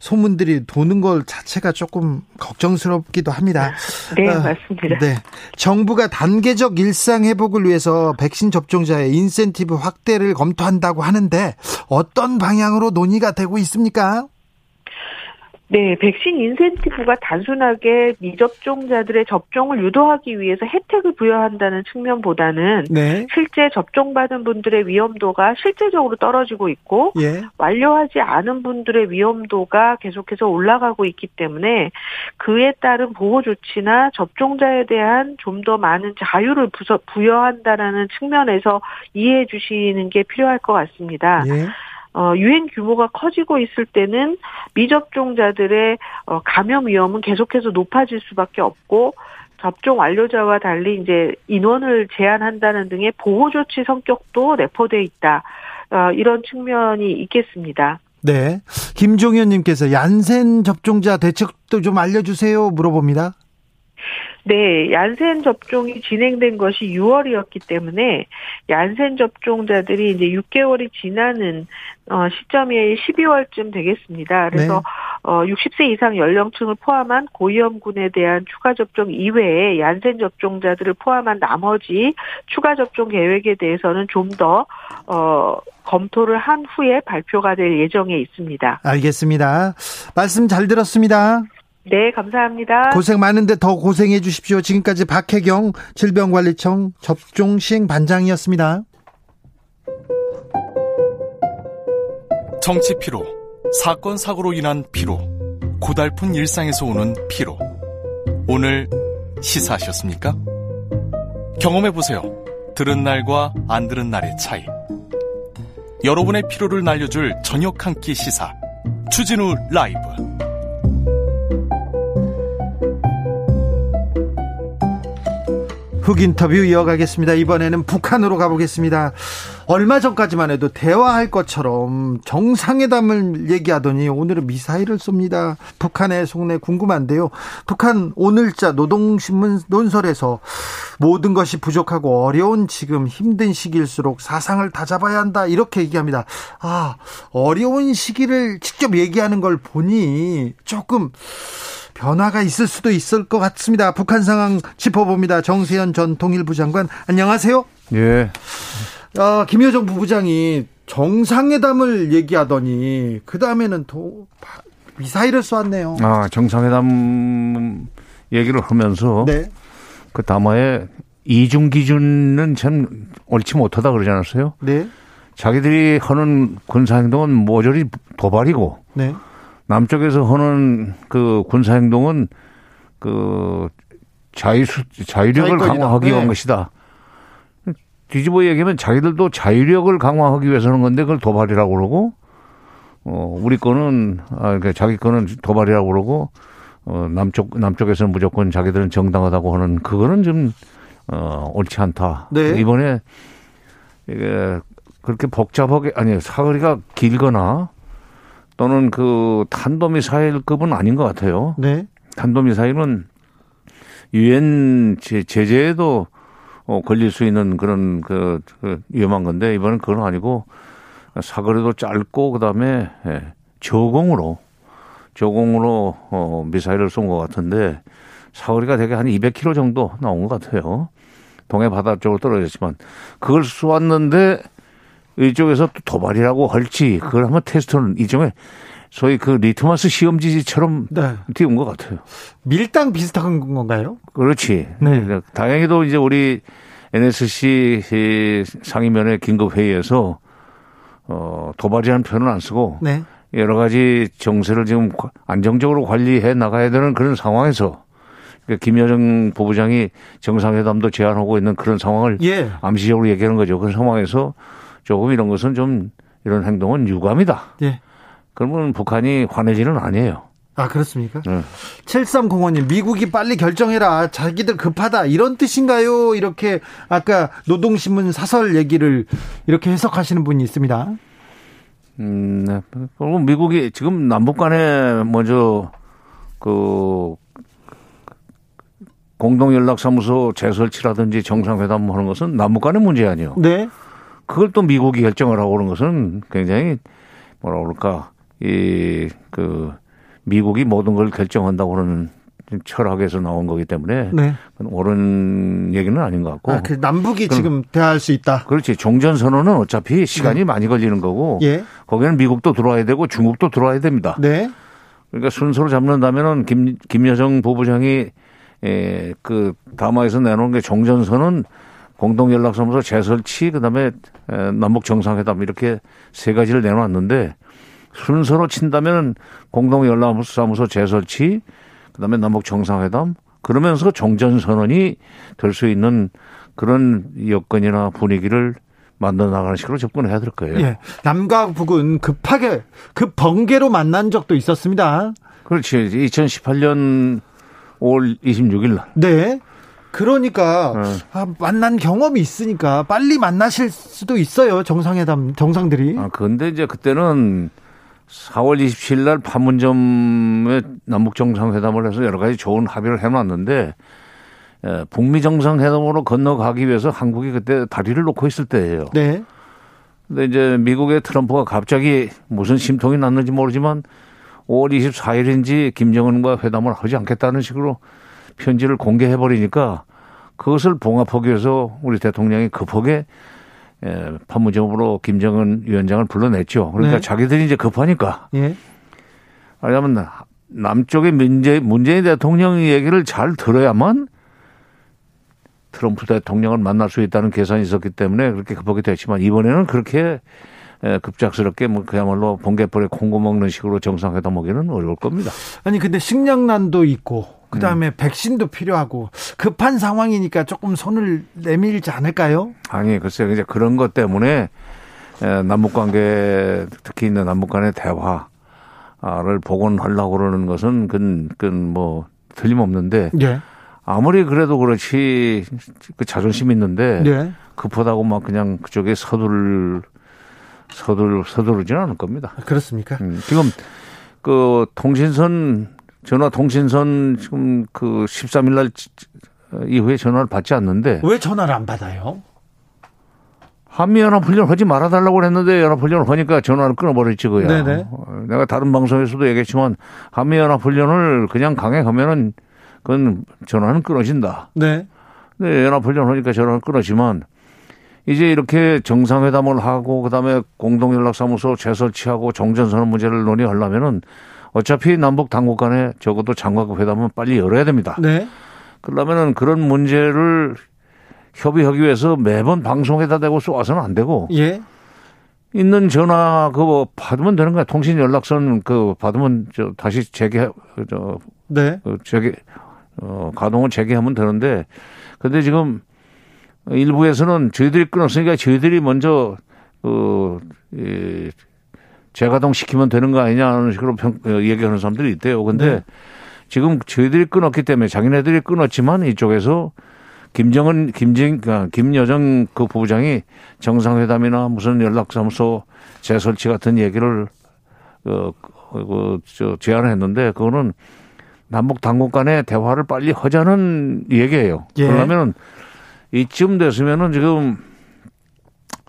소문들이 도는 걸 자체가 조금 걱정스럽기도 합니다. 네, 어, 맞습니다. 네. 정부가 단계적 일상 회복을 위해서 백신 접종자의 인센티브 확대를 검토한다고 하는데 어떤 방향으로 논의가 되고 있습니까? 네, 백신 인센티브가 단순하게 미접종자들의 접종을 유도하기 위해서 혜택을 부여한다는 측면보다는 네. 실제 접종받은 분들의 위험도가 실제적으로 떨어지고 있고 예. 완료하지 않은 분들의 위험도가 계속해서 올라가고 있기 때문에 그에 따른 보호 조치나 접종자에 대한 좀 더 많은 자유를 부여한다라는 측면에서 이해해 주시는 게 필요할 것 같습니다. 예. 어, 유행 규모가 커지고 있을 때는 미접종자들의 어, 감염 위험은 계속해서 높아질 수밖에 없고 접종 완료자와 달리 이제 인원을 제한한다는 등의 보호 조치 성격도 내포돼 있다. 어, 이런 측면이 있겠습니다. 네. 김종현님께서 얀센 접종자 대책도 좀 알려주세요 물어봅니다. 네, 얀센 접종이 진행된 것이 6월이었기 때문에 얀센 접종자들이 이제 6개월이 지나는 어, 시점이 12월쯤 되겠습니다. 그래서 네. 어, 60세 이상 연령층을 포함한 고위험군에 대한 추가 접종 이외에 얀센 접종자들을 포함한 나머지 추가 접종 계획에 대해서는 좀더 어, 검토를 한 후에 발표가 될 예정에 있습니다. 알겠습니다. 말씀 잘 들었습니다. 네, 감사합니다. 고생 많은데 더 고생해 주십시오. 지금까지 박혜경 질병관리청 접종 시행 반장이었습니다. 정치 피로, 사건 사고로 인한 피로, 고달픈 일상에서 오는 피로. 오늘 시사하셨습니까? 경험해 보세요. 들은 날과 안 들은 날의 차이. 여러분의 피로를 날려줄 저녁 한 끼 시사. 추진우 라이브. 흑 인터뷰 이어가겠습니다. 이번에는 북한으로 가보겠습니다. 얼마 전까지만 해도 대화할 것처럼 정상회담을 얘기하더니 오늘은 미사일을 쏩니다. 북한의 속내 궁금한데요. 북한 오늘자 노동신문 논설에서 모든 것이 부족하고 어려운 지금 힘든 시기일수록 사상을 다잡아야 한다 이렇게 얘기합니다. 아 어려운 시기를 직접 얘기하는 걸 보니 조금 변화가 있을 수도 있을 것 같습니다. 북한 상황 짚어봅니다. 정세현 전 통일부 장관 안녕하세요. 예. 어, 김여정 부부장이 정상회담을 얘기하더니 그 다음에는 또 미사일을 쏘았네요. 아 정상회담 얘기를 하면서 네. 그 담화에 이중 기준은 참 옳지 못하다 그러지 않았어요? 네. 자기들이 하는 군사 행동은 모조리 도발이고 네. 남쪽에서 하는 그 군사 행동은 그 자유 자유력을 강화하기 위한 네. 것이다. 뒤집어 얘기하면 자기들도 자유력을 강화하기 위해서 하는 건데 그걸 도발이라고 그러고 어 우리 거는 아 그러니까 자기 거는 도발이라고 그러고 어 남쪽 남쪽에서는 무조건 자기들은 정당하다고 하는 그거는 좀어 옳지 않다. 네. 이번에 이게 그렇게 복잡하게 아니 사거리가 길거나 또는 그 탄도미사일급은 아닌 것 같아요. 네. 탄도미사일은 유엔 제재에도 어, 걸릴 수 있는 그런 그, 그 위험한 건데 이번엔 그건 아니고 사거리도 짧고 그다음에 예, 저공으로 저공으로 어, 미사일을 쏜 것 같은데 사거리가 되게 한 200km 정도 나온 것 같아요. 동해 바다 쪽으로 떨어졌지만 그걸 쏘았는데 이쪽에서 또 도발이라고 할지 그걸 한번 테스트는 일종의 소위 그 리트머스 시험지처럼 네. 띄운 것 같아요. 밀당 비슷한 건가요? 그렇지. 네. 다행히도 이제 우리 NSC 상임위원회 긴급 회의에서 어 도발이라는 표현을 안 쓰고 네. 여러 가지 정세를 지금 안정적으로 관리해 나가야 되는 그런 상황에서 그러니까 김여정 부부장이 정상회담도 제안하고 있는 그런 상황을 예. 암시적으로 얘기하는 거죠. 그 상황에서 조금 이런 것은 좀 이런 행동은 유감이다. 예. 그러면 북한이 화내지는 아니에요. 아, 그렇습니까? 네. 7305님, 미국이 빨리 결정해라. 자기들 급하다. 이런 뜻인가요? 이렇게 아까 노동신문 사설 얘기를 이렇게 해석하시는 분이 있습니다. 음, 네. 그리고 미국이 지금 남북 간에 먼저 그 공동연락사무소 재설치라든지 정상회담 하는 것은 남북 간의 문제 아니에요. 네. 그걸 또 미국이 결정을 하고 그런 것은 굉장히 뭐라 그럴까 이 그 미국이 모든 걸 결정한다고 그러는 철학에서 나온 거기 때문에 네. 옳은 얘기는 아닌 것 같고. 아, 그 남북이 지금 대화할 수 있다. 그렇지. 종전 선언은 어차피 시간이 네. 많이 걸리는 거고. 예. 거기는 미국도 들어와야 되고 중국도 들어와야 됩니다. 네. 그러니까 순서로 잡는다면은 김 김여정 부부장이 에, 그 담화에서 내놓은 게 종전 선언 공동연락사무소 재설치 그 다음에 남북 정상회담 이렇게 세 가지를 내놓았는데 순서로 친다면 공동연락사무소 재설치 그 다음에 남북 정상회담 그러면서 종전선언이 될 수 있는 그런 여건이나 분위기를 만들어 나가는 식으로 접근해야 될 거예요. 예. 남과 북은 급하게 급 번개로 만난 적도 있었습니다. 그렇지. 2018년 5월 26일 날. 네. 그러니까 네. 아, 만난 경험이 있으니까 빨리 만나실 수도 있어요 정상회담 정상들이. 아 근데 이제 그때는 4월 27일 날 판문점에 남북 정상회담을 해서 여러 가지 좋은 합의를 해놨는데 에, 북미 정상회담으로 건너가기 위해서 한국이 그때 다리를 놓고 있을 때예요. 네. 근데 이제 미국의 트럼프가 갑자기 무슨 심통이 났는지 모르지만 5월 24일인지 김정은과 회담을 하지 않겠다는 식으로 편지를 공개해 버리니까 그것을 봉합하기 위해서 우리 대통령이 급하게 예, 판무점으로 김정은 위원장을 불러냈죠. 그러니까 네. 자기들이 이제 급하니까. 예. 왜냐하면 남쪽의 문재, 문재인 대통령 얘기를 잘 들어야만 트럼프 대통령을 만날 수 있다는 계산이 있었기 때문에 그렇게 급하게 됐지만 이번에는 그렇게 급작스럽게 뭐 그야말로 번개불에 콩고 먹는 식으로 정상회담 오기는 어려울 겁니다. 아니 근데 식량난도 있고 그 다음에 음. 백신도 필요하고 급한 상황이니까 조금 손을 내밀지 않을까요? 아니 글쎄요 이제 그런 것 때문에 남북 관계 특히 있는 남북 간의 대화를 복원하려고 그러는 것은 그건, 그건 뭐 틀림없는데 예. 아무리 그래도 그렇지 그 자존심 있는데 예. 급하다고 막 그냥 그쪽에 서두를 서두르 서두르지는 않을 겁니다. 그렇습니까? 음, 지금 그 통신선 전화 통신선 지금 그 13일 날 이후에 전화를 받지 않는데 왜 전화를 안 받아요? 한미 연합훈련 하지 말아달라고 했는데 연합훈련을 하니까 전화를 끊어버렸지, 그야. 네네. 내가 다른 방송에서도 얘기했지만 한미 연합훈련을 그냥 강행하면은 그건 전화는 끊어진다. 네. 네, 연합훈련 하니까 전화는 끊어지만 이제 이렇게 정상회담을 하고 그다음에 공동연락사무소 재설치하고 정전선언 문제를 논의하려면은 어차피 남북 당국 간에 적어도 장관급 회담은 빨리 열어야 됩니다. 네. 그러면은 그런 문제를 협의하기 위해서 매번 방송에다 대고 쏘아서는 안 되고. 예. 있는 전화 그거 받으면 되는 거야. 통신 연락선 그 받으면 저 다시 재개 저 네. 그 재개 어 가동을 재개하면 되는데 근데 지금 일부에서는 저희들이 끊었으니까 저희들이 먼저 그 이, 재가동 시키면 되는 거 아니냐는 식으로 평, 어, 얘기하는 사람들이 있대요. 근데 네. 지금 저희들이 끊었기 때문에 자기네들이 끊었지만 이쪽에서 김정은, 김정, 그러니까 김여정 그 부부장이 정상회담이나 무슨 연락사무소 재설치 같은 얘기를 어, 그, 저, 제안을 했는데 그거는 남북 당국 간의 대화를 빨리 하자는 얘기예요. 예. 그러면은 이쯤 됐으면은 지금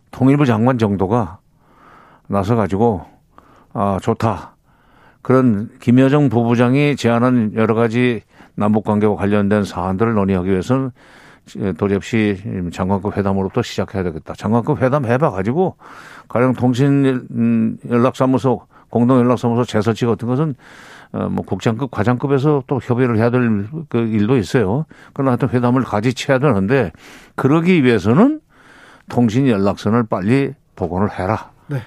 통일부 장관 정도가 나서 가지고 아, 좋다. 그런 김여정 부부장이 제안한 여러 가지 남북 관계와 관련된 사안들을 논의하기 위해서는 도리 없이 장관급 회담으로부터 시작해야 되겠다. 장관급 회담 해봐 가지고 가령 통신 연락사무소 공동 연락사무소 재설치 같은 것은 어뭐 국장급 과장급에서 또 협의를 해야 될 그 일도 있어요. 그러나 하여튼 회담을 가지쳐야 되는데 그러기 위해서는 통신 연락선을 빨리 복원을 해라. 네.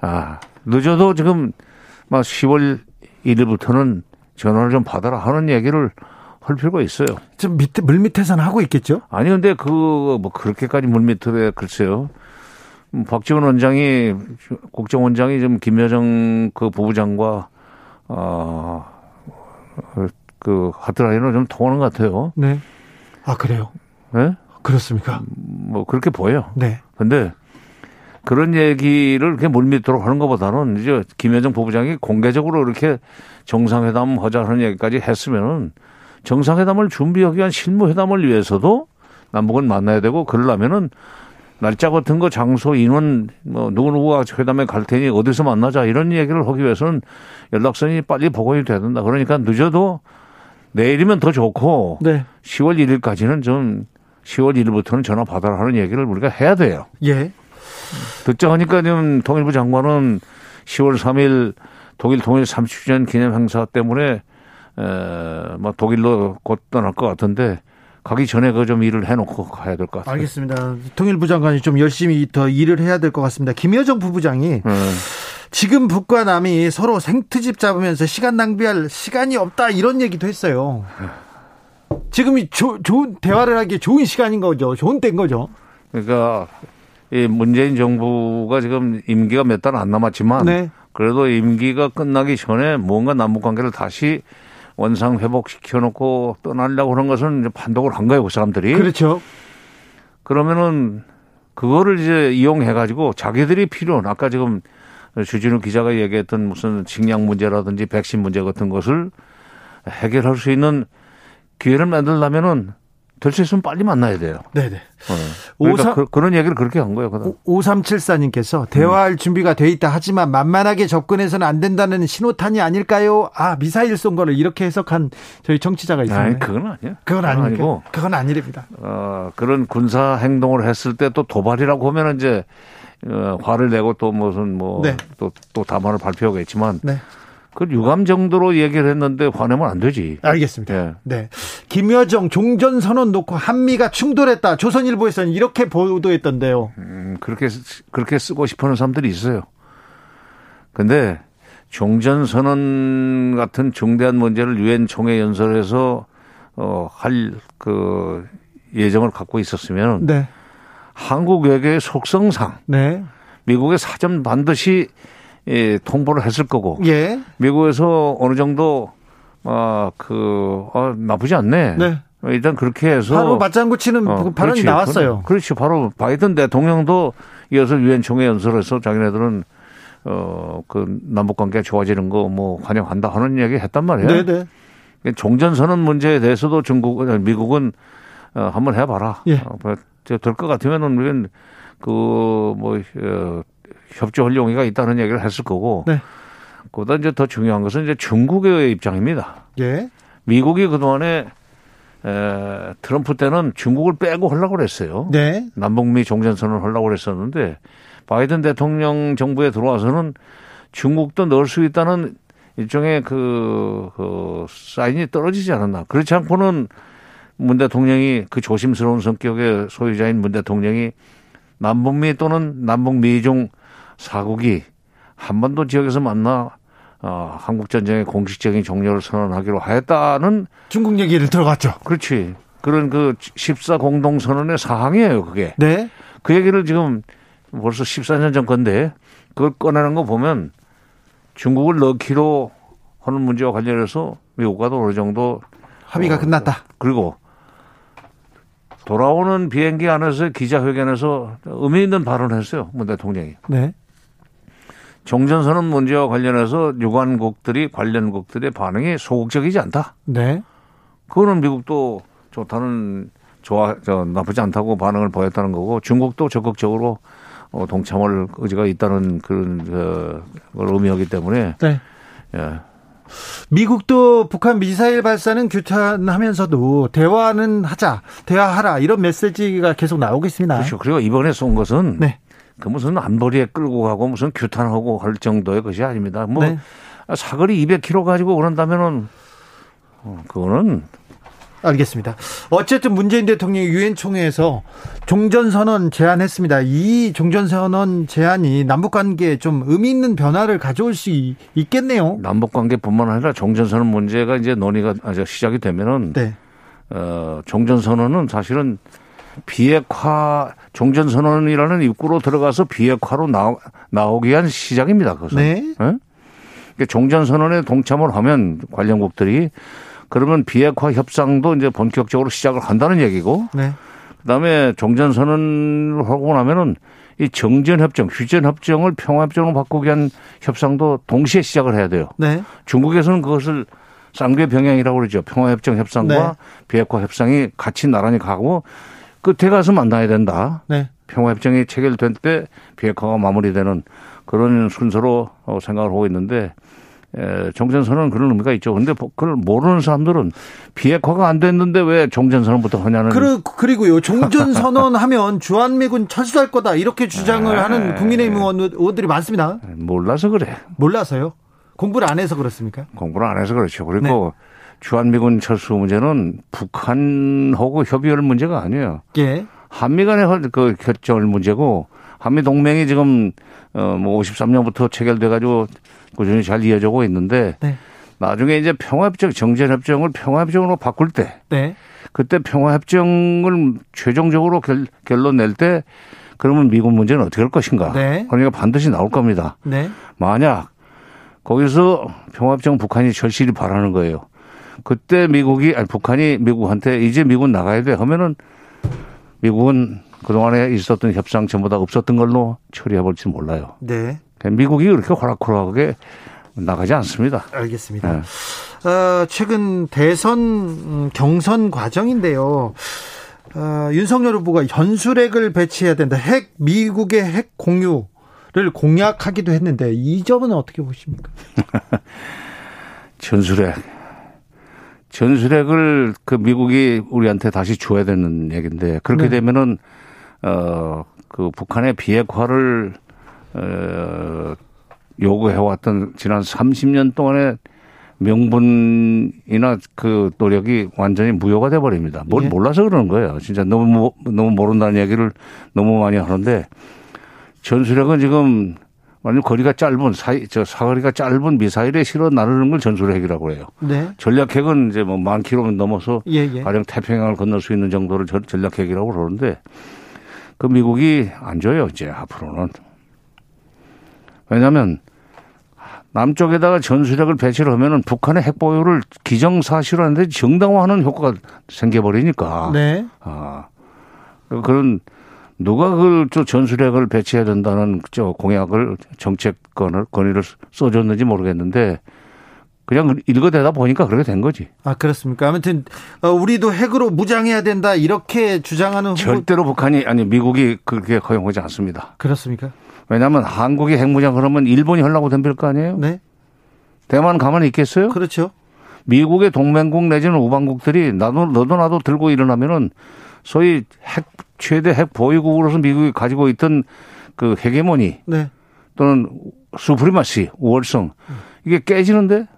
아, 늦어도 지금 막 10월 1일부터는 전화를 좀 받아라 하는 얘기를 할 필요가 있어요. 좀 밑에 물 밑에서는 하고 있겠죠? 아니 근데 그 뭐 그렇게까지 물 밑에 글쎄요. 음, 박지원 원장이 국정원장이 좀 김여정 그 부부장과 어그 하트라인을 좀 통하는 것 같아요. 네. 아 그래요? 네? 그렇습니까? 뭐 그렇게 보여요. 네. 근데 그런 얘기를 그렇게 물밑으로 하는 것보다는 이제 김여정 부부장이 공개적으로 이렇게 정상회담 하자 하는 얘기까지 했으면은 정상회담을 준비하기 위한 실무회담을 위해서도 남북은 만나야 되고 그러려면은 날짜 같은 거 장소 인원 뭐 누구누구가 회담에 갈 테니 어디서 만나자 이런 얘기를 하기 위해서는 연락선이 빨리 복원이 돼야 된다. 그러니까 늦어도 내일이면 더 좋고 네. 10월 1일까지는 좀 10월 1일부터는 전화 받아라 하는 얘기를 우리가 해야 돼요. 예. 듣자 하니까 지금 통일부 장관은 10월 3일 독일 통일 30주년 기념 행사 때문에 에, 뭐 독일로 곧 떠날 것 같은데 가기 전에 그 좀 일을 해놓고 가야 될 것 같습니다. 알겠습니다. 통일부 장관이 좀 열심히 더 일을 해야 될 것 같습니다. 김여정 부부장이 음. 지금 북과 남이 서로 생트집 잡으면서 시간 낭비할 시간이 없다 이런 얘기도 했어요. 지금이 조, 좋은 대화를 하기 좋은 시간인 거죠. 좋은 때인 거죠. 그러니까 이 문재인 정부가 지금 임기가 몇 달 안 남았지만 네. 그래도 임기가 끝나기 전에 뭔가 남북 관계를 다시 원상 회복시켜 놓고 떠나려고 그런 것은 이제 판독을 한 거예요, 그 사람들이. 그렇죠. 그러면은 그거를 이제 이용해 가지고 자기들이 필요한 아까 지금 주진우 기자가 얘기했던 무슨 식량 문제라든지 백신 문제 같은 것을 해결할 수 있는 기회를 만들려면은 될 수 있으면 빨리 만나야 돼요. 네네. 어. 그러니까 53, 그, 런 얘기를 그렇게 한 거예요. 5374님께서 대화할 음. 준비가 돼 있다 하지만 만만하게 접근해서는 안 된다는 신호탄이 아닐까요? 아 미사일 쏜 거를 이렇게 해석한 저희 정치자가 있습니다. 아니 그건 아니야. 그건 아니고 그건 아니랍니다. 어, 그런 군사 행동을 했을 때 또 도발이라고 하면 이제 어, 화를 내고 또 무슨 뭐또또 네. 또 담화를 발표하겠지만 네. 그 유감 정도로 얘기를 했는데 화내면 안 되지. 알겠습니다. 네. 네. 김여정 종전 선언 놓고 한미가 충돌했다. 조선일보에서는 이렇게 보도했던데요. 음, 그렇게 그렇게 쓰고 싶어하는 사람들이 있어요. 근데 종전 선언 같은 중대한 문제를 유엔 총회 연설에서 어할 그 예정을 갖고 있었으면 네. 한국 외교의 속성상 네. 미국의 사전 반드시 예, 통보를 했을 거고 예. 미국에서 어느 정도 아그 어, 나쁘지 않네. 네. 일단 그렇게 해서 바로 맞장구 치는 어, 발언이. 나왔어요. 그렇지. 바로 바이든 대통령도 이어서 유엔 총회 연설에서 자기네들은 어그 남북 관계가 좋아지는 거 뭐 환영한다 하는 이야기 했단 말이에요. 네네. 네. 종전 선언 문제에 대해서도 중국 미국은 어 한번 해봐라. 예. 어, 뭐 될것 같으면은 우리는 그뭐 어, 협조 활용이가 있다는 얘기를 했을 거고. 네. 그보다 이제 더 중요한 것은 이제 중국의 입장입니다. 예. 미국이 그동안에 에, 트럼프 때는 중국을 빼고 하려고 그랬어요. 네. 남북미 종전선언을 하려고 그랬었는데 바이든 대통령 정부에 들어와서는 중국도 넣을 수 있다는 일종의 그, 그 사인이 떨어지지 않았나. 그렇지 않고는 문 대통령이 그 조심스러운 성격의 소유자인 문 대통령이 남북미 또는 남북미중 사국이 한반도 지역에서 만나 어, 한국 전쟁의 공식적인 종료를 선언하기로 하였다는 중국 얘기를 들어갔죠. 그렇지. 그런 그 14 공동 선언의 사항이에요, 그게. 네. 그 얘기를 지금 벌써 14년 전 건데 그걸 꺼내는 거 보면 중국을 넣기로 하는 문제와 관련해서 미국과도 어느 정도 합의가 어, 끝났다. 그리고 돌아오는 비행기 안에서 기자회견에서 의미 있는 발언을 했어요. 문 대통령이. 네. 종전선언 문제와 관련해서 유관국들이 관련국들의 반응이 소극적이지 않다. 네. 그거는 미국도 좋다는 좋아 저 나쁘지 않다고 반응을 보였다는 거고 중국도 적극적으로 어, 동참할 의지가 있다는 그런 그, 걸 의미하기 때문에 네. 예. 미국도 북한 미사일 발사는 규탄하면서도 대화는 하자, 대화하라 이런 메시지가 계속 나오고 있습니다. 그렇죠. 그리고 이번에 쏜 것은 네. 그 무슨 안보리에 끌고 가고 무슨 규탄하고 할 정도의 것이 아닙니다. 뭐 네. 사거리 200km 가지고 그런다면은 어, 그거는 알겠습니다. 어쨌든 문재인 대통령이 유엔 총회에서 종전 선언 제안했습니다. 이 종전 선언 제안이 남북 관계에 좀 의미 있는 변화를 가져올 수 있겠네요. 남북 관계뿐만 아니라 종전 선언 문제가 이제 논의가 시작이 되면은 네. 어, 종전 선언은 사실은 비핵화 종전 선언이라는 입구로 들어가서 비핵화로 나오, 나오기 위한 시작입니다. 그것은. 네. 네? 종전 선언에 동참을 하면 관련국들이 그러면 비핵화 협상도 이제 본격적으로 시작을 한다는 얘기고. 네. 그다음에 종전 선언을 하고 나면은 이 정전 협정, 휴전 협정을 평화 협정으로 바꾸기 위한 협상도 동시에 시작을 해야 돼요. 네. 중국에서는 그것을 쌍계 병행이라고 그러죠. 평화 협정 협상과 네. 비핵화 협상이 같이 나란히 가고 끝에 가서 만나야 된다. 네. 평화 협정이 체결될 때 비핵화가 마무리되는 그런 순서로 어, 생각을 하고 있는데 종전선언은 그런 의미가 있죠. 근데 그걸 모르는 사람들은 비핵화가 안 됐는데 왜 종전선언부터 하냐는. 그리, 그리고요. 종전선언 하면 주한미군 철수할 거다. 이렇게 주장을 에 하는 국민의힘 의원들이 많습니다. 몰라서 그래. 몰라서요? 공부를 안 해서 그렇습니까? 공부를 안 해서 그렇죠. 그리고 네. 주한미군 철수 문제는 북한하고 협의할 문제가 아니에요. 예. 한미 간의 그 결정을 문제고 한미 동맹이 지금 어뭐 53년부터 체결돼 가지고 꾸준히 잘 이어지고 있는데 네. 나중에 이제 평화협정 정전협정을 평화협정으로 바꿀 때 네. 그때 평화협정을 최종적으로 결, 결론 낼 때 그러면 미국 문제는 어떻게 할 것인가? 네. 그러니까 반드시 나올 겁니다. 네. 만약 거기서 평화협정 북한이 절실히 바라는 거예요. 그때 미국이 아니 북한이 미국한테 이제 미국 나가야 돼 하면은 미국은 그동안에 있었던 협상 전부 다 없었던 걸로 처리해 볼지 몰라요. 네. 미국이 그렇게 호락호락하게 나가지 않습니다. 알겠습니다. 네. 어, 최근 대선 음, 경선 과정인데요. 어, 윤석열 후보가 현수핵을 배치해야 된다. 핵 미국의 핵 공유를 공약하기도 했는데 이 점은 어떻게 보십니까? 전술핵 전술핵을 그 미국이 우리한테 다시 줘야 되는 얘기인데 그렇게 네. 되면은 어 그 북한의 비핵화를 어 요구해왔던 지난 30년 동안의 명분이나 그 노력이 완전히 무효가 돼버립니다. 뭘 예. 몰라서 그러는 거예요. 진짜 너무 너무 모른다는 얘기를 너무 많이 하는데 전술핵은 지금 완전 거리가 짧은 사이 저 사거리가 짧은 미사일에 실어 나르는 걸 전술핵이라고 해요. 네. 전략핵은 이제 뭐 만 킬로면 넘어서 예, 예. 가령 태평양을 건널 수 있는 정도를 전략핵이라고 그러는데 그 미국이 안 줘요 이제 앞으로는 왜냐하면 남쪽에다가 전술핵을 배치를 하면은 북한의 핵 보유를 기정사실화하는데 정당화하는 효과가 생겨버리니까. 네. 아 그런 누가 그걸 저 전술핵을 배치해야 된다는 저 공약을 정책권을 건의를 써줬는지 모르겠는데 그냥 읽어대다 보니까 그렇게 된 거지. 아 그렇습니까? 아무튼 어, 우리도 핵으로 무장해야 된다 이렇게 주장하는. 절대로 북한이 아니 미국이 그렇게 허용하지 않습니다. 그렇습니까? 왜냐하면 한국이 핵무장 그러면 일본이 하려고 덤빌 거 아니에요? 네. 대만 가만히 있겠어요? 그렇죠. 미국의 동맹국 내지는 우방국들이 나도 너도 나도 들고 일어나면은 소위 핵 최대 핵 보유국으로서 미국이 가지고 있던 그 헤게모니 네. 또는 수프리마시 우월성 이게 깨지는데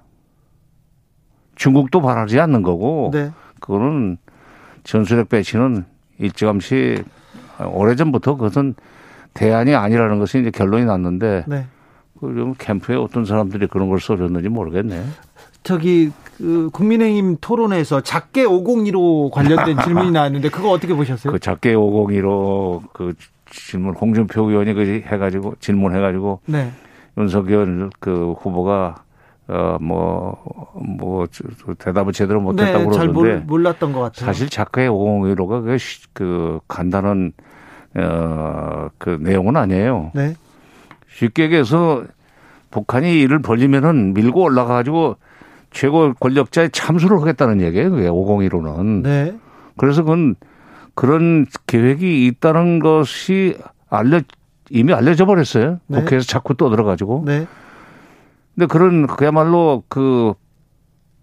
중국도 바라지 않는 거고 네. 그거는 전술핵 배치는 일찌감치 오래전부터 그것은 대안이 아니라는 것이 이제 결론이 났는데 네. 그럼 캠프에 어떤 사람들이 그런 걸 써줬는지 모르겠네. 저기 그 국민의힘 토론에서 작게 502로 관련된 질문이 나왔는데 그거 어떻게 보셨어요? 그 작게 502로 그 질문 홍준표 의원이 그 해가지고 질문해가지고 네. 윤석열 그 후보가 어뭐뭐 뭐, 뭐 대답을 제대로 못했다고 네, 그러는데 잘 몰랐던 것 같아요. 사실 작가의 502로가 그, 그 간단한 어 그 내용은 아니에요. 네. 쉽게 얘기해서 북한이 이를 벌리면은 밀고 올라가가지고 최고 권력자의 참수를 하겠다는 얘기예요. 그게 501호는. 네. 그래서 그건 그런 계획이 있다는 것이 알려 이미 알려져 버렸어요. 네. 국회에서 자꾸 떠들어가지고. 네. 근데 그런 그야말로 그,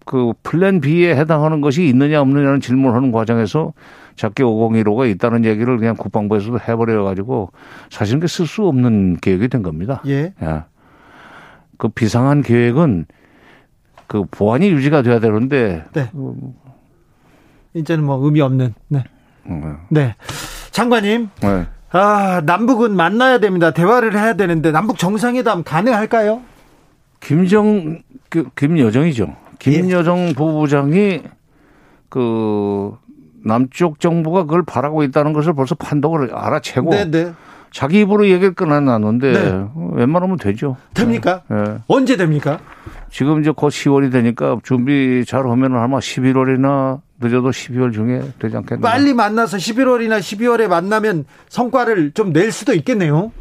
그 플랜 B에 해당하는 것이 있느냐 없느냐는 질문하는 과정에서 작게 501호가 있다는 얘기를 그냥 국방부에서도 해버려 가지고 사실은 쓸수 없는 계획이 된 겁니다. 예. 예. 그 비상한 계획은 그 보안이 유지가 돼야 되는데. 네. 이제는 뭐 의미 없는. 네. 음. 네. 장관님. 네. 아, 남북은 만나야 됩니다. 대화를 해야 되는데 남북 정상회담 가능할까요? 김정 그 김여정이죠. 김여정 예. 부부장이 그 남쪽 정부가 그걸 바라고 있다는 것을 벌써 판독을 알아채고 네네. 네. 자기 입으로 얘기를 끊어놨는데 네. 웬만하면 되죠. 됩니까? 네. 언제 됩니까? 지금 이제 곧 10월이 되니까 준비 잘 하면 아마 11월이나 늦어도 12월 중에 되지 않겠나. 빨리 만나서 11월이나 12월에 만나면 성과를 좀 낼 수도 있겠네요.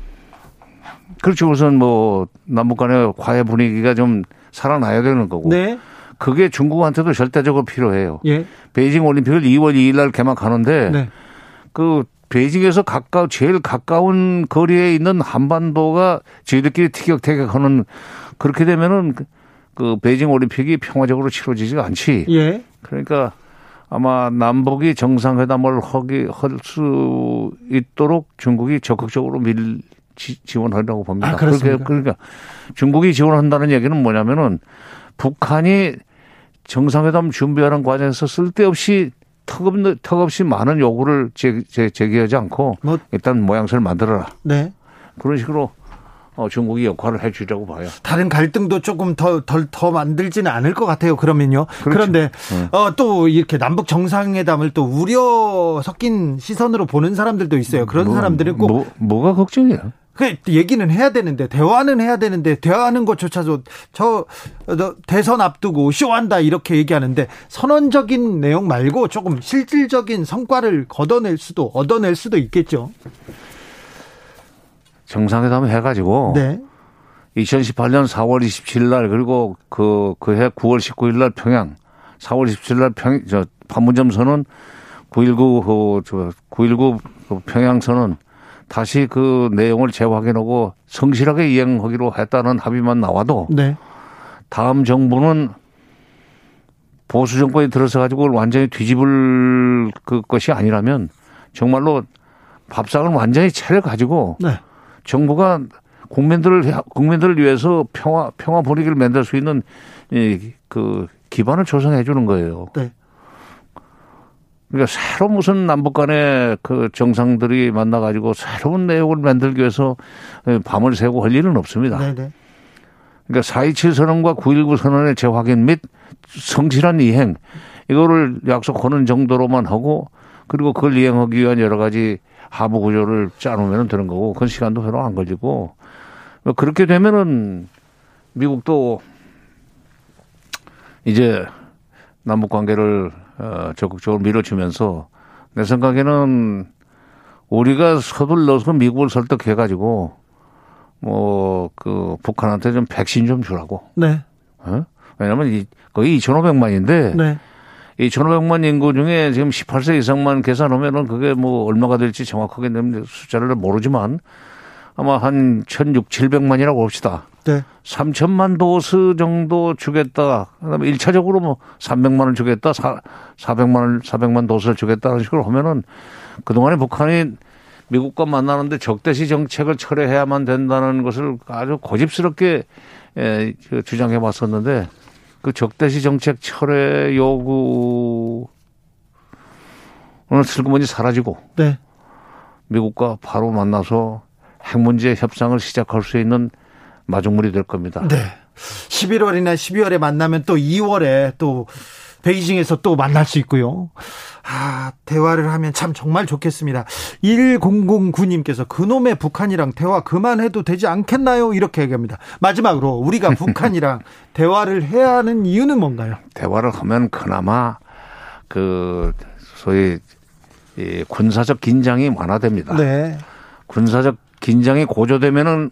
그렇죠. 우선 뭐 남북 간의 과외 분위기가 좀 살아나야 되는 거고. 네. 그게 중국한테도 절대적으로 필요해요. 예. 베이징 올림픽을 2월 2일 날 개막하는데 네. 그 베이징에서 가까운 제일 가까운 거리에 있는 한반도가 저희들끼리 티격태격하는 그렇게 되면은 그, 그 베이징 올림픽이 평화적으로 치러지지가 않지. 예. 그러니까 아마 남북이 정상회담을 하기 할 수 있도록 중국이 적극적으로 밀 지원하려고 봅니다. 아, 그렇게 그러니까 중국이 지원한다는 얘기는 뭐냐면은 북한이 정상회담 준비하는 과정에서 쓸데없이 턱없, 턱없이 많은 요구를 제, 제, 제기하지 않고 뭐, 일단 모양새를 만들어라. 네. 그런 식으로 어, 중국이 역할을 해 주려고 봐요. 다른 갈등도 조금 더, 덜, 더 만들지는 않을 것 같아요. 그러면요. 그렇죠. 그런데 네. 어, 또 이렇게 남북 정상회담을 또 우려 섞인 시선으로 보는 사람들도 있어요. 그런 뭐, 사람들은 꼭. 뭐, 뭐가 걱정이에요? 그 얘기는 해야 되는데 대화는 해야 되는데 대화하는 것조차도 저 대선 앞두고 쇼한다 이렇게 얘기하는데 선언적인 내용 말고 조금 실질적인 성과를 걷어낼 수도 얻어낼 수도 있겠죠. 정상회담 해가지고 네. 2018년 4월 27일 날 그리고 그 그 해 9월 19일 날 평양 4월 27일 날 평 저 판문점 선언 919 그 저 919그 평양 선언 다시 그 내용을 재확인하고 성실하게 이행하기로 했다는 합의만 나와도 네. 다음 정부는 보수 정권이 들어서 가지고 완전히 뒤집을 그 것이 아니라면 정말로 밥상을 완전히 차려 가지고 네. 정부가 국민들을 국민들을 위해서 평화 평화 분위기를 만들 수 있는 이그 기반을 조성해 주는 거예요. 네. 그러니까 새로 무슨 남북 간의 그 정상들이 만나가지고 새로운 내용을 만들기 위해서 밤을 새고 할 일은 없습니다. 네네. 그러니까 4.27 선언과 9.19 선언의 재확인 및 성실한 이행, 이거를 약속하는 정도로만 하고 그리고 그걸 이행하기 위한 여러 가지 하부 구조를 짜놓으면 되는 거고 그건 시간도 별로 안 걸리고 그렇게 되면은 미국도 이제 남북 관계를 어, 적극적으로 밀어주면서 내 생각에는 우리가 서둘러서 미국을 설득해가지고 뭐 그 북한한테 좀 백신 좀 주라고. 네. 어? 왜냐면 이 거의 2,500만인데 네. 2,500만 인구 중에 지금 18세 이상만 계산하면은 그게 뭐 얼마가 될지 정확하게 숫자를 모르지만 아마 한 1,600, 700만이라고 봅시다. 네. 3천만 도스 정도 주겠다. 그다음에 1차적으로 뭐 300만 원 주겠다. 4, 400만 원, 400만 도스를 주겠다는 식으로 하면은 그동안에 북한이 미국과 만나는데 적대시 정책을 철회해야만 된다는 것을 아주 고집스럽게 에, 그 주장해 왔었는데 그 적대시 정책 철회 요구는 슬그머니 사라지고 네. 미국과 바로 만나서 핵 문제 협상을 시작할 수 있는 마중물이 될 겁니다. 네. 11월이나 12월에 만나면 또 2월에 또 베이징에서 또 만날 수 있고요. 아, 대화를 하면 참 정말 좋겠습니다. 1009님께서 그놈의 북한이랑 대화 그만해도 되지 않겠나요? 이렇게 얘기합니다. 마지막으로 우리가 북한이랑 대화를 해야 하는 이유는 뭔가요? 대화를 하면 그나마 그 소위 이 군사적 긴장이 완화됩니다. 네. 군사적 긴장이 고조되면은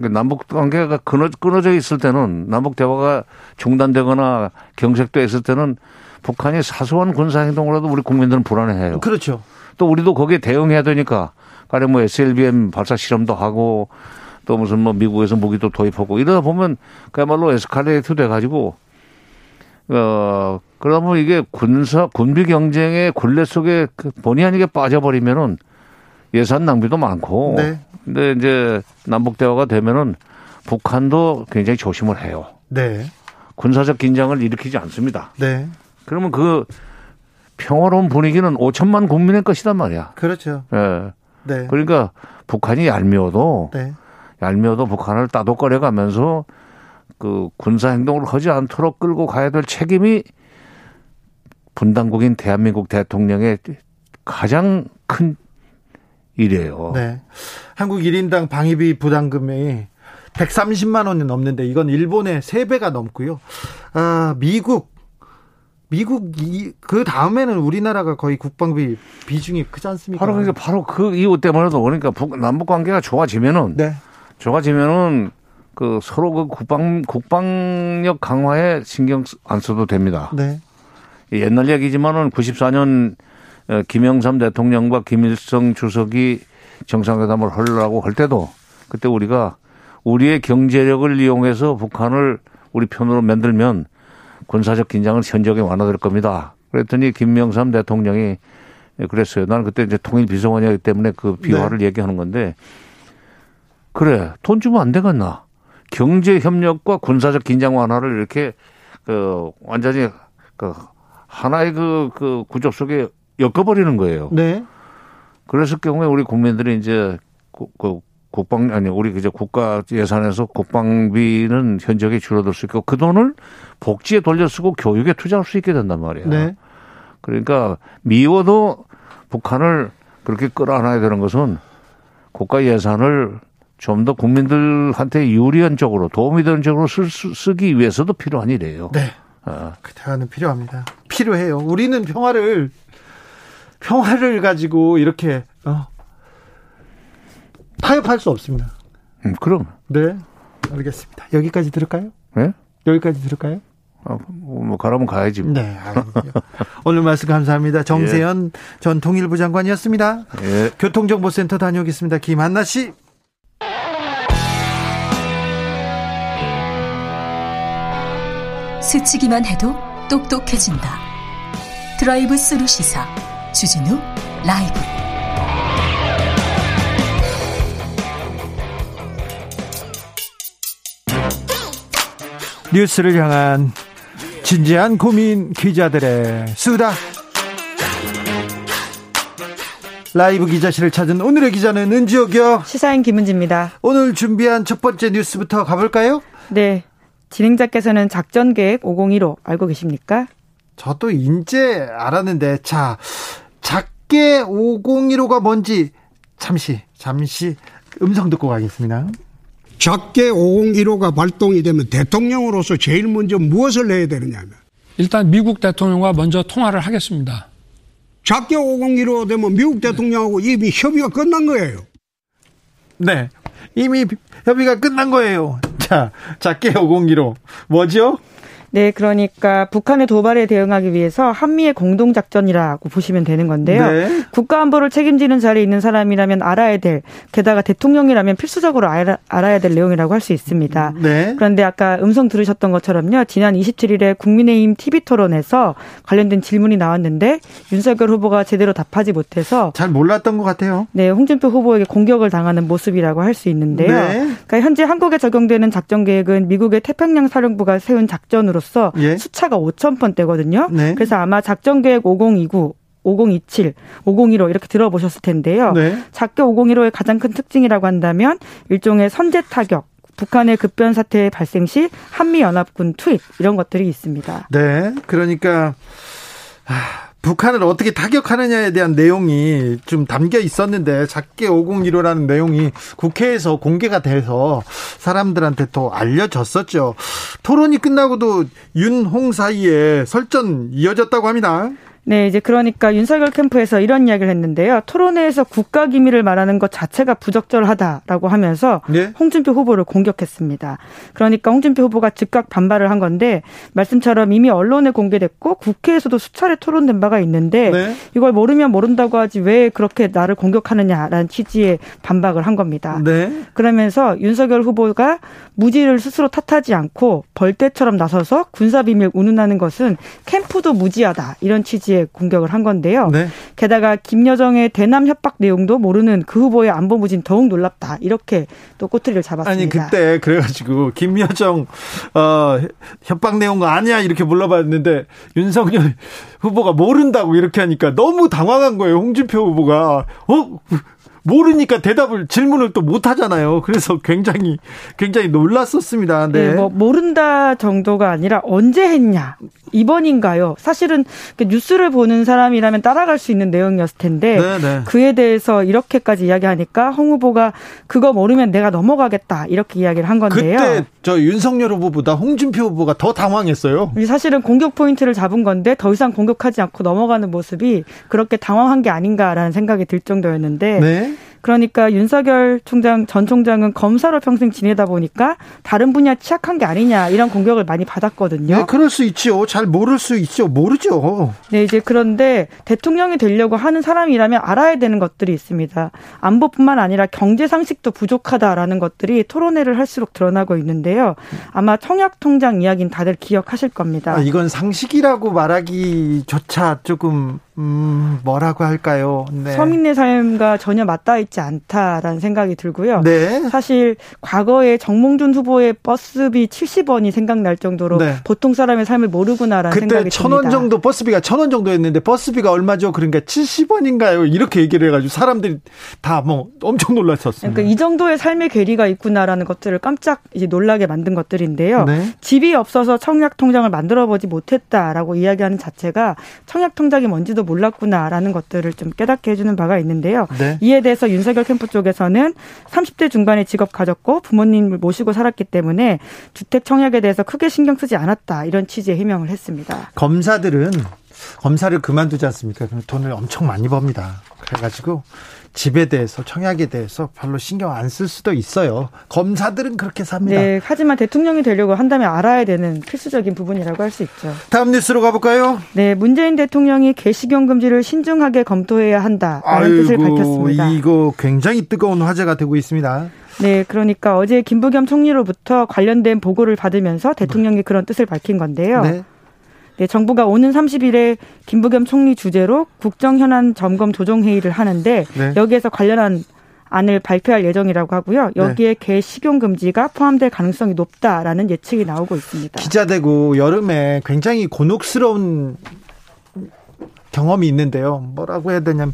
그 남북 관계가 끊어져 있을 때는 남북 대화가 중단되거나 경색돼 있을 때는 북한이 사소한 군사 행동으로도 우리 국민들은 불안해해요. 그렇죠. 또 우리도 거기에 대응해야 되니까 가령 뭐 SLBM 발사 실험도 하고 또 무슨 뭐 미국에서 무기도 도입하고 이러다 보면 그야말로 에스컬레이트 돼 가지고 어 그러다 보면 이게 군사 군비 경쟁의 굴레 속에 그 본의 아니게 빠져버리면은 예산 낭비도 많고. 네. 근데 이제 남북 대화가 되면은 북한도 굉장히 조심을 해요. 네. 군사적 긴장을 일으키지 않습니다. 네. 그러면 그 평화로운 분위기는 5천만 국민의 것이단 말이야. 그렇죠. 예. 네. 그러니까 북한이 얄미워도 네. 얄미워도 북한을 따독거려 가면서 그 군사 행동을 하지 않도록 끌고 가야 될 책임이 분당국인 대한민국 대통령의 가장 큰일 이에요. 네. 한국 1인당 방위비 부담금이 130만 원이 넘는데 이건 일본의 3배가 넘고요. 아, 미국 미국 이 그 다음에는 우리나라가 거의 국방비 비중이 크지 않습니까? 바로 그 바로 그 이유 때문에도 그러니까 북, 남북 관계가 좋아지면은 네. 좋아지면은 그 서로 그 국방 국방력 강화에 신경 안 써도 됩니다. 네. 옛날 얘기지만은 94년 어, 김영삼 대통령과 김일성 주석이 정상회담을 하려고 할 때도 그때 우리가 우리의 경제력을 이용해서 북한을 우리 편으로 만들면 군사적 긴장은 현저하게 완화될 겁니다. 그랬더니 김명삼 대통령이 그랬어요. 나는 그때 이제 통일 비서관이었기 때문에 그 비화를 네. 얘기하는 건데 그래 돈 주면 안 되겠나? 경제 협력과 군사적 긴장 완화를 이렇게 그 완전히 그 하나의 그, 그 구조 속에 엮어버리는 거예요. 네. 그랬을 경우에 우리 국민들이 이제 그 국방 아니 우리 그저 국가 예산에서 국방비는 현저하게 줄어들 수 있고 그 돈을 복지에 돌려 쓰고 교육에 투자할 수 있게 된단 말이에요. 네. 그러니까 미워도 북한을 그렇게 끌어안아야 되는 것은 국가 예산을 좀 더 국민들한테 유리한 쪽으로 도움이 되는 쪽으로 쓰, 쓰기 위해서도 필요한 일이에요. 네. 어. 그 대화는 필요합니다. 필요해요. 우리는 평화를 평화를 가지고 이렇게 어, 타협할 수 없습니다. 음, 그럼. 네. 알겠습니다. 여기까지 들을까요? 네? 여기까지 들을까요? 어, 뭐 가라면 가야지. 뭐. 네. 오늘 말씀 감사합니다. 정세현 예. 전 통일부 장관이었습니다. 예. 교통정보센터 다녀오겠습니다. 김한나 씨. 스치기만 해도 똑똑해진다. 드라이브 스루 시사 주진우 라이브 뉴스를 향한 진지한 고민 기자들의 수다 라이브 기자실을 찾은 오늘의 기자는 은지옥이요. 시사인 김은지입니다. 오늘 준비한 첫 번째 뉴스부터 가볼까요? 네. 진행자께서는 작전 계획 5015 알고 계십니까? 저도 인제 알았는데 자 작게 501호가 뭔지 잠시 잠시 음성 듣고 가겠습니다. 작게 501호가 발동이 되면 대통령으로서 제일 먼저 무엇을 해야 되느냐면 일단 미국 대통령과 먼저 통화를 하겠습니다. 작게 501호 되면 미국 대통령하고 이미 협의가 끝난 거예요. 네. 이미 협의가 끝난 거예요. 자, 작게 501호. 뭐죠? 네, 그러니까 북한의 도발에 대응하기 위해서 한미의 공동 작전이라고 보시면 되는 건데요. 네. 국가 안보를 책임지는 자리에 있는 사람이라면 알아야 될, 게다가 대통령이라면 필수적으로 알아, 알아야 될 내용이라고 할 수 있습니다. 네. 그런데 아까 음성 들으셨던 것처럼요. 지난 27일에 국민의힘 TV 토론에서 관련된 질문이 나왔는데 윤석열 후보가 제대로 답하지 못해서 잘 몰랐던 것 같아요. 네, 홍준표 후보에게 공격을 당하는 모습이라고 할 수 있는데요. 네. 그러니까 현재 한국에 적용되는 작전 계획은 미국의 태평양 사령부가 세운 작전으로 기로서 예? 수차가 5천 번대거든요. 네. 그래서 아마 작전 계획 5029 5027, 5015 이렇게 들어보셨을 텐데요. 네. 작게 5015의 가장 큰 특징이라고 한다면 일종의 선제 타격, 북한의 급변 사태 발생 시 한미 연합군 투입 이런 것들이 있습니다. 네. 그러니까 북한을 어떻게 타격하느냐에 대한 내용이 좀 담겨 있었는데 작게 501호라는 내용이 국회에서 공개가 돼서 사람들한테 더 알려졌었죠. 토론이 끝나고도 윤홍 사이에 설전 이어졌다고 합니다. 네, 이제 그러니까 윤석열 캠프에서 이런 이야기를 했는데요. 토론회에서 국가 기밀을 말하는 것 자체가 부적절하다라고 하면서 네? 홍준표 후보를 공격했습니다. 그러니까 홍준표 후보가 즉각 반발을 한 건데 말씀처럼 이미 언론에 공개됐고 국회에서도 수차례 토론된 바가 있는데 네? 이걸 모르면 모른다고 하지 왜 그렇게 나를 공격하느냐라는 취지의 반박을 한 겁니다. 네? 그러면서 윤석열 후보가 무지를 스스로 탓하지 않고 벌떼처럼 나서서 군사 비밀 운운하는 것은 캠프도 무지하다 이런 취지 이제 공격을 한 건데요. 네. 게다가 김여정의 대남 협박 내용도 모르는 그 후보의 안보 무진 더욱 놀랍다. 이렇게 또 꼬투리를 잡았습니다. 아니 그때 그래가지고 김여정 어, 협박 내용 아니야 이렇게 물어봤는데 윤석열 후보가 모른다고 이렇게 하니까 너무 당황한 거예요. 홍준표 후보가 어 모르니까 대답을 질문을 또 못 하잖아요. 그래서 굉장히 굉장히 놀랐었습니다. 네. 네. 뭐 모른다 정도가 아니라 언제 했냐 이번인가요? 사실은 그 뉴스를 보는 사람이라면 따라갈 수 있는 내용이었을 텐데 네네. 네. 그에 대해서 이렇게까지 이야기하니까 홍 후보가 그거 모르면 내가 넘어가겠다 이렇게 이야기를 한 건데요. 그때 저 윤석열 후보보다 홍준표 후보가 더 당황했어요. 사실은 공격 포인트를 잡은 건데 더 이상 공격하지 않고 넘어가는 모습이 그렇게 당황한 게 아닌가라는 생각이 들 정도였는데 네. 그러니까 윤석열 총장 전 총장은 검사로 평생 지내다 보니까 다른 분야 취약한 게 아니냐 이런 공격을 많이 받았거든요. 네, 그럴 수 있죠. 잘 모를 수 있죠. 모르죠. 네, 이제 그런데 대통령이 되려고 하는 사람이라면 알아야 되는 것들이 있습니다. 안보뿐만 아니라 경제 상식도 부족하다라는 것들이 토론회를 할수록 드러나고 있는데요. 아마 청약 통장 이야기는 다들 기억하실 겁니다. 아, 이건 상식이라고 말하기조차 조금 음, 뭐라고 할까요? 네. 서민의 삶과 전혀 맞닿아 있지 않다라는 생각이 들고요. 네. 사실 과거에 정몽준 후보의 버스비 70원이 생각날 정도로 네. 보통 사람의 삶을 모르구나라는 생각이 듭니다. 그때 천 원 정도 버스비가 천 원 정도였는데 버스비가 얼마죠? 그러니까 70원인가요? 이렇게 얘기를 해가지고 사람들이 다 뭐 엄청 놀랐었어요. 그러니까 이 정도의 삶의 괴리가 있구나라는 것들을 깜짝 이제 놀라게 만든 것들인데요. 네. 집이 없어서 청약 통장을 만들어 보지 못했다라고 이야기하는 자체가 청약 통장이 뭔지도 몰랐구나라는 것들을 좀 깨닫게 해주는 바가 있는데요. 네. 이에 대해서 윤석열 캠프 쪽에서는 30대 중반에 직업 가졌고 부모님을 모시고 살았기 때문에 주택 청약에 대해서 크게 신경 쓰지 않았다 이런 취지의 해명을 했습니다. 검사들은 검사를 그만두지 않습니까? 돈을 엄청 많이 법니다. 그래가지고 집에 대해서 청약에 대해서 별로 신경 안 쓸 수도 있어요. 검사들은 그렇게 삽니다. 네, 하지만 대통령이 되려고 한다면 알아야 되는 필수적인 부분이라고 할 수 있죠. 다음 뉴스로 가볼까요? 네, 문재인 대통령이 개시경 금지를 신중하게 검토해야 한다라는 아이고, 뜻을 밝혔습니다. 이거 굉장히 뜨거운 화제가 되고 있습니다. 네, 그러니까 어제 김부겸 총리로부터 관련된 보고를 받으면서 대통령이 그런 뜻을 밝힌 건데요. 네. 네, 정부가 오는 30일에 김부겸 총리 주재로 국정 현안 점검 조정 회의를 하는데 네. 여기에서 관련한 안을 발표할 예정이라고 하고요. 여기에 네. 개 식용 금지가 포함될 가능성이 높다라는 예측이 나오고 있습니다. 기자되고 여름에 굉장히 곤혹스러운 경험이 있는데요. 뭐라고 해야 되냐면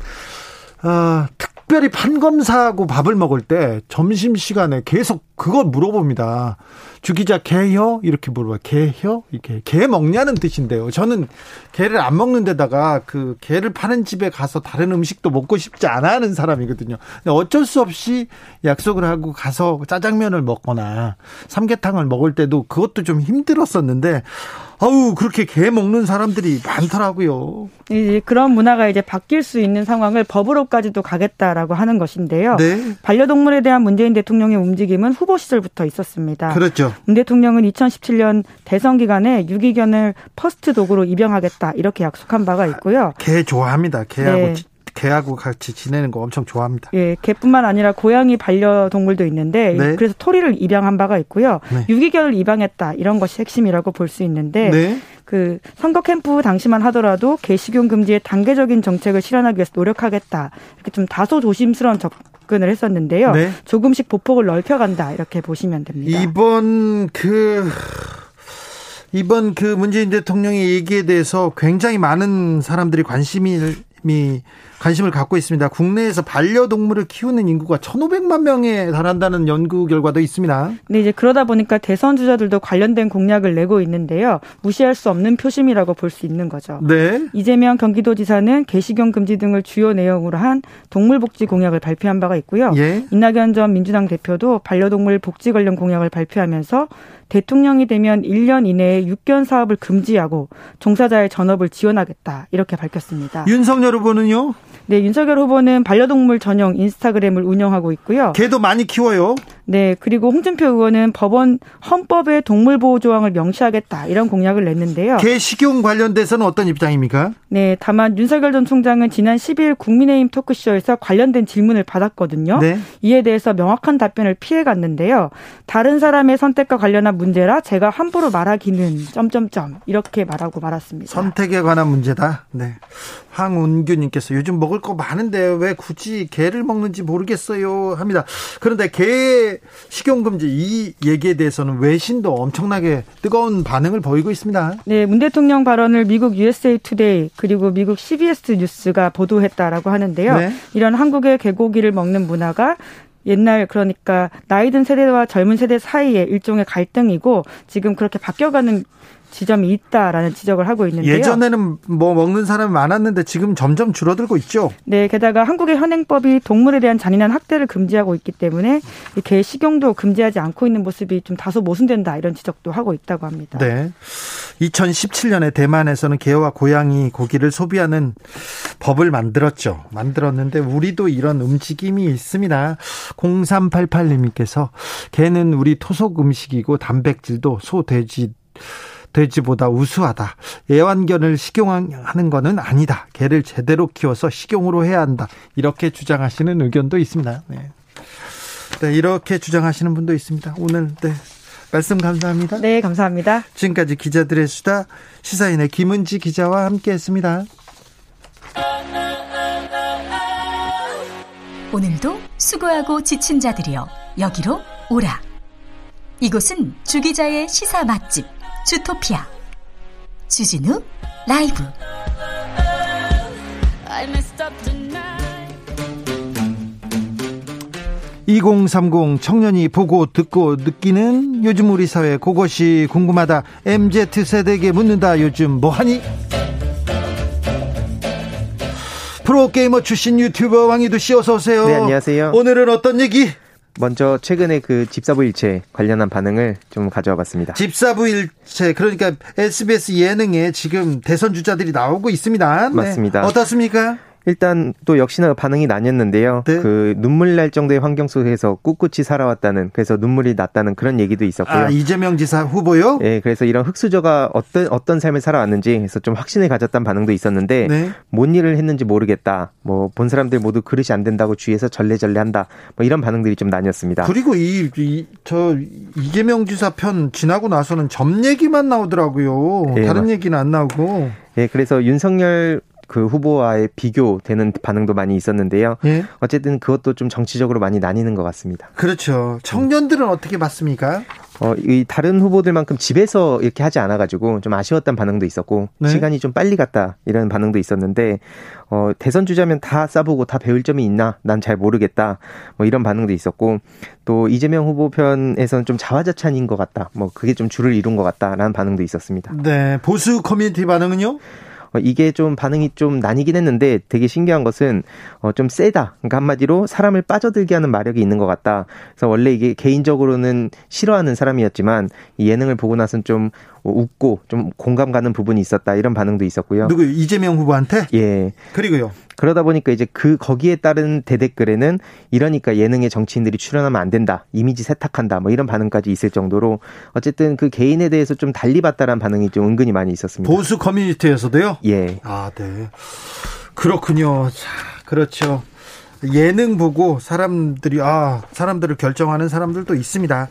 아, 특별히 판검사하고 밥을 먹을 때 점심 시간에 계속 그걸 물어봅니다. 주기자 개혀 이렇게 물어봐. 개혀 이렇게 개 먹냐는 뜻인데요. 저는 개를 안 먹는 데다가 그 개를 파는 집에 가서 다른 음식도 먹고 싶지 않아 하는 사람이거든요. 어쩔 수 없이 약속을 하고 가서 짜장면을 먹거나 삼계탕을 먹을 때도 그것도 좀 힘들었었는데 아우 그렇게 개 먹는 사람들이 많더라고요. 이제 그런 문화가 이제 바뀔 수 있는 상황을 법으로까지도 가겠다라고 하는 것인데요. 네. 반려동물에 대한 문재인 대통령의 움직임은 후보 시절부터 있었습니다. 그렇죠. 문 대통령은 2017년 대선 기간에 유기견을 first dog으로 입양하겠다 이렇게 약속한 바가 있고요. 개 좋아합니다. 개하고 네. 개하고 같이 지내는 거 엄청 좋아합니다. 예, 개뿐만 아니라 고양이 반려동물도 있는데 네. 그래서 토리를 입양한 바가 있고요. 네. 유기견을 입양했다 이런 것이 핵심이라고 볼 수 있는데 네. 그 선거 캠프 당시만 하더라도 개식용 금지의 단계적인 정책을 실현하기 위해서 노력하겠다 이렇게 좀 다소 조심스러운 접근을 했었는데요. 네. 조금씩 보폭을 넓혀간다 이렇게 보시면 됩니다. 이번 그 이번 그 문재인 대통령의 얘기에 대해서 굉장히 많은 사람들이 관심이 관심을 갖고 있습니다. 국내에서 반려동물을 키우는 인구가 1,500만 명에 달한다는 연구 결과도 있습니다. 네, 이제 그러다 보니까 대선 주자들도 관련된 공약을 내고 있는데요. 무시할 수 없는 표심이라고 볼 수 있는 거죠. 네. 이재명 경기도지사는 개식용 금지 등을 주요 내용으로 한 동물복지 공약을 발표한 바가 있고요. 예. 이낙연 전 민주당 대표도 반려동물 복지 관련 공약을 발표하면서 대통령이 되면 1년 이내에 육견 사업을 금지하고 종사자의 전업을 지원하겠다 이렇게 밝혔습니다. 윤석열 후보는요? 네, 윤석열 후보는 반려동물 전용 인스타그램을 운영하고 있고요. 개도 많이 키워요. 네, 그리고 홍준표 의원은 법원 헌법에 동물 보호 조항을 명시하겠다 이런 공약을 냈는데요. 개 식용 관련돼서는 어떤 입장입니까? 네, 다만 윤석열 전 총장은 지난 10일 국민의힘 토크쇼에서 관련된 질문을 받았거든요. 네. 이에 대해서 명확한 답변을 피해갔는데요. 다른 사람의 선택과 관련한 문제라 제가 함부로 말하기는 점점점 이렇게 말하고 말았습니다. 선택에 관한 문제다. 네. 황운규님께서 요즘 먹을 거 많은데 왜 굳이 개를 먹는지 모르겠어요 합니다. 그런데 개 식용금지 이 얘기에 대해서는 외신도 엄청나게 뜨거운 반응을 보이고 있습니다. 네, 문 대통령 발언을 미국 USA 투데이 그리고 미국 CBS 뉴스가 보도했다라고 하는데요. 네. 이런 한국의 개고기를 먹는 문화가 옛날 그러니까 나이 든 세대와 젊은 세대 사이에 일종의 갈등이고 지금 그렇게 바뀌어가는 지점이 있다라는 지적을 하고 있는데요. 예전에는 뭐 먹는 사람이 많았는데 지금 점점 줄어들고 있죠. 네, 게다가 한국의 현행법이 동물에 대한 잔인한 학대를 금지하고 있기 때문에 개 식용도 금지하지 않고 있는 모습이 좀 다소 모순된다 이런 지적도 하고 있다고 합니다. 네. 2017년에 대만에서는 개와 고양이 고기를 소비하는 법을 만들었죠. 만들었는데 우리도 이런 움직임이 있습니다. 0388님께서 개는 우리 토속 음식이고 단백질도 소, 돼지 돼지보다 우수하다. 애완견을 식용하는 것은 아니다. 개를 제대로 키워서 식용으로 해야 한다. 이렇게 주장하시는 의견도 있습니다. 네. 네, 이렇게 주장하시는 분도 있습니다. 오늘 네. 말씀 감사합니다. 네, 감사합니다. 지금까지 기자들의 수다 시사인의 김은지 기자와 함께했습니다. 오늘도 수고하고 지친 자들이여 여기로 오라. 이곳은 주 기자의 시사 맛집. 주토피아. 주진우 라이브. 2030 청년이 보고 듣고 느끼는 요즘 우리 사회 그것이 궁금하다. MZ세대에게 묻는다. 요즘 뭐하니? 프로게이머 출신 유튜버 왕이도 씨 어서 오세요. 네 안녕하세요. 오늘은 어떤 얘기? 먼저 최근에 그 집사부 일체 관련한 반응을 좀 가져와 봤습니다. 집사부 일체 그러니까 SBS 예능에 지금 대선 주자들이 나오고 있습니다. 네. 맞습니다. 어떻습니까? 일단 또 역시나 반응이 나뉘었는데요. 네. 그 눈물 날 정도의 환경 속에서 꿋꿋이 살아왔다는 그래서 눈물이 났다는 그런 얘기도 있었고요. 아, 이재명 지사 후보요? 네, 그래서 이런 흑수저가 어떤 어떤 삶을 살아왔는지 해서 좀 확신을 가졌다는 반응도 있었는데 네. 뭔 일을 했는지 모르겠다. 뭐 본 사람들 모두 그릇이 안 된다고 주위에서 절레절레한다. 뭐 이런 반응들이 좀 나뉘었습니다. 그리고 이 저 이재명 지사 편 지나고 나서는 점 얘기만 나오더라고요. 네, 다른 맞... 얘기는 안 나오고. 네, 그래서 윤석열 그 후보와의 비교되는 반응도 많이 있었는데요. 예? 어쨌든 그것도 좀 정치적으로 많이 나뉘는 것 같습니다. 그렇죠. 청년들은 어떻게 봤습니까? 어, 이 다른 후보들만큼 집에서 이렇게 하지 않아가지고 좀 아쉬웠던 반응도 있었고 네. 시간이 좀 빨리 갔다 이런 반응도 있었는데 어, 대선 주자면 다 싸보고 다 배울 점이 있나 난 잘 모르겠다 뭐 이런 반응도 있었고 또 이재명 후보 편에서는 좀 자화자찬인 것 같다 뭐 그게 좀 줄을 이룬 것 같다라는 반응도 있었습니다. 네 보수 커뮤니티 반응은요? 어, 이게 좀 반응이 좀 나뉘긴 했는데 되게 신기한 것은 어, 좀 세다. 그러니까 한마디로 사람을 빠져들게 하는 마력이 있는 것 같다. 그래서 원래 이게 개인적으로는 싫어하는 사람이었지만 이 예능을 보고 나서는 좀 웃고 좀 공감 가는 부분이 있었다 이런 반응도 있었고요. 누구 이재명 후보한테? 예. 그리고요. 그러다 보니까 이제 그 거기에 따른 대댓글에는 이러니까 예능에 정치인들이 출연하면 안 된다. 이미지 세탁한다. 뭐 이런 반응까지 있을 정도로 어쨌든 그 개인에 대해서 좀 달리 봤다라는 반응이 좀 은근히 많이 있었습니다. 보수 커뮤니티에서도요? 예. 아, 네. 그렇군요. 자, 그렇죠. 예능 보고 사람들이 아 사람들을 결정하는 사람들도 있습니다.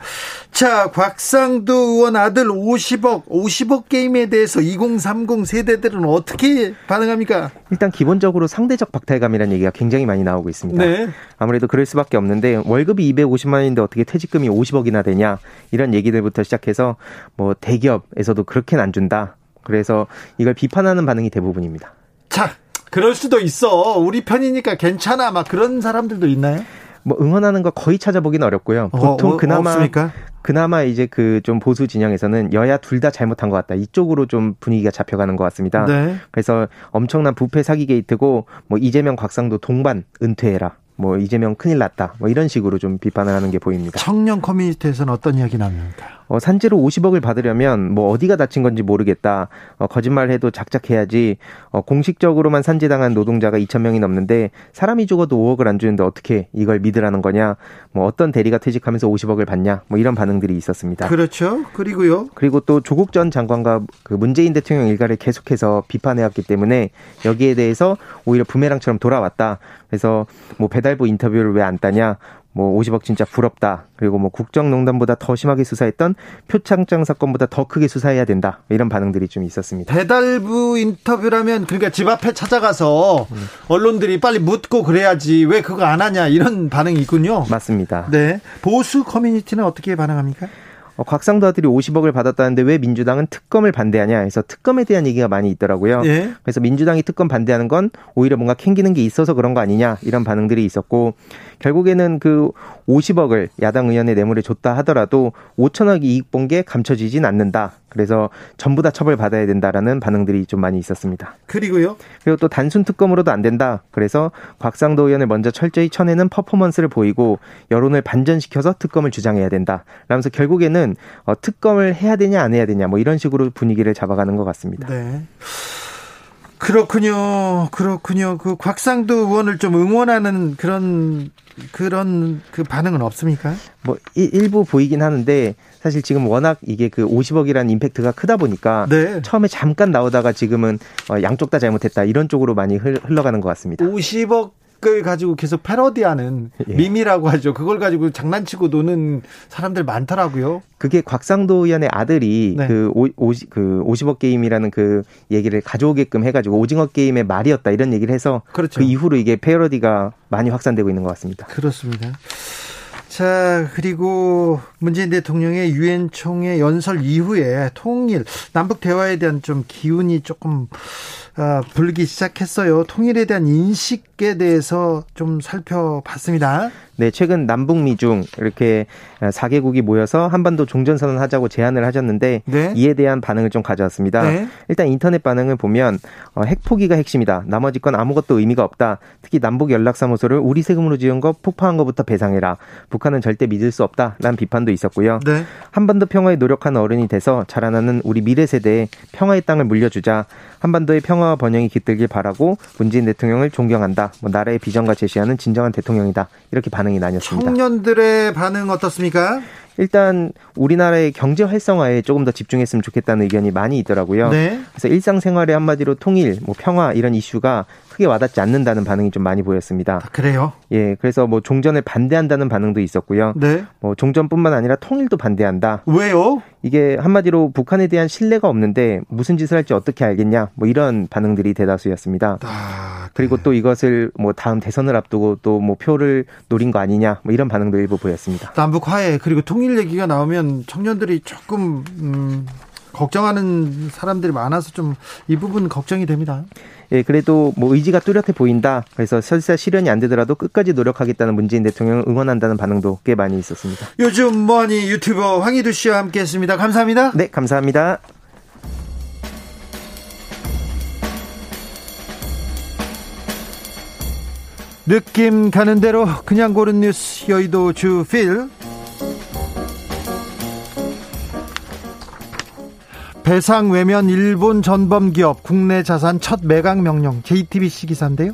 자 곽상도 의원 아들 50억 50억 게임에 대해서 2030 세대들은 어떻게 반응합니까? 일단 기본적으로 상대적 박탈감이라는 얘기가 굉장히 많이 나오고 있습니다. 네. 아무래도 그럴 수밖에 없는데 월급이 250만 원인데 어떻게 퇴직금이 50억이나 되냐 이런 얘기들부터 시작해서 뭐 대기업에서도 그렇게는 안 준다. 그래서 이걸 비판하는 반응이 대부분입니다. 자, 그럴 수도 있어. 우리 편이니까 괜찮아. 막 그런 사람들도 있나요? 뭐 응원하는 거 거의 찾아보기는 어렵고요. 어, 보통 어, 어, 그나마 없습니까? 그나마 이제 그 좀 보수 진영에서는 여야 둘 다 잘못한 것 같다. 이쪽으로 좀 분위기가 잡혀가는 것 같습니다. 네. 그래서 엄청난 부패 사기 게이트고 뭐 이재명 곽상도 동반 은퇴해라. 뭐 이재명 큰일 났다. 뭐 이런 식으로 좀 비판을 하는 게 보입니다. 청년 커뮤니티에서는 어떤 이야기 나옵니까? 어, 산재로 50억을 받으려면 뭐 어디가 다친 건지 모르겠다. 어, 거짓말해도 작작해야지. 어, 공식적으로만 산재당한 노동자가 2천 명이 넘는데 사람이 죽어도 5억을 안 주는데 어떻게 이걸 믿으라는 거냐? 뭐 어떤 대리가 퇴직하면서 50억을 받냐? 뭐 이런 반응들이 있었습니다. 그렇죠. 그리고요. 그리고 또 조국 전 장관과 그 문재인 대통령 일가를 계속해서 비판해왔기 때문에 여기에 대해서 오히려 부메랑처럼 돌아왔다. 그래서 뭐 배달부 인터뷰를 왜 안 따냐? 뭐 50억 진짜 부럽다. 그리고 뭐 국정농단보다 더 심하게 수사했던 표창장 사건보다 더 크게 수사해야 된다. 이런 반응들이 좀 있었습니다. 배달부 인터뷰라면 그러니까 집 앞에 찾아가서 음. 언론들이 빨리 묻고 그래야지 왜 그거 안 하냐 이런 반응이 있군요. 맞습니다. 네. 보수 커뮤니티는 어떻게 반응합니까? 어, 곽상도 아들이 50억을 받았다는데 왜 민주당은 특검을 반대하냐 해서 특검에 대한 얘기가 많이 있더라고요. 예. 그래서 민주당이 특검 반대하는 건 오히려 뭔가 캥기는 게 있어서 그런 거 아니냐 이런 반응들이 있었고 결국에는 그 50억을 야당 의원의 뇌물에 줬다 하더라도 5천억 이익 본 게 감춰지진 않는다. 그래서 전부 다 처벌받아야 된다라는 반응들이 좀 많이 있었습니다. 그리고요? 그리고 또 단순 특검으로도 안 된다. 그래서 곽상도 의원을 먼저 철저히 쳐내는 퍼포먼스를 보이고 여론을 반전시켜서 특검을 주장해야 된다. 라면서 결국에는 어, 특검을 해야 되냐 안 해야 되냐 뭐 이런 식으로 분위기를 잡아가는 것 같습니다. 네. 그렇군요. 그렇군요. 그 곽상도 의원을 좀 응원하는 그런 그런 그 반응은 없습니까? 뭐 일부 보이긴 하는데 사실 지금 워낙 이게 그 50억이라는 임팩트가 크다 보니까 네. 처음에 잠깐 나오다가 지금은 어, 양쪽 다 잘못했다 이런 쪽으로 많이 흘러가는 것 같습니다. 50억 을 가지고 계속 패러디하는 예. 밈이라고 하죠. 그걸 가지고 장난치고 노는 사람들 많더라고요. 그게 곽상도 의원의 아들이 네. 그, 오, 오, 그 50억 게임이라는 그 얘기를 가져오게끔 해가지고 오징어 게임의 말이었다 이런 얘기를 해서 그렇죠. 그 이후로 이게 패러디가 많이 확산되고 있는 것 같습니다. 그렇습니다. 자, 그리고 문재인 대통령의 유엔 총회 연설 이후에 통일, 남북 대화에 대한 좀 기운이 조금 어, 불기 시작했어요. 통일에 대한 인식에 대해서 좀 살펴봤습니다. 네, 최근 남북 미 중 이렇게 4개국이 모여서 한반도 종전선언 하자고 제안을 하셨는데 네. 이에 대한 반응을 좀 가져왔습니다. 네. 일단 인터넷 반응을 보면 어, 핵포기가 핵심이다. 나머지 건 아무것도 의미가 없다. 특히 남북 연락사무소를 우리 세금으로 지은 거 폭파한 것부터 배상해라. 북한은 절대 믿을 수 없다라는 비판도 있었고요. 네. 한반도 평화에 노력하는 어른이 돼서 자라나는 우리 미래 세대에 평화의 땅을 물려주자. 한반도의 평화 와 번영이 깃들길 바라고 문재인 대통령을 존경한다. 뭐 나라의 비전과 제시하는 진정한 대통령이다. 이렇게 반응 반응이 나뉘었습니다. 청년들의 반응 어떻습니까? 일단 우리나라의 경제 활성화에 조금 더 집중했으면 좋겠다는 의견이 많이 있더라고요. 네. 그래서 일상생활의 한마디로 통일, 뭐 평화 이런 이슈가 크게 와닿지 않는다는 반응이 좀 많이 보였습니다. 아, 그래요? 예, 그래서 뭐 종전을 반대한다는 반응도 있었고요. 네. 뭐 종전뿐만 아니라 통일도 반대한다. 왜요? 이게 한마디로 북한에 대한 신뢰가 없는데 무슨 짓을 할지 어떻게 알겠냐? 뭐 이런 반응들이 대다수였습니다. 아, 네. 그리고 또 이것을 뭐 다음 대선을 앞두고 또 뭐 표를 노린 거 아니냐? 뭐 이런 반응도 일부 보였습니다. 남북 화해 그리고 통일 얘기가 나오면 청년들이 조금 음, 걱정하는 사람들이 많아서 좀 이 부분 걱정이 됩니다. 예, 그래도 뭐 의지가 뚜렷해 보인다. 그래서 설사 실현이 안 되더라도 끝까지 노력하겠다는 문재인 대통령을 응원한다는 반응도 꽤 많이 있었습니다. 요즘 뭐니 유튜버 황희두 씨와 함께했습니다. 감사합니다. 네, 감사합니다. 느낌 가는 대로 그냥 고른 뉴스 여의도 주필 배상 외면 일본 전범 기업 국내 자산 첫 매각 명령 JTBC 기사인데요.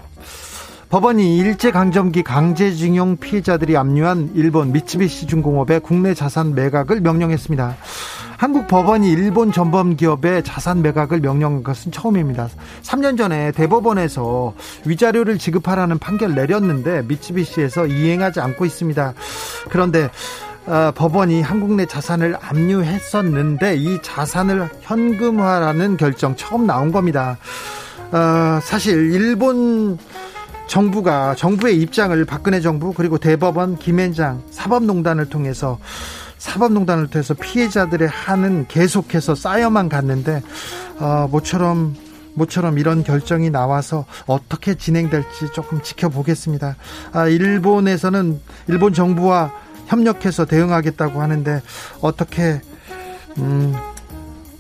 법원이 일제강점기 강제징용 피해자들이 압류한 일본 미츠비시 중공업의 국내 자산 매각을 명령했습니다. 한국 법원이 일본 전범 기업의 자산 매각을 명령한 것은 처음입니다. 3년 전에 대법원에서 위자료를 지급하라는 판결 내렸는데 미츠비시에서 이행하지 않고 있습니다. 그런데 어, 법원이 한국 내 자산을 압류했었는데 이 자산을 현금화라는 결정 처음 나온 겁니다. 어, 사실 일본 정부가 정부의 입장을 박근혜 정부 그리고 대법원 김앤장 사법농단을 통해서 사법농단을 통해서 피해자들의 한은 계속해서 쌓여만 갔는데 어, 모처럼 모처럼 이런 결정이 나와서 어떻게 진행될지 조금 지켜보겠습니다. 아, 일본에서는 일본 정부와 협력해서 대응하겠다고 하는데 어떻게 음,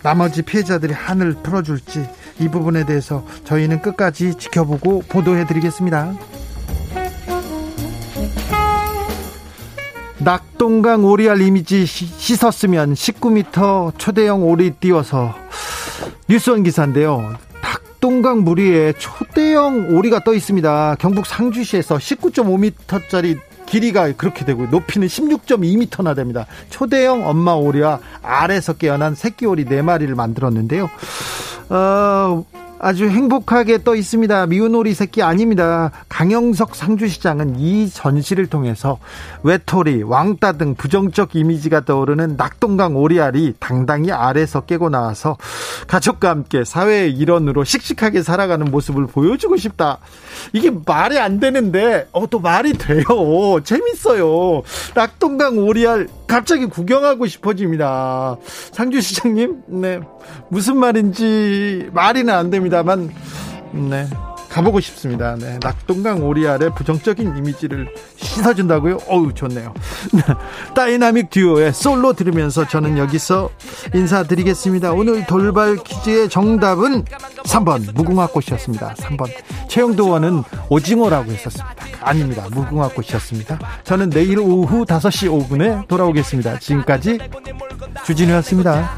나머지 피해자들이 한을 풀어줄지 이 부분에 대해서 저희는 끝까지 지켜보고 보도해드리겠습니다. 낙동강 오리알 이미지 씻었으면 19m 초대형 오리 띄워서 뉴스원 기사인데요. 낙동강 물 위에 초대형 오리가 떠 있습니다. 경북 상주시에서 19.5m짜리 길이가 그렇게 되고 높이는 16.2m나 됩니다. 초대형 엄마 오리와 알에서 깨어난 새끼 오리 4마리를 만들었는데요. 어, 아주 행복하게 떠 있습니다. 미운 오리 새끼 아닙니다. 강영석 상주시장은 이 전시를 통해서 외톨이, 왕따 등 부정적 이미지가 떠오르는 낙동강 오리알이 당당히 아래서 깨고 나와서 가족과 함께 사회의 일원으로 씩씩하게 살아가는 모습을 보여주고 싶다. 이게 말이 안 되는데, 어, 또 말이 돼요. 재밌어요. 낙동강 오리알 갑자기 구경하고 싶어집니다. 상주 시장님, 네. 무슨 말인지 말이 안 됩니다만, 네. 가보고 싶습니다. 네. 낙동강 오리알의 부정적인 이미지를 씻어준다고요? 어우, 좋네요. 다이나믹 듀오의 솔로 들으면서 저는 여기서 인사드리겠습니다. 오늘 돌발 퀴즈의 정답은 3번 무궁화 꽃이었습니다. 3번 최영도 원은 오징어라고 했었습니다. 아닙니다. 무궁화 꽃이었습니다. 저는 내일 오후 5시 5분에 돌아오겠습니다. 지금까지 주진우였습니다.